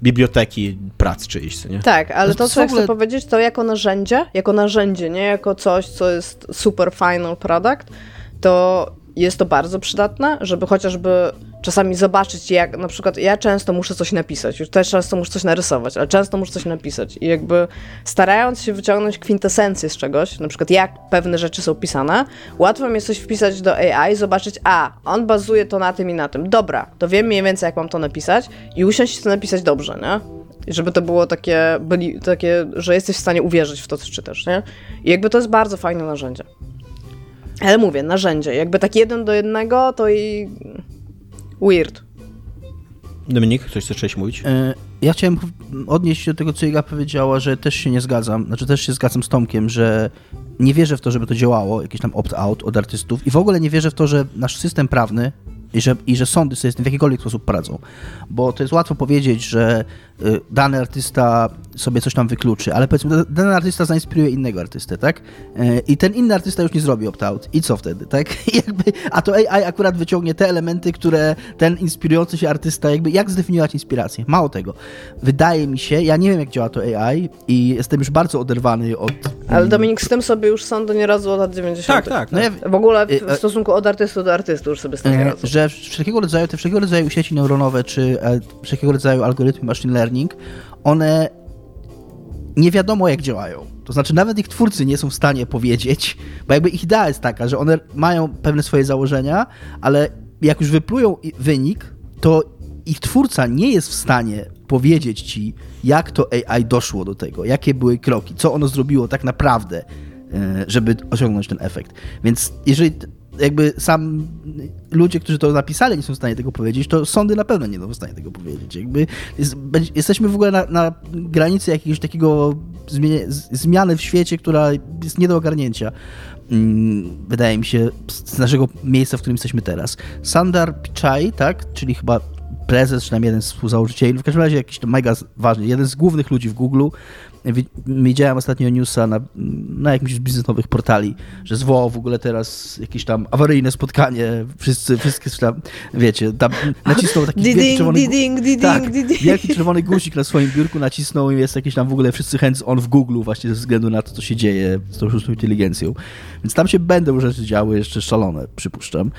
biblioteki prac czyjś, nie? Tak, ale to, co ja chcę powiedzieć, to jako narzędzie, jako narzędzie, nie jako coś, co jest super final product, to jest to bardzo przydatne, żeby chociażby czasami zobaczyć, jak na przykład ja często muszę coś napisać, już też często muszę coś narysować, ale często muszę coś napisać i jakby starając się wyciągnąć kwintesencję z czegoś, na przykład jak pewne rzeczy są pisane, łatwo mi jest coś wpisać do AI, zobaczyć, a, on bazuje to na tym i na tym, dobra, to wiem mniej więcej jak mam to napisać i usiąść to napisać dobrze, nie? Żeby to było takie, byli, takie, że jesteś w stanie uwierzyć w to, co czytasz, nie? I jakby to jest bardzo fajne narzędzie. Ale mówię, narzędzie. Jakby tak jeden do jednego, to i weird. Dominik, coś chcesz mówić? E, ja chciałem odnieść się do tego, co Iga powiedziała, że też się nie zgadzam, znaczy też się zgadzam z Tomkiem, że nie wierzę w to, żeby to działało, jakiś tam opt-out od artystów i w ogóle nie wierzę w to, że nasz system prawny i że, i że sądy sobie z tym w jakikolwiek sposób poradzą. Bo to jest łatwo powiedzieć, że dany artysta sobie coś tam wykluczy, ale powiedzmy, dany artysta zainspiruje innego artystę, tak? Y, I ten inny artysta już nie zrobi opt-out. I co wtedy, tak? jakby, a to AI akurat wyciągnie te elementy, które ten inspirujący się artysta, jakby, jak zdefiniować inspirację? Mało tego. Wydaje mi się, ja nie wiem, jak działa to AI i jestem już bardzo oderwany od... Ale Dominik, z tym sobie już sądy nie radzą od lat 90. Tak, tak. No ja... W ogóle w, w stosunku od artysty do artysty już sobie z tym nie radzą. Że wszelkiego rodzaju, te wszelkiego rodzaju sieci neuronowe, czy e, wszelkiego rodzaju algorytmy machine learning, one nie wiadomo jak działają. To znaczy nawet ich twórcy nie są w stanie powiedzieć, bo jakby ich idea jest taka, że one mają pewne swoje założenia, ale jak już wyplują wynik, to ich twórca nie jest w stanie powiedzieć ci, jak to AI doszło do tego, jakie były kroki, co ono zrobiło tak naprawdę, e, żeby osiągnąć ten efekt. Więc jeżeli jakby sam ludzie, którzy to napisali, nie są w stanie tego powiedzieć, to sądy na pewno nie są w stanie tego powiedzieć. Jakby jest, jesteśmy w ogóle na, na granicy jakiegoś takiego zmiany w świecie, która jest nie do ogarnięcia. Mm, wydaje mi się, z naszego miejsca, w którym jesteśmy teraz. Sandar Pichai, tak, czyli chyba prezes, przynajmniej jeden z współzałożycieli, w każdym razie jakiś mega ważny, jeden z głównych ludzi w Google, Widziałem ostatnio newsa na, na jakimś z biznesowych portali, że zwołał w ogóle teraz jakieś tam awaryjne spotkanie, wszyscy, wszystkie tam, wiecie, tam nacisnął taki diding, wielki czerwony... Diding, diding, tak, diding. wielki czerwony guzik na swoim biurku nacisnął i jest jakieś tam w ogóle wszyscy hands-on w Google właśnie ze względu na to, co się dzieje z tą sztuczną inteligencją. Więc tam się będą rzeczy działy jeszcze szalone, przypuszczam.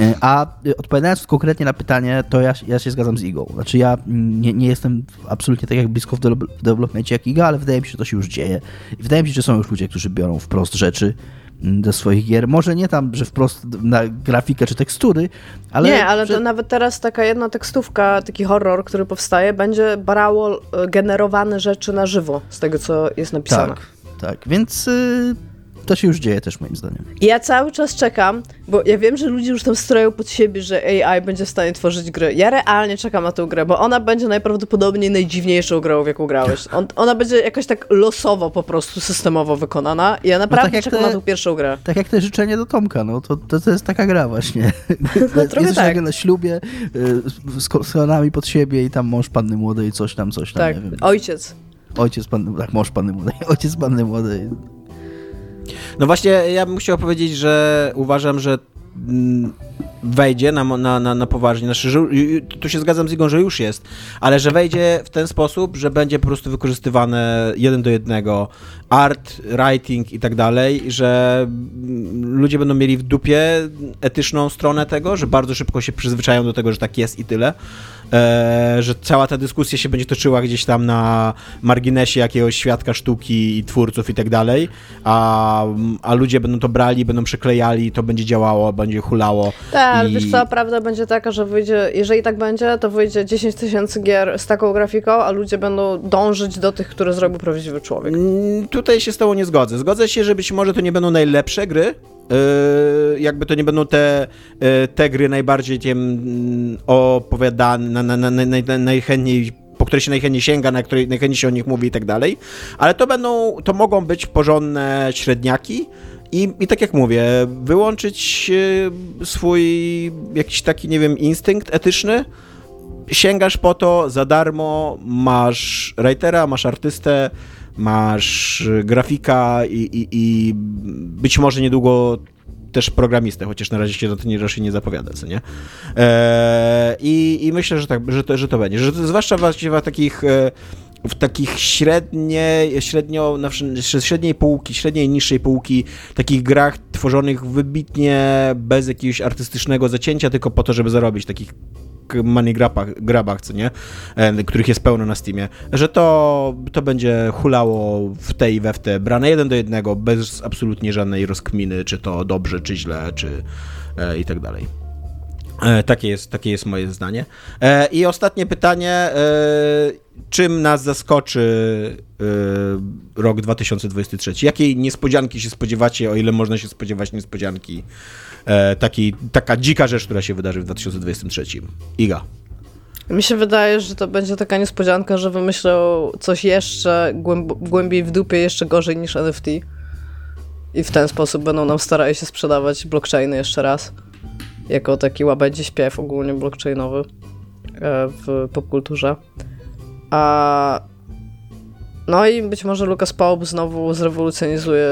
E, a odpowiadając konkretnie na pytanie, to ja, ja się zgadzam z Igą. Znaczy ja nie, nie jestem absolutnie tak jak blisko w developmencie jak Iga, ale wydaje mi się, że to się już dzieje. I wydaje mi się, że są już ludzie, którzy biorą wprost rzeczy mm, do swoich gier. Może nie tam, że wprost na grafikę czy tekstury, ale... Nie, ale że... to nawet teraz taka jedna tekstówka, taki horror, który powstaje, będzie barało e, generowane rzeczy na żywo z tego, co jest napisane. Tak, tak. Więc... Y to się już dzieje też moim zdaniem. Ja cały czas czekam, bo ja wiem, że ludzie już tam stroją pod siebie, że AI będzie w stanie tworzyć gry. Ja realnie czekam na tę grę, bo ona będzie najprawdopodobniej najdziwniejszą grą, w jaką grałeś. On, ona będzie jakoś tak losowo po prostu, systemowo wykonana i ja naprawdę no tak czekam te, na tę pierwszą grę. Tak jak te życzenie do Tomka, no to, to, to jest taka gra właśnie. No, Trochę tak. na ślubie y, z koronami pod siebie i tam mąż panny młodej, coś tam, coś tam, tak. Ojciec. Ojciec panny, tak, mąż panny młodej, ojciec panny młodej. No właśnie, ja bym chciał powiedzieć, że uważam, że mm, wejdzie na, na, na, na poważnie. Znaczy, że, tu się zgadzam z Igą, że już jest, ale że wejdzie w ten sposób, że będzie po prostu wykorzystywane jeden do jednego art, writing i tak dalej, że ludzie będą mieli w dupie etyczną stronę tego, że bardzo szybko się przyzwyczają do tego, że tak jest i tyle. E, że cała ta dyskusja się będzie toczyła gdzieś tam na marginesie jakiegoś świadka sztuki i twórców i tak dalej, a, a ludzie będą to brali, będą przyklejali, to będzie działało, będzie hulało. Tak, ale wiesz co, prawda będzie taka, że wyjdzie, jeżeli tak będzie, to wyjdzie 10 tysięcy gier z taką grafiką, a ludzie będą dążyć do tych, które zrobił prawdziwy człowiek. Mm, tutaj się z tobą nie zgodzę. Zgodzę się, że być może to nie będą najlepsze gry, Yy, jakby to nie będą te, yy, te gry najbardziej tym mm, opowiadane, na, na, na, najchętniej po której się najchętniej sięga, na której najchętniej się o nich mówi i tak dalej, ale to będą, to mogą być porządne średniaki i, i tak jak mówię, wyłączyć yy, swój jakiś taki, nie wiem, instynkt etyczny, sięgasz po to za darmo, masz writera, masz artystę, masz grafika i, i, i być może niedługo też programistę, chociaż na razie się to nie, nie zapowiada, co nie? Eee, i, I myślę, że tak, że to, że to będzie. Że zwłaszcza właściwie w takich e, w takich średnie, średnio, średniej półki, średniej niższej półki, takich grach tworzonych wybitnie bez jakiegoś artystycznego zacięcia, tylko po to, żeby zarobić takich money grabach, grabach, co nie? E, których jest pełno na Steamie, że to, to będzie hulało w te i we w te, brane jeden do jednego, bez absolutnie żadnej rozkminy, czy to dobrze, czy źle, czy e, i tak dalej. E, takie, jest, takie jest moje zdanie. E, I ostatnie pytanie. E, czym nas zaskoczy rok 2023? Jakiej niespodzianki się spodziewacie, o ile można się spodziewać niespodzianki? Taki, taka dzika rzecz, która się wydarzy w 2023. Iga. Mi się wydaje, że to będzie taka niespodzianka, że wymyślą coś jeszcze głębiej w dupie, jeszcze gorzej niż NFT. I w ten sposób będą nam starali się sprzedawać blockchainy jeszcze raz jako taki łabędzi śpiew ogólnie blockchainowy e, w popkulturze. A no i być może Lucas Pope znowu zrewolucjonizuje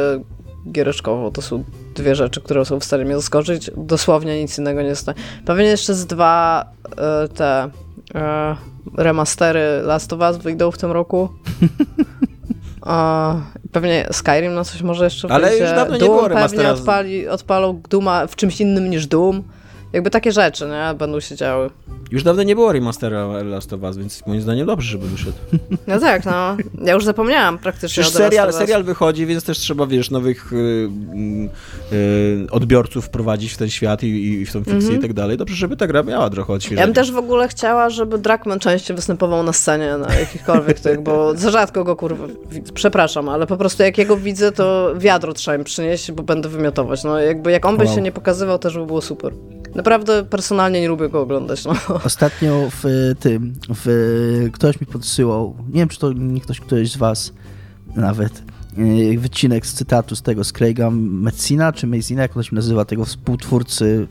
giereczkowo. To są dwie rzeczy, które są w stanie mnie zaskoczyć. Dosłownie nic innego nie stanie. Pewnie jeszcze z dwa e, te e, remastery Last of Us wyjdą w tym roku. Pewnie Skyrim na coś może jeszcze Ale wyjdzie. już dawno Doom nie było remastera. pewnie odpali, odpalą Duma w czymś innym niż Doom. Jakby takie rzeczy, nie? Będą się działy. Już dawno nie było remastera Last of Us, więc moim zdaniem dobrze, żeby wyszedł. No tak, no. Ja już zapomniałam praktycznie Przecież serial, serial wychodzi, więc też trzeba, wiesz, nowych y, y, y, odbiorców wprowadzić w ten świat i, i w tą fikcję -hmm. i tak dalej. Dobrze, żeby ta gra miała trochę odświeżenia. Ja bym też w ogóle chciała, żeby Drakman częściej występował na scenie, na jakichkolwiek tych, bo za rzadko go, kurwa, przepraszam, ale po prostu jak jego widzę, to wiadro trzeba im przynieść, bo będę wymiotować. No jakby jak on by wow. się nie pokazywał, też by było super. Naprawdę personalnie nie lubię go oglądać. No. Ostatnio w tym, w, ktoś mi podsyłał, nie wiem czy to nie ktoś, któryś z was nawet, wycinek z cytatu z tego, z Craiga Messina, czy Messina, jak on się nazywa, tego współtwórcy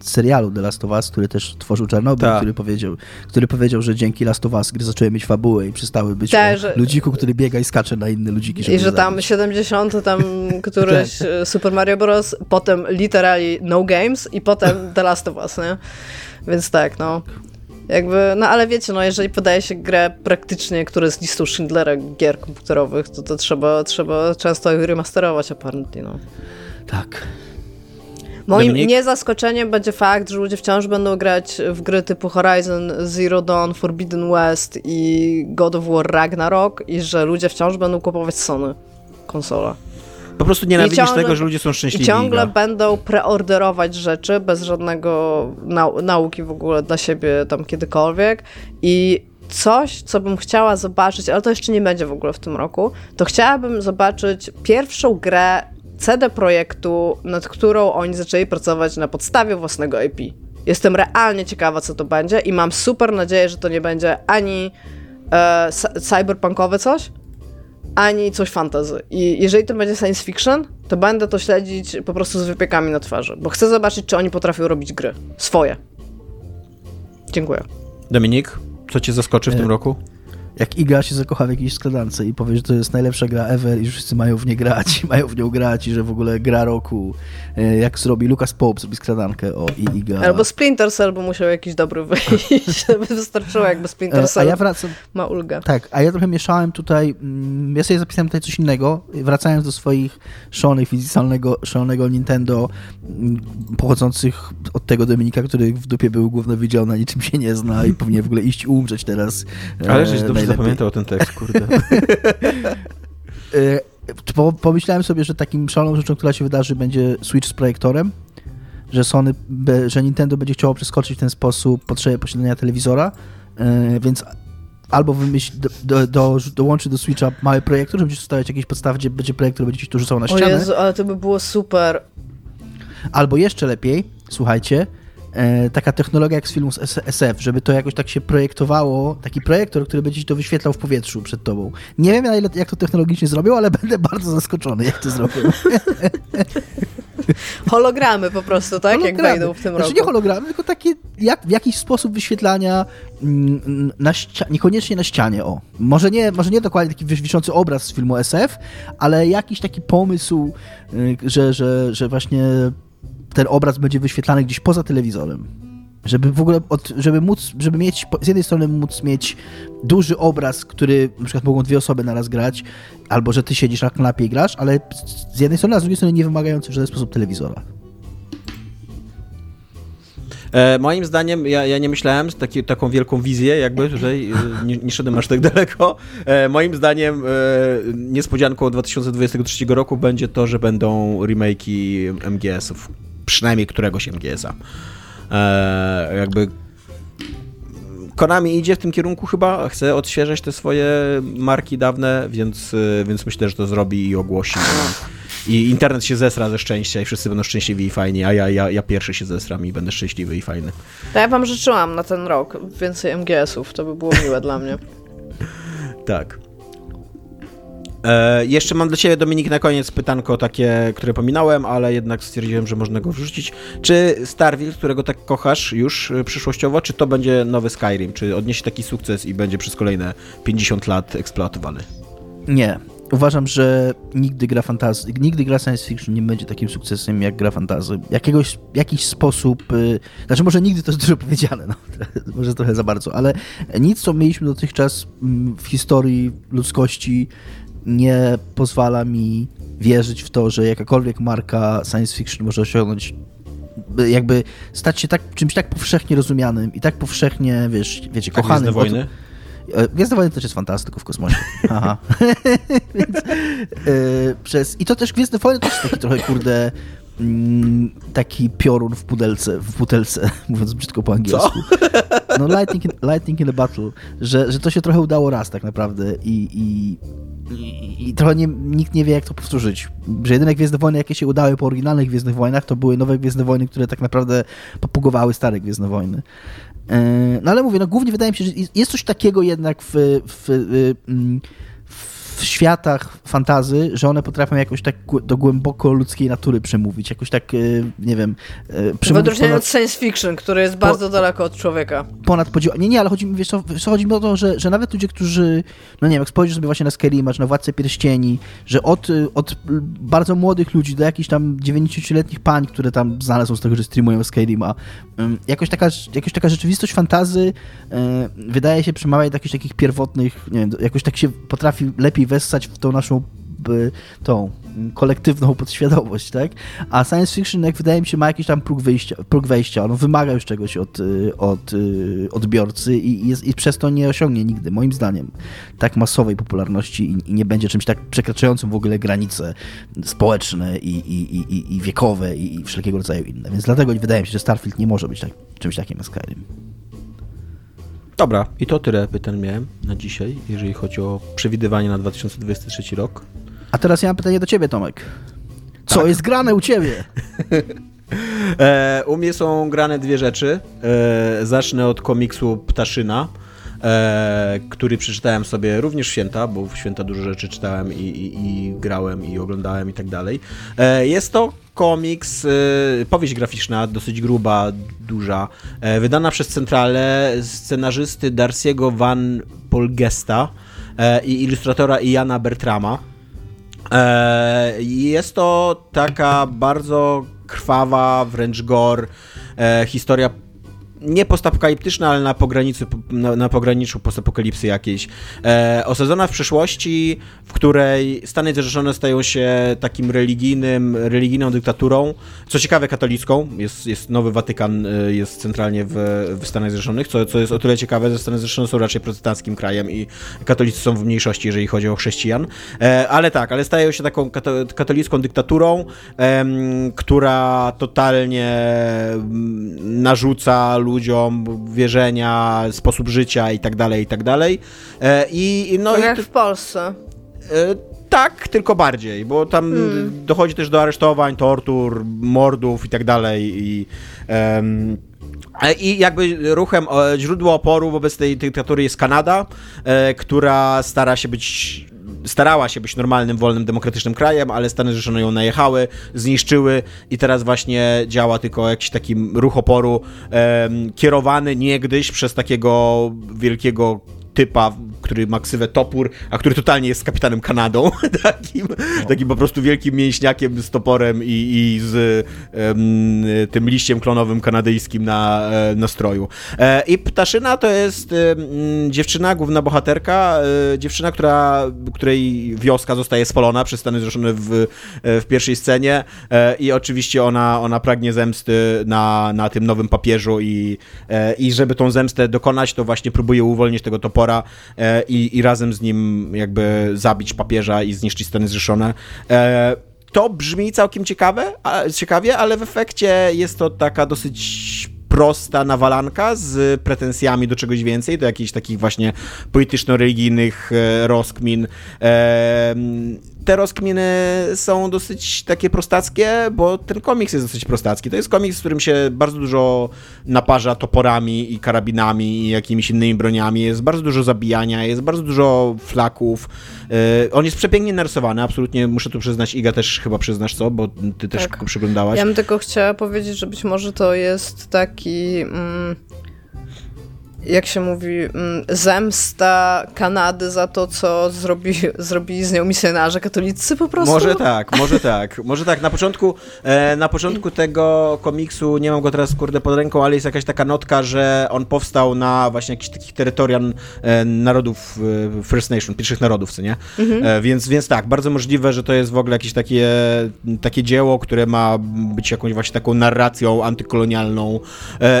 serialu The Last of Us, który też tworzył Czarnobyl, Ta. który powiedział, który powiedział, że dzięki Last of Us gry zaczęły mieć fabułę i przestały być Ta, że... ludziku, który biega i skacze na inne ludziki. I że tam 70 tam któryś tak. E, Super Mario Bros., potem literally No Games i potem The Last of Us, nie? Więc tak, no. Jakby, no ale wiecie, no jeżeli podaje się grę praktycznie, która jest listą Schindlera gier komputerowych, to, to trzeba, trzeba często remasterować apparently, no. Tak. Moim Dominik? nie zaskoczeniem będzie fakt, że ludzie wciąż będą grać w gry typu Horizon Zero Dawn, Forbidden West i God of War Ragnarok i że ludzie wciąż będą kupować Sony konsola. Po prostu nienawidzisz ciągle, tego, że ludzie są szczęśliwi. I ciągle będą preorderować rzeczy bez żadnego nau nauki w ogóle dla siebie tam kiedykolwiek i coś, co bym chciała zobaczyć, ale to jeszcze nie będzie w ogóle w tym roku, to chciałabym zobaczyć pierwszą grę CD Projektu, nad którą oni zaczęli pracować na podstawie własnego IP. Jestem realnie ciekawa, co to będzie i mam super nadzieję, że to nie będzie ani e, cyberpunkowe coś, ani coś fantasy. I jeżeli to będzie science fiction, to będę to śledzić po prostu z wypiekami na twarzy, bo chcę zobaczyć, czy oni potrafią robić gry. Swoje. Dziękuję. Dominik, co cię zaskoczy w tym e, roku? Jak Iga się zakocha w jakiejś składance i powie, że to jest najlepsza gra ever i że wszyscy mają w nie grać, mają w nią grać i że w ogóle gra roku, e, jak zrobi Lucas Pope, zrobi skladankę, o i Iga. Albo Splinter Cell, bo musiał jakiś dobry wyjść, żeby wystarczyło jakby Splinter Cell a ja wracam, ma ulgę. Tak, a ja trochę mieszałem tutaj, mm, ja sobie zapisałem tutaj coś innego, wracając do swoich szalonych fizykalnego, szalonego Nintendo mm, pochodzących od tego Dominika, który w dupie był główny widział, na niczym się nie zna i powinien w ogóle iść umrzeć teraz. Ale żeś dobrze najlepiej. zapamiętał ten tekst, kurde. E, pomyślałem sobie, że takim szaloną rzeczą, która się wydarzy, będzie Switch z projektorem, że Sony, że Nintendo będzie chciało przeskoczyć w ten sposób potrzebę posiadania telewizora, e, więc albo wymyśl, do, do, dołączy do Switcha mały projektor, żeby stawiać jakieś podstawy, gdzie będzie projektor, będzie ci to rzucał na ścianę. O Jezu, ale to by było super. Albo jeszcze lepiej, słuchajcie, e, taka technologia jak z filmu z SF, żeby to jakoś tak się projektowało, taki projektor, który będzie ci to wyświetlał w powietrzu przed tobą. Nie wiem, na ile, jak to technologicznie zrobią, ale będę bardzo zaskoczony, jak to zrobią. Hologramy po prostu, tak? Hologramy. Jak wejdą w tym znaczy, roku. nie hologramy, tylko takie jak, w jakiś sposób wyświetlania mm, na niekoniecznie na ścianie, o. Może nie, może nie dokładnie taki wiszący obraz z filmu SF, ale jakiś taki pomysł, y, że, że, że właśnie ten obraz będzie wyświetlany gdzieś poza telewizorem. Żeby w ogóle, od, żeby móc, żeby mieć, z jednej strony móc mieć duży obraz, który na przykład mogą dwie osoby naraz grać, albo że ty siedzisz na kanapie i grasz, ale z jednej strony, a z drugiej strony nie wymagający w żaden sposób telewizora. E, moim zdaniem, ja, ja nie myślałem taki, taką wielką wizję, jakby tutaj e, nie, nie szedłem aż tak daleko. E, moim zdaniem niespodzianką 2023 roku będzie to, że będą remake'i MGS-ów. Przynajmniej któregoś MGS-a. E, jakby Konami idzie w tym kierunku chyba, chce odświeżać te swoje marki dawne, więc, e, więc myślę, że to zrobi i ogłosi. I, I internet się zesra ze szczęścia i wszyscy będą szczęśliwi i fajni, a ja, ja, ja pierwszy się zesram i będę szczęśliwy i fajny. To ja wam życzyłam na ten rok więcej MGS-ów, to by było miłe dla mnie. Tak. E, jeszcze mam dla Ciebie, Dominik, na koniec pytanko takie, które pominąłem, ale jednak stwierdziłem, że można go wrzucić. Czy Starfield, którego tak kochasz już e, przyszłościowo, czy to będzie nowy Skyrim? Czy odniesie taki sukces i będzie przez kolejne 50 lat eksploatowany? Nie. Uważam, że nigdy gra fantasy, nigdy gra science fiction nie będzie takim sukcesem jak gra fantasy. Jakiegoś, jakiś sposób, y, znaczy może nigdy to jest dużo powiedziane, no, może trochę za bardzo, ale nic, co mieliśmy dotychczas mm, w historii ludzkości nie pozwala mi wierzyć w to, że jakakolwiek marka science fiction może osiągnąć jakby stać się tak, czymś tak powszechnie rozumianym i tak powszechnie, wiesz, wiecie, Tak, kochanym. Gwiezdne wojny? E, Gwiezdne Wojny też jest fantastyką w kosmosie. Aha. Więc, e, przez, I to też Gwiezdne Wojny to jest taki trochę, kurde, mm, taki piorun w pudelce, w butelce, mówiąc brzydko po angielsku. No lightning in, lightning in a battle, że, że to się trochę udało raz tak naprawdę i, i, i, i trochę nie, nikt nie wie jak to powtórzyć. Że jedyne Gwiezdne Wojny jakie się udały po oryginalnych Gwiezdnych Wojnach to były nowe Gwiezdne Wojny, które tak naprawdę popugowały stare Gwiezdne Wojny. E, No ale mówię, no głównie wydaje mi się, że jest- coś takiego jednak w, w, y, mm, w światach fantazy, że one potrafią jakoś tak do głęboko ludzkiej natury przemówić, jakoś tak, y, nie wiem, W przemówić odróżnieniu od ponad, science fiction, który jest bardzo daleko od człowieka. ponad podział. Nie, nie, ale chodzi mi, wiesz co, chodzi mi o to, że, że nawet ludzie, którzy, no nie wiem, jak spojrzysz sobie właśnie na Skyrima, czy na Władcę Pierścieni, że od, y, od bardzo młodych ludzi do jakichś tam 90-letnich pań, które tam znane są z tego, że streamują Skyrima, jakoś taka, jakoś taka rzeczywistość fantazy y, wydaje się przemawiać do jakichś takich pierwotnych, nie wiem, jakoś tak się potrafi lepiej wessać w tą naszą tą kolektywną podświadomość, tak? A science fiction, jak wydaje mi się, ma jakiś tam próg wyjścia, próg wejścia. Ono wymaga już czegoś od, od odbiorcy i, jest, i przez to nie osiągnie nigdy, moim zdaniem, tak masowej popularności i, i nie będzie czymś tak przekraczającym w ogóle granice społeczne i, i, i- wiekowe i, i wszelkiego rodzaju inne. Więc dlatego wydaje mi się, że Starfield nie może być tak, czymś takim jak Skyrim. Dobra, i to tyle pytań miałem na dzisiaj, jeżeli chodzi o przewidywanie na 2023 rok. A teraz ja mam pytanie do ciebie, Tomek. Co Tak. jest grane u ciebie? E, u mnie są grane dwie rzeczy. E, zacznę od komiksu Ptaszyna, e, który przeczytałem sobie również w święta, bo w święta dużo rzeczy czytałem i, i, i grałem i oglądałem i tak dalej. E, jest to komiks, e, powieść graficzna, dosyć gruba, duża, e, wydana przez Centralę scenarzysty Darciego Van Polgesta e, i ilustratora Iana Bertrama. E, Jest to taka bardzo krwawa, wręcz gore historia nie postapokaliptyczna, ale na, pogranicy, na, na pograniczu postapokalipsy jakiejś. E, osadzona w przeszłości, w której Stany Zjednoczone stają się takim religijnym, religijną dyktaturą, co ciekawe katolicką, jest, jest nowy Watykan, e, jest centralnie w, w Stanach Zjednoczonych, co, co jest o tyle ciekawe, że Stany Zjednoczone są raczej protestanckim krajem i katolicy są w mniejszości, jeżeli chodzi o chrześcijan. E, ale tak, ale stają się taką kato, katolicką dyktaturą, em, która totalnie mm, narzuca ludziom wierzenia, sposób życia i tak dalej, i tak dalej. E, I no i jak t- w Polsce. e, tak, tylko bardziej, bo tam Hmm. dochodzi też do aresztowań, tortur, mordów i tak dalej i e, i jakby ruchem, źródło oporu wobec tej dyktatury jest Kanada, e, która stara się być starała się być normalnym, wolnym, demokratycznym krajem, ale Stany Zjednoczone ją najechały, zniszczyły i teraz właśnie działa tylko jakiś taki ruch oporu kierowany niegdyś przez takiego wielkiego typa, który ma ksywę topór, a który totalnie jest kapitanem Kanadą, takim, no. takim po prostu wielkim mięśniakiem z toporem i, i z um, tym liściem klonowym kanadyjskim na, e, na stroju. E, I Ptaszyna to jest um, dziewczyna, główna bohaterka, e, dziewczyna, która, której wioska zostaje spalona przez Stany Zjednoczone w, w pierwszej scenie e, i oczywiście ona, ona pragnie zemsty na, na tym nowym papieżu i, i żeby tą zemstę dokonać, to właśnie próbuje uwolnić tego topora e, i, i razem z nim jakby zabić papieża i zniszczyć Stany Zrzeszone. E, to brzmi całkiem ciekawe, ciekawie, ale w efekcie jest to taka dosyć prosta nawalanka z pretensjami do czegoś więcej, do jakichś takich właśnie polityczno-religijnych e, rozkmin. E, te rozkminy są dosyć takie prostackie, bo ten komiks jest dosyć prostacki. To jest komiks, w którym się bardzo dużo naparza toporami i karabinami i jakimiś innymi broniami. Jest bardzo dużo zabijania, jest bardzo dużo flaków. Yy, on jest przepięknie narysowany, absolutnie muszę tu przyznać. Iga też chyba przyznasz co, bo ty też tak. przyglądałaś. Ja bym tylko chciała powiedzieć, że być może to jest taki... Mm jak się mówi, mm, zemsta Kanady za to, co zrobi, zrobili z nią misjonarze katolicy po prostu? Może tak, może tak. Może tak. Na początku, e, na początku tego komiksu, nie mam go teraz kurde pod ręką, ale jest jakaś taka notka, że on powstał na właśnie jakichś takich terytorian e, narodów e, First Nation, pierwszych narodów, co nie? Mhm. więc, więc tak, bardzo możliwe, że to jest w ogóle jakieś takie, takie dzieło, które ma być jakąś właśnie taką narracją antykolonialną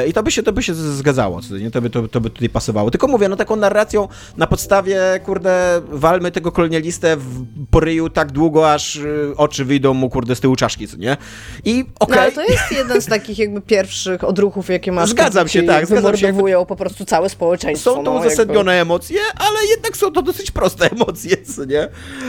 i to by się, to by się zgadzało, co nie? To by, to, to by tutaj pasowało. Tylko mówię, no taką narracją na podstawie, kurde, walmy tego kolonialistę w poryju tak długo, aż y, oczy wyjdą mu, kurde, z tyłu czaszki, co nie? I okej. Okay. No, ale to jest jeden z takich jakby pierwszych odruchów, jakie masz. Zgadzam się, tak. Wymordowują się, po prostu całe społeczeństwo. Są to no, uzasadnione jakby. emocje, ale jednak są to dosyć proste emocje, co nie?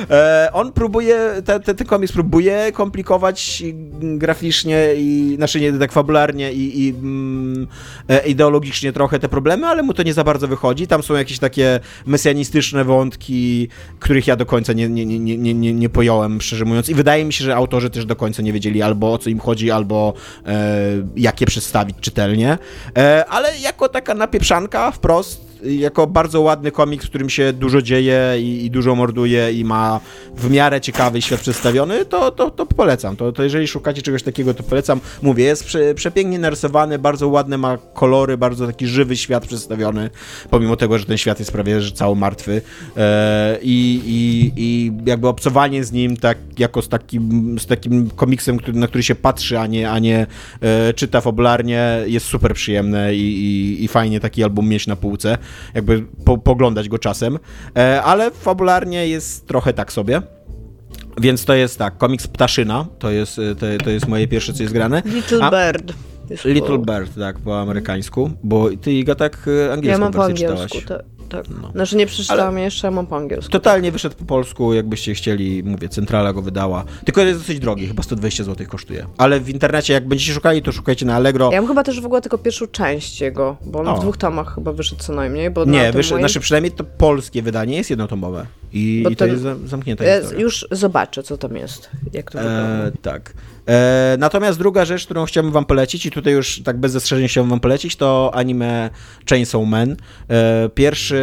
E, on próbuje, ten, ten, ten komiks próbuje komplikować graficznie i, znaczy nie tak fabularnie i, i mm, e, ideologicznie trochę te problemy, ale mu to nie za bardzo wychodzi. Tam są jakieś takie mesjanistyczne wątki, których ja do końca nie, nie, nie, nie, nie, nie pojąłem, szczerze mówiąc. I wydaje mi się, że autorzy też do końca nie wiedzieli albo o co im chodzi, albo e, jak je przedstawić czytelnie. E, ale jako taka napieprzanka wprost jako bardzo ładny komiks, w którym się dużo dzieje i, i, dużo morduje i ma w miarę ciekawy świat przedstawiony, to, to, to polecam. To, to jeżeli szukacie czegoś takiego, to polecam. Mówię, jest prze, przepięknie narysowany, bardzo ładne ma kolory, bardzo taki żywy świat przedstawiony, pomimo tego, że ten świat jest prawie że cały martwy. E, i, i, I jakby obcowanie z nim tak, jako z takim, z takim komiksem, który, na który się patrzy, a nie, a nie e, czyta fabularnie, jest super przyjemne i, i, i fajnie taki album mieć na półce jakby po, poglądać go czasem, e, ale fabularnie jest trochę tak sobie. Więc to jest tak, komiks Ptaszyna, to jest, e, to, to jest moje pierwsze, co jest grane. Little A, Bird. Little Bird, tak, po amerykańsku, bo ty Iga tak angielską ja mam po angielsku, czytałaś. Tak tak. No. Znaczy nie przeczytałam jeszcze, mam po angielsku. Totalnie wyszedł po polsku, jakbyście chcieli, mówię, centrala go wydała. Tylko jest dosyć drogi, chyba 120 zł kosztuje. Ale w internecie, jak będziecie szukali, to szukajcie na Allegro. Ja mam chyba też w ogóle tylko pierwszą część jego, bo on o. w dwóch tomach chyba wyszedł co najmniej. Bo nie, wyszedł, moim... znaczy przynajmniej to polskie wydanie jest jednotomowe. I, i to jest zamknięte. Ja już zobaczę, co tam jest, jak to wygląda. E, tak. E, natomiast druga rzecz, którą chciałbym wam polecić i tutaj już tak bez zastrzeżeń chciałbym wam polecić, to anime Chainsaw Man. E, pierwszy,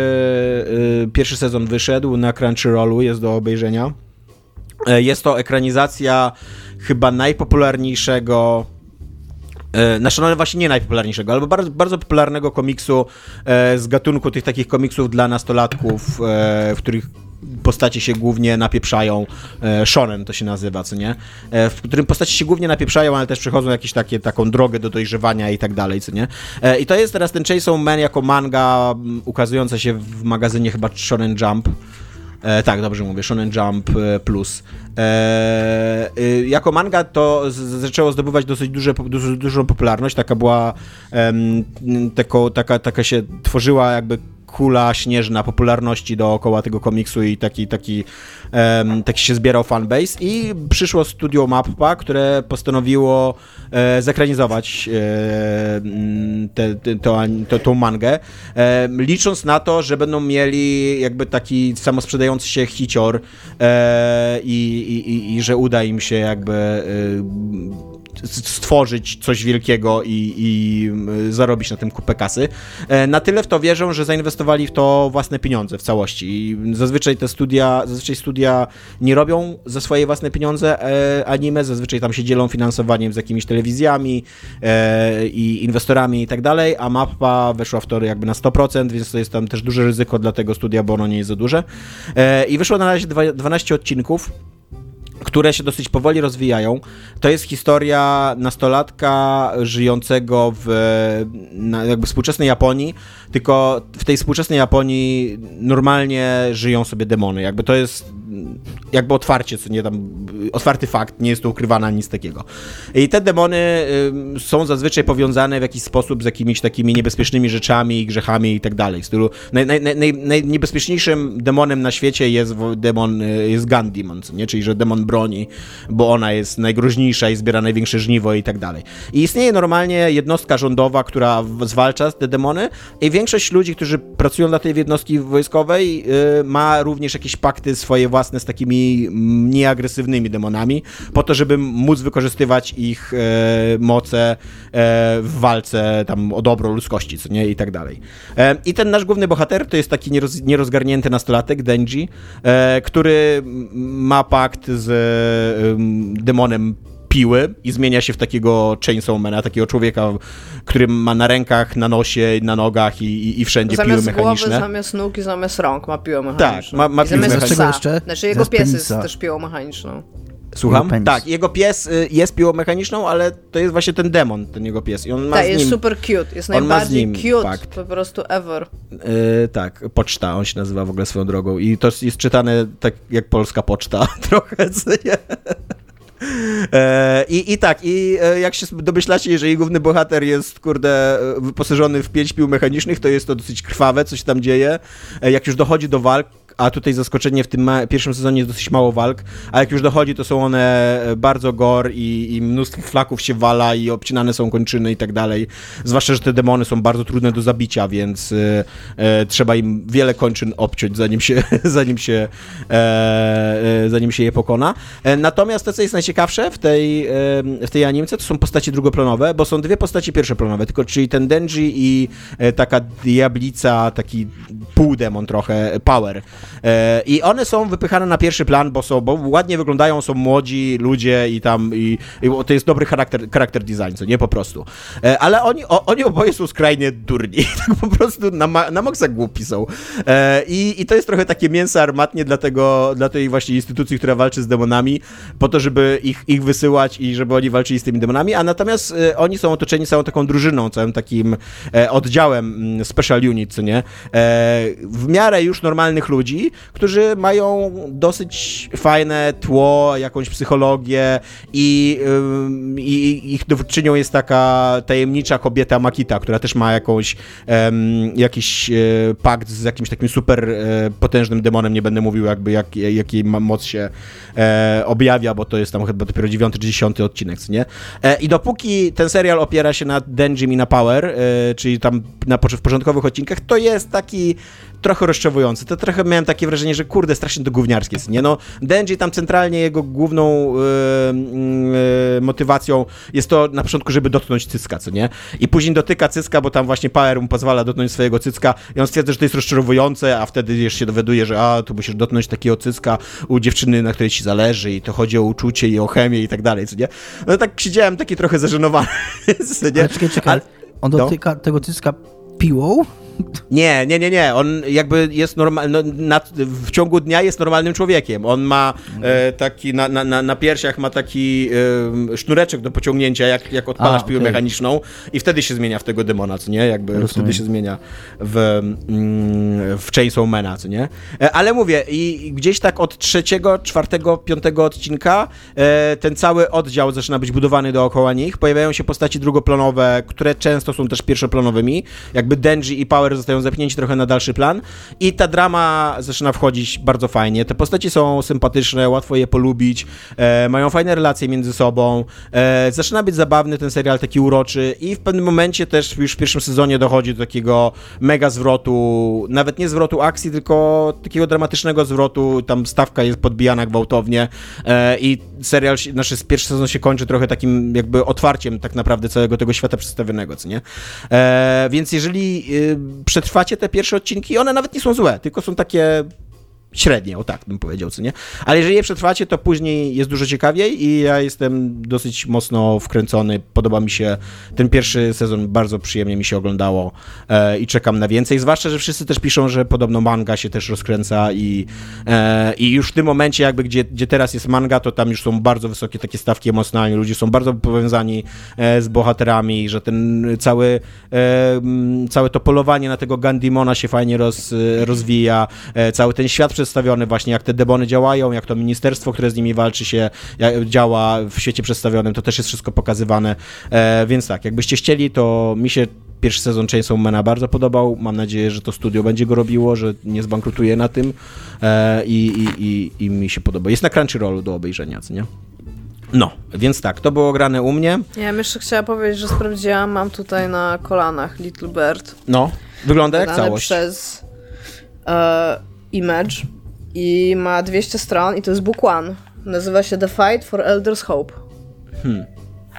e, pierwszy sezon wyszedł na Crunchyrollu, jest do obejrzenia. E, jest to ekranizacja chyba najpopularniejszego Znaczy, no właśnie nie najpopularniejszego, ale bardzo, bardzo popularnego komiksu e, z gatunku tych takich komiksów dla nastolatków, e, w których postacie się głównie napieprzają, e, shonen to się nazywa, co nie? E, w którym postacie się głównie napieprzają, ale też przechodzą jakąś takie, taką drogę do dojrzewania i tak dalej, co nie? E, I to jest teraz ten Chainsaw Man jako manga ukazująca się w magazynie chyba Shonen Jump. E, tak, dobrze mówię, Shonen Jump Plus. E, e, jako manga to z, zaczęło zdobywać dosyć duże, dużą popularność, taka była, tako, taka, taka się tworzyła jakby kula śnieżna popularności dookoła tego komiksu i taki, taki, um, taki się zbierał fanbase. I przyszło studio Mappa, które postanowiło e, zekranizować e, te, tą mangę, e, licząc na to, że będą mieli jakby taki samosprzedający się hicior e, i, i, i, że uda im się jakby e, stworzyć coś wielkiego i, i y, zarobić na tym kupę kasy. E, na tyle w to wierzą, że zainwestowali w to własne pieniądze w całości. I zazwyczaj te studia, zazwyczaj studia nie robią za swoje własne pieniądze e, anime, zazwyczaj tam się dzielą finansowaniem z jakimiś telewizjami e, i inwestorami i tak dalej, a mapa weszła w to jakby na 100%, więc to jest tam też duże ryzyko dla tego studia, bo ono nie jest za duże. I wyszło na razie dwa- 12 odcinków które się dosyć powoli rozwijają. To jest historia nastolatka żyjącego w jakby współczesnej Japonii, tylko w tej współczesnej Japonii normalnie żyją sobie demony. Jakby to jest jakby otwarcie, co nie tam, otwarty fakt, nie jest to ukrywane ani nic takiego. I te demony y, są zazwyczaj powiązane w jakiś sposób z jakimiś takimi niebezpiecznymi rzeczami, grzechami i tak dalej. W stylu naj, naj, naj, najniebezpieczniejszym demonem na świecie jest demon, y, jest co nie? czyli że demon broni, bo ona jest najgroźniejsza i zbiera największe żniwo i tak dalej. I istnieje normalnie jednostka rządowa, która zwalcza te demony i większość ludzi, którzy pracują dla tej jednostki wojskowej y, ma również jakieś pakty swoje własne z takimi nieagresywnymi demonami, po to, żeby móc wykorzystywać ich e, moce e, w walce tam o dobro ludzkości, co nie, i tak dalej. E, I ten nasz główny bohater to jest taki nieroz, nierozgarnięty nastolatek, Denji, który ma pakt z em, demonem piły i zmienia się w takiego chainsawmana, takiego człowieka, który ma na rękach, na nosie, na nogach i, i, i wszędzie Zamiast piły głowy, mechaniczne. zamiast nóg i zamiast rąk ma piłę mechaniczną. ma- ma I zamiast piłę mechaniczną. psa. Czego jeszcze? Znaczy jego pies jest też piłą mechaniczną. Słucham? Tak, jego pies y, jest piłą mechaniczną, ale to jest właśnie ten demon, ten jego pies. I on ma Tak, z jest nim... super cute. Jest ma najbardziej nim cute pakt. po prostu ever. y, tak, poczta, on się nazywa w ogóle swoją drogą. I to jest czytane tak jak polska poczta trochę, I, I tak, i e, jak się domyślacie, jeżeli główny bohater jest, kurde, e, wyposażony w pięć pił mechanicznych, to jest to dosyć krwawe, coś tam dzieje. E, Jak już dochodzi do walk, a tutaj zaskoczenie w tym pierwszym sezonie jest dosyć mało walk, a jak już dochodzi, to są one e, bardzo gore i, i mnóstwo flaków się wala i obcinane są kończyny i tak dalej. Zwłaszcza, że te demony są bardzo trudne do zabicia, więc e, e, trzeba im wiele kończyn obciąć, zanim się, zanim się, e, e, zanim się je pokona. E, natomiast to, co jest najciekawsze w tej, w tej animce, to są postaci drugoplanowe, bo są dwie postaci pierwszoplanowe, tylko czyli ten Denji i taka diablica, taki półdemon trochę, Power. E, I one są wypychane na pierwszy plan, bo są, bo ładnie wyglądają, są młodzi ludzie i tam, i, i to jest dobry charakter, charakter design, co nie po prostu. E, Ale oni, o, oni oboje są skrajnie durni, tak po prostu na, na maksa głupi są. E, I, I to jest trochę takie mięso armatnie dla, tego, dla tej właśnie instytucji, która walczy z demonami, po to, żeby ich, ich wysyłać i żeby oni walczyli z tymi demonami, a natomiast oni są otoczeni całą taką drużyną, całym takim oddziałem mm, Special Unit, co nie? W miarę już normalnych ludzi, którzy mają dosyć fajne tło, jakąś psychologię i, i ich dowódczynią jest taka tajemnicza kobieta Makita, która też ma jakąś jakiś e, pakt z jakimś takim super e, potężnym demonem, nie będę mówił jakby jak, jak jej ma- moc się e, objawia, bo to jest tam chyba dopiero 9 czy 10 odcinek, nie? I dopóki ten serial opiera się na Denjim i na Power, czyli tam na w porządkowych odcinkach, to jest taki trochę rozczarowujący. To trochę miałem takie wrażenie, że kurde, strasznie to gówniarskie jest, nie? No, Denji tam centralnie jego główną e, e, motywacją jest to na początku, żeby dotknąć cycka, co nie? I później dotyka cycka, bo tam właśnie Power mu pozwala dotknąć swojego cycka i on stwierdza, że to jest rozczarowujące, a wtedy jeszcze się dowiaduje, że a, tu musisz dotknąć takiego cycka u dziewczyny, na której ci zależy i to chodzi o uczucie i o chemię i tak dalej, co nie? No tak siedziałem taki trochę zażenowany, co nie? Ale czekaj, czekaj. Ale- On No. dotyka tego cycka piłą? Nie, nie, nie, nie. On jakby jest normalny, no, w ciągu dnia jest normalnym człowiekiem. On ma e, taki, na, na, na, piersiach ma taki e, sznureczek do pociągnięcia, jak, jak odpalasz A, piłę okej. mechaniczną i wtedy się zmienia w tego demona, co nie? Jakby Rozumiem. wtedy się zmienia w, mm, w Chainsaw Mana, co nie? E, ale mówię, i gdzieś tak od trzeciego, czwartego, piątego odcinka e, ten cały oddział zaczyna być budowany dookoła nich. Pojawiają się postaci drugoplanowe, które często są też pierwszoplanowymi. Jakby Denji i Power Power zostają zepchnięci trochę na dalszy plan i ta drama zaczyna wchodzić bardzo fajnie. Te postaci są sympatyczne, łatwo je polubić, e, mają fajne relacje między sobą, e, zaczyna być zabawny ten serial, taki uroczy i w pewnym momencie też już w pierwszym sezonie dochodzi do takiego mega zwrotu, nawet nie zwrotu akcji, tylko takiego dramatycznego zwrotu, tam stawka jest podbijana gwałtownie e, i serial, się- znaczy pierwszy sezon się kończy trochę takim jakby otwarciem tak naprawdę całego tego świata przedstawionego, co nie? E, więc jeżeli y, przetrwacie te pierwsze odcinki, one nawet nie są złe, tylko są takie średnie, o tak bym powiedział, co nie? Ale jeżeli je przetrwacie, to później jest dużo ciekawiej i ja jestem dosyć mocno wkręcony. Podoba mi się ten pierwszy sezon, bardzo przyjemnie mi się oglądało e, i czekam na więcej. Zwłaszcza, że wszyscy też piszą, że podobno manga się też rozkręca i, e, i już w tym momencie jakby, gdzie, gdzie teraz jest manga, to tam już są bardzo wysokie takie stawki emocjonalne, ludzie są bardzo powiązani e, z bohaterami, że ten cały, e, całe to polowanie na tego Gandimona się fajnie roz, rozwija, e, cały ten świat przedstawiony właśnie, jak te demony działają, jak to ministerstwo, które z nimi walczy się, jak, działa w świecie przedstawionym, to też jest wszystko pokazywane, e, więc tak, jakbyście chcieli, to mi się pierwszy sezon Chainsaw bardzo podobał, mam nadzieję, że to studio będzie go robiło, że nie zbankrutuje na tym e, i, i, i, mi się podoba. Jest na Crunchyrollu do obejrzenia, co nie? No, więc tak, to było grane u mnie. Ja bym jeszcze chciała powiedzieć, że sprawdziłam, mam tutaj na kolanach Little Bird. No, wygląda jak całość. przez e, Image i ma 200 stron i to jest book one. Nazywa się The Fight for Elder's Hope. Hmm.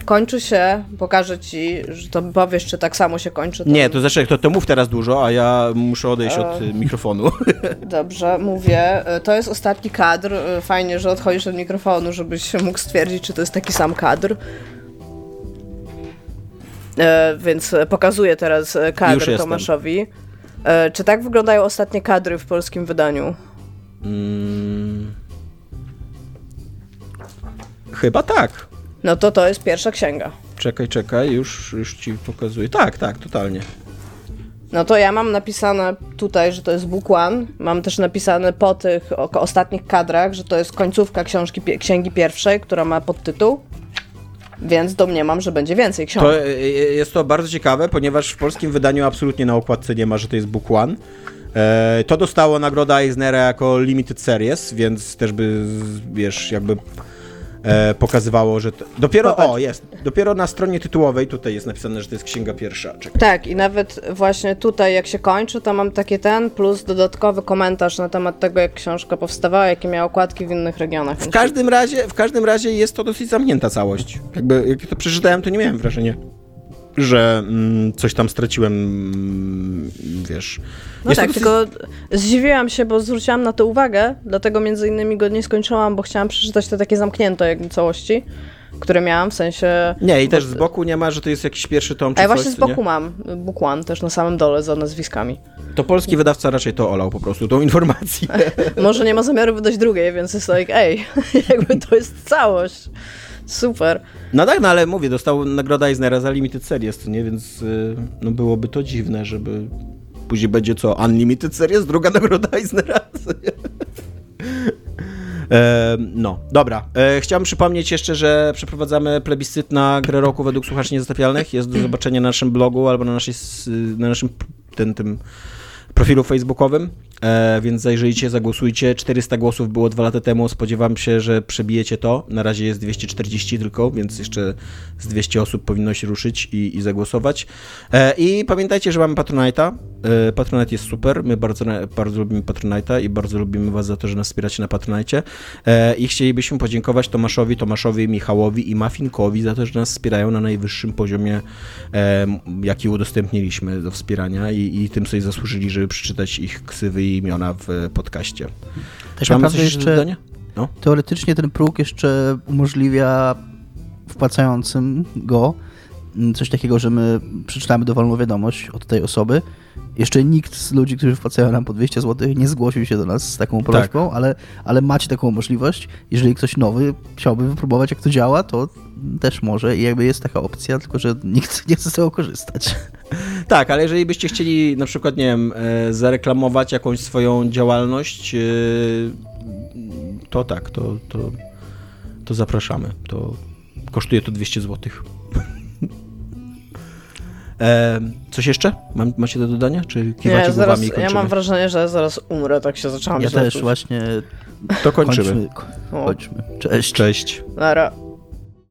Kończy się, pokażę ci, że to powiesz, czy tak samo się kończy. ten- Nie, to znaczy, to, to mów teraz dużo, a ja muszę odejść od y, mikrofonu. Dobrze, mówię. E, To jest ostatni kadr. E, Fajnie, że odchodzisz od mikrofonu, żebyś mógł stwierdzić, czy to jest taki sam kadr. E, więc e, pokazuję teraz e, kadr jestem. Tomaszowi. E, czy tak wyglądają ostatnie kadry w polskim wydaniu? Mm. Chyba tak. No to to jest pierwsza księga. Czekaj, czekaj, już, już ci pokazuję. Tak, tak, totalnie. No to ja mam napisane tutaj, że to jest book one. Mam też napisane po tych ostatnich kadrach, że to jest końcówka książki, księgi pierwszej, która ma podtytuł. Więc domniemam, że będzie więcej książek. To y, y, jest to bardzo ciekawe, ponieważ w polskim wydaniu absolutnie na okładce nie ma, że to jest Book One. E, to dostało nagrodę Eisnera jako Limited Series, więc też by, wiesz, jakby e, pokazywało, że to... Dopiero, Popatrz. o, jest, dopiero na stronie tytułowej tutaj jest napisane, że to jest księga pierwsza. Czekaj. Tak, i nawet właśnie tutaj, jak się kończy, to mam taki ten, plus dodatkowy komentarz na temat tego, jak książka powstawała, jakie miała okładki w innych regionach. W każdym razie, w każdym razie jest to dosyć zamknięta całość. Jakby, jak to przeczytałem, to nie miałem wrażenia, że mm, coś tam straciłem, mm, wiesz. No Jest to tak, dosyć- tylko zdziwiłam się, bo zwróciłam na to uwagę, dlatego między innymi go nie skończyłam, bo chciałam przeczytać te takie zamknięte jakby całości, które miałam, w sensie... Nie, i też z boku nie ma, że to jest jakiś pierwszy tom czy A ja coś, właśnie z co nie? boku mam Book One, też na samym dole za nazwiskami. To polski wydawca raczej to olał po prostu, tą informację. Może nie ma zamiaru wydać drugiej, więc jest like, ej, jakby to jest całość. Super. No tak, no ale mówię, dostał nagrodę Eisnera za Limited Series, nie? Więc y, no byłoby to dziwne, żeby później będzie co, Unlimited Series, druga nagroda Eisnera, no, dobra. E, chciałbym przypomnieć jeszcze, że przeprowadzamy plebiscyt na grę roku według słuchaczy niezatapialnych. Jest do zobaczenia na naszym blogu albo na, naszej, na naszym ten, tym profilu facebookowym, e, więc zajrzyjcie, zagłosujcie. 400 głosów było dwa lata temu, spodziewam się, że przebijecie to. Na razie jest 240 tylko, więc jeszcze z 200 osób powinno się ruszyć i, i zagłosować. E, I pamiętajcie, że mamy Patronite'a. E, Patronite jest super, my bardzo, bardzo lubimy Patronite'a i bardzo lubimy was za to, że nas wspieracie na Patronite. E, I chcielibyśmy podziękować Tomaszowi, Tomaszowi, Michałowi i Mafinkowi za to, że nas wspierają na najwyższym poziomie, jaki udostępniliśmy do wspierania i, i tym sobie zasłużyli, żeby przeczytać ich ksywy i imiona w podcaście. Też mamy naprawdę jeszcze dodania? No. teoretycznie ten próg jeszcze umożliwia wpłacającym go mm, coś takiego, że my przeczytamy dowolną wiadomość od tej osoby. Jeszcze nikt z ludzi, którzy wpłacają nam po 200 zł, nie zgłosił się do nas z taką prośbą, ale, ale macie taką możliwość. Jeżeli ktoś nowy chciałby wypróbować, jak to działa, to też może i jakby jest taka opcja, tylko że nikt nie chce z tego korzystać. Tak, ale jeżeli byście chcieli na przykład, nie wiem, e, zareklamować jakąś swoją działalność, e, to tak, to, to, to zapraszamy. To kosztuje to 200 zł. E, coś jeszcze? Mam, macie do dodania? Czy kiwacie Nie, głowami zaraz, ja mam wrażenie, że zaraz umrę, tak się zaczęłam Ja też właśnie To kończymy. kończmy. Kończmy. Cześć. Cześć. Nara.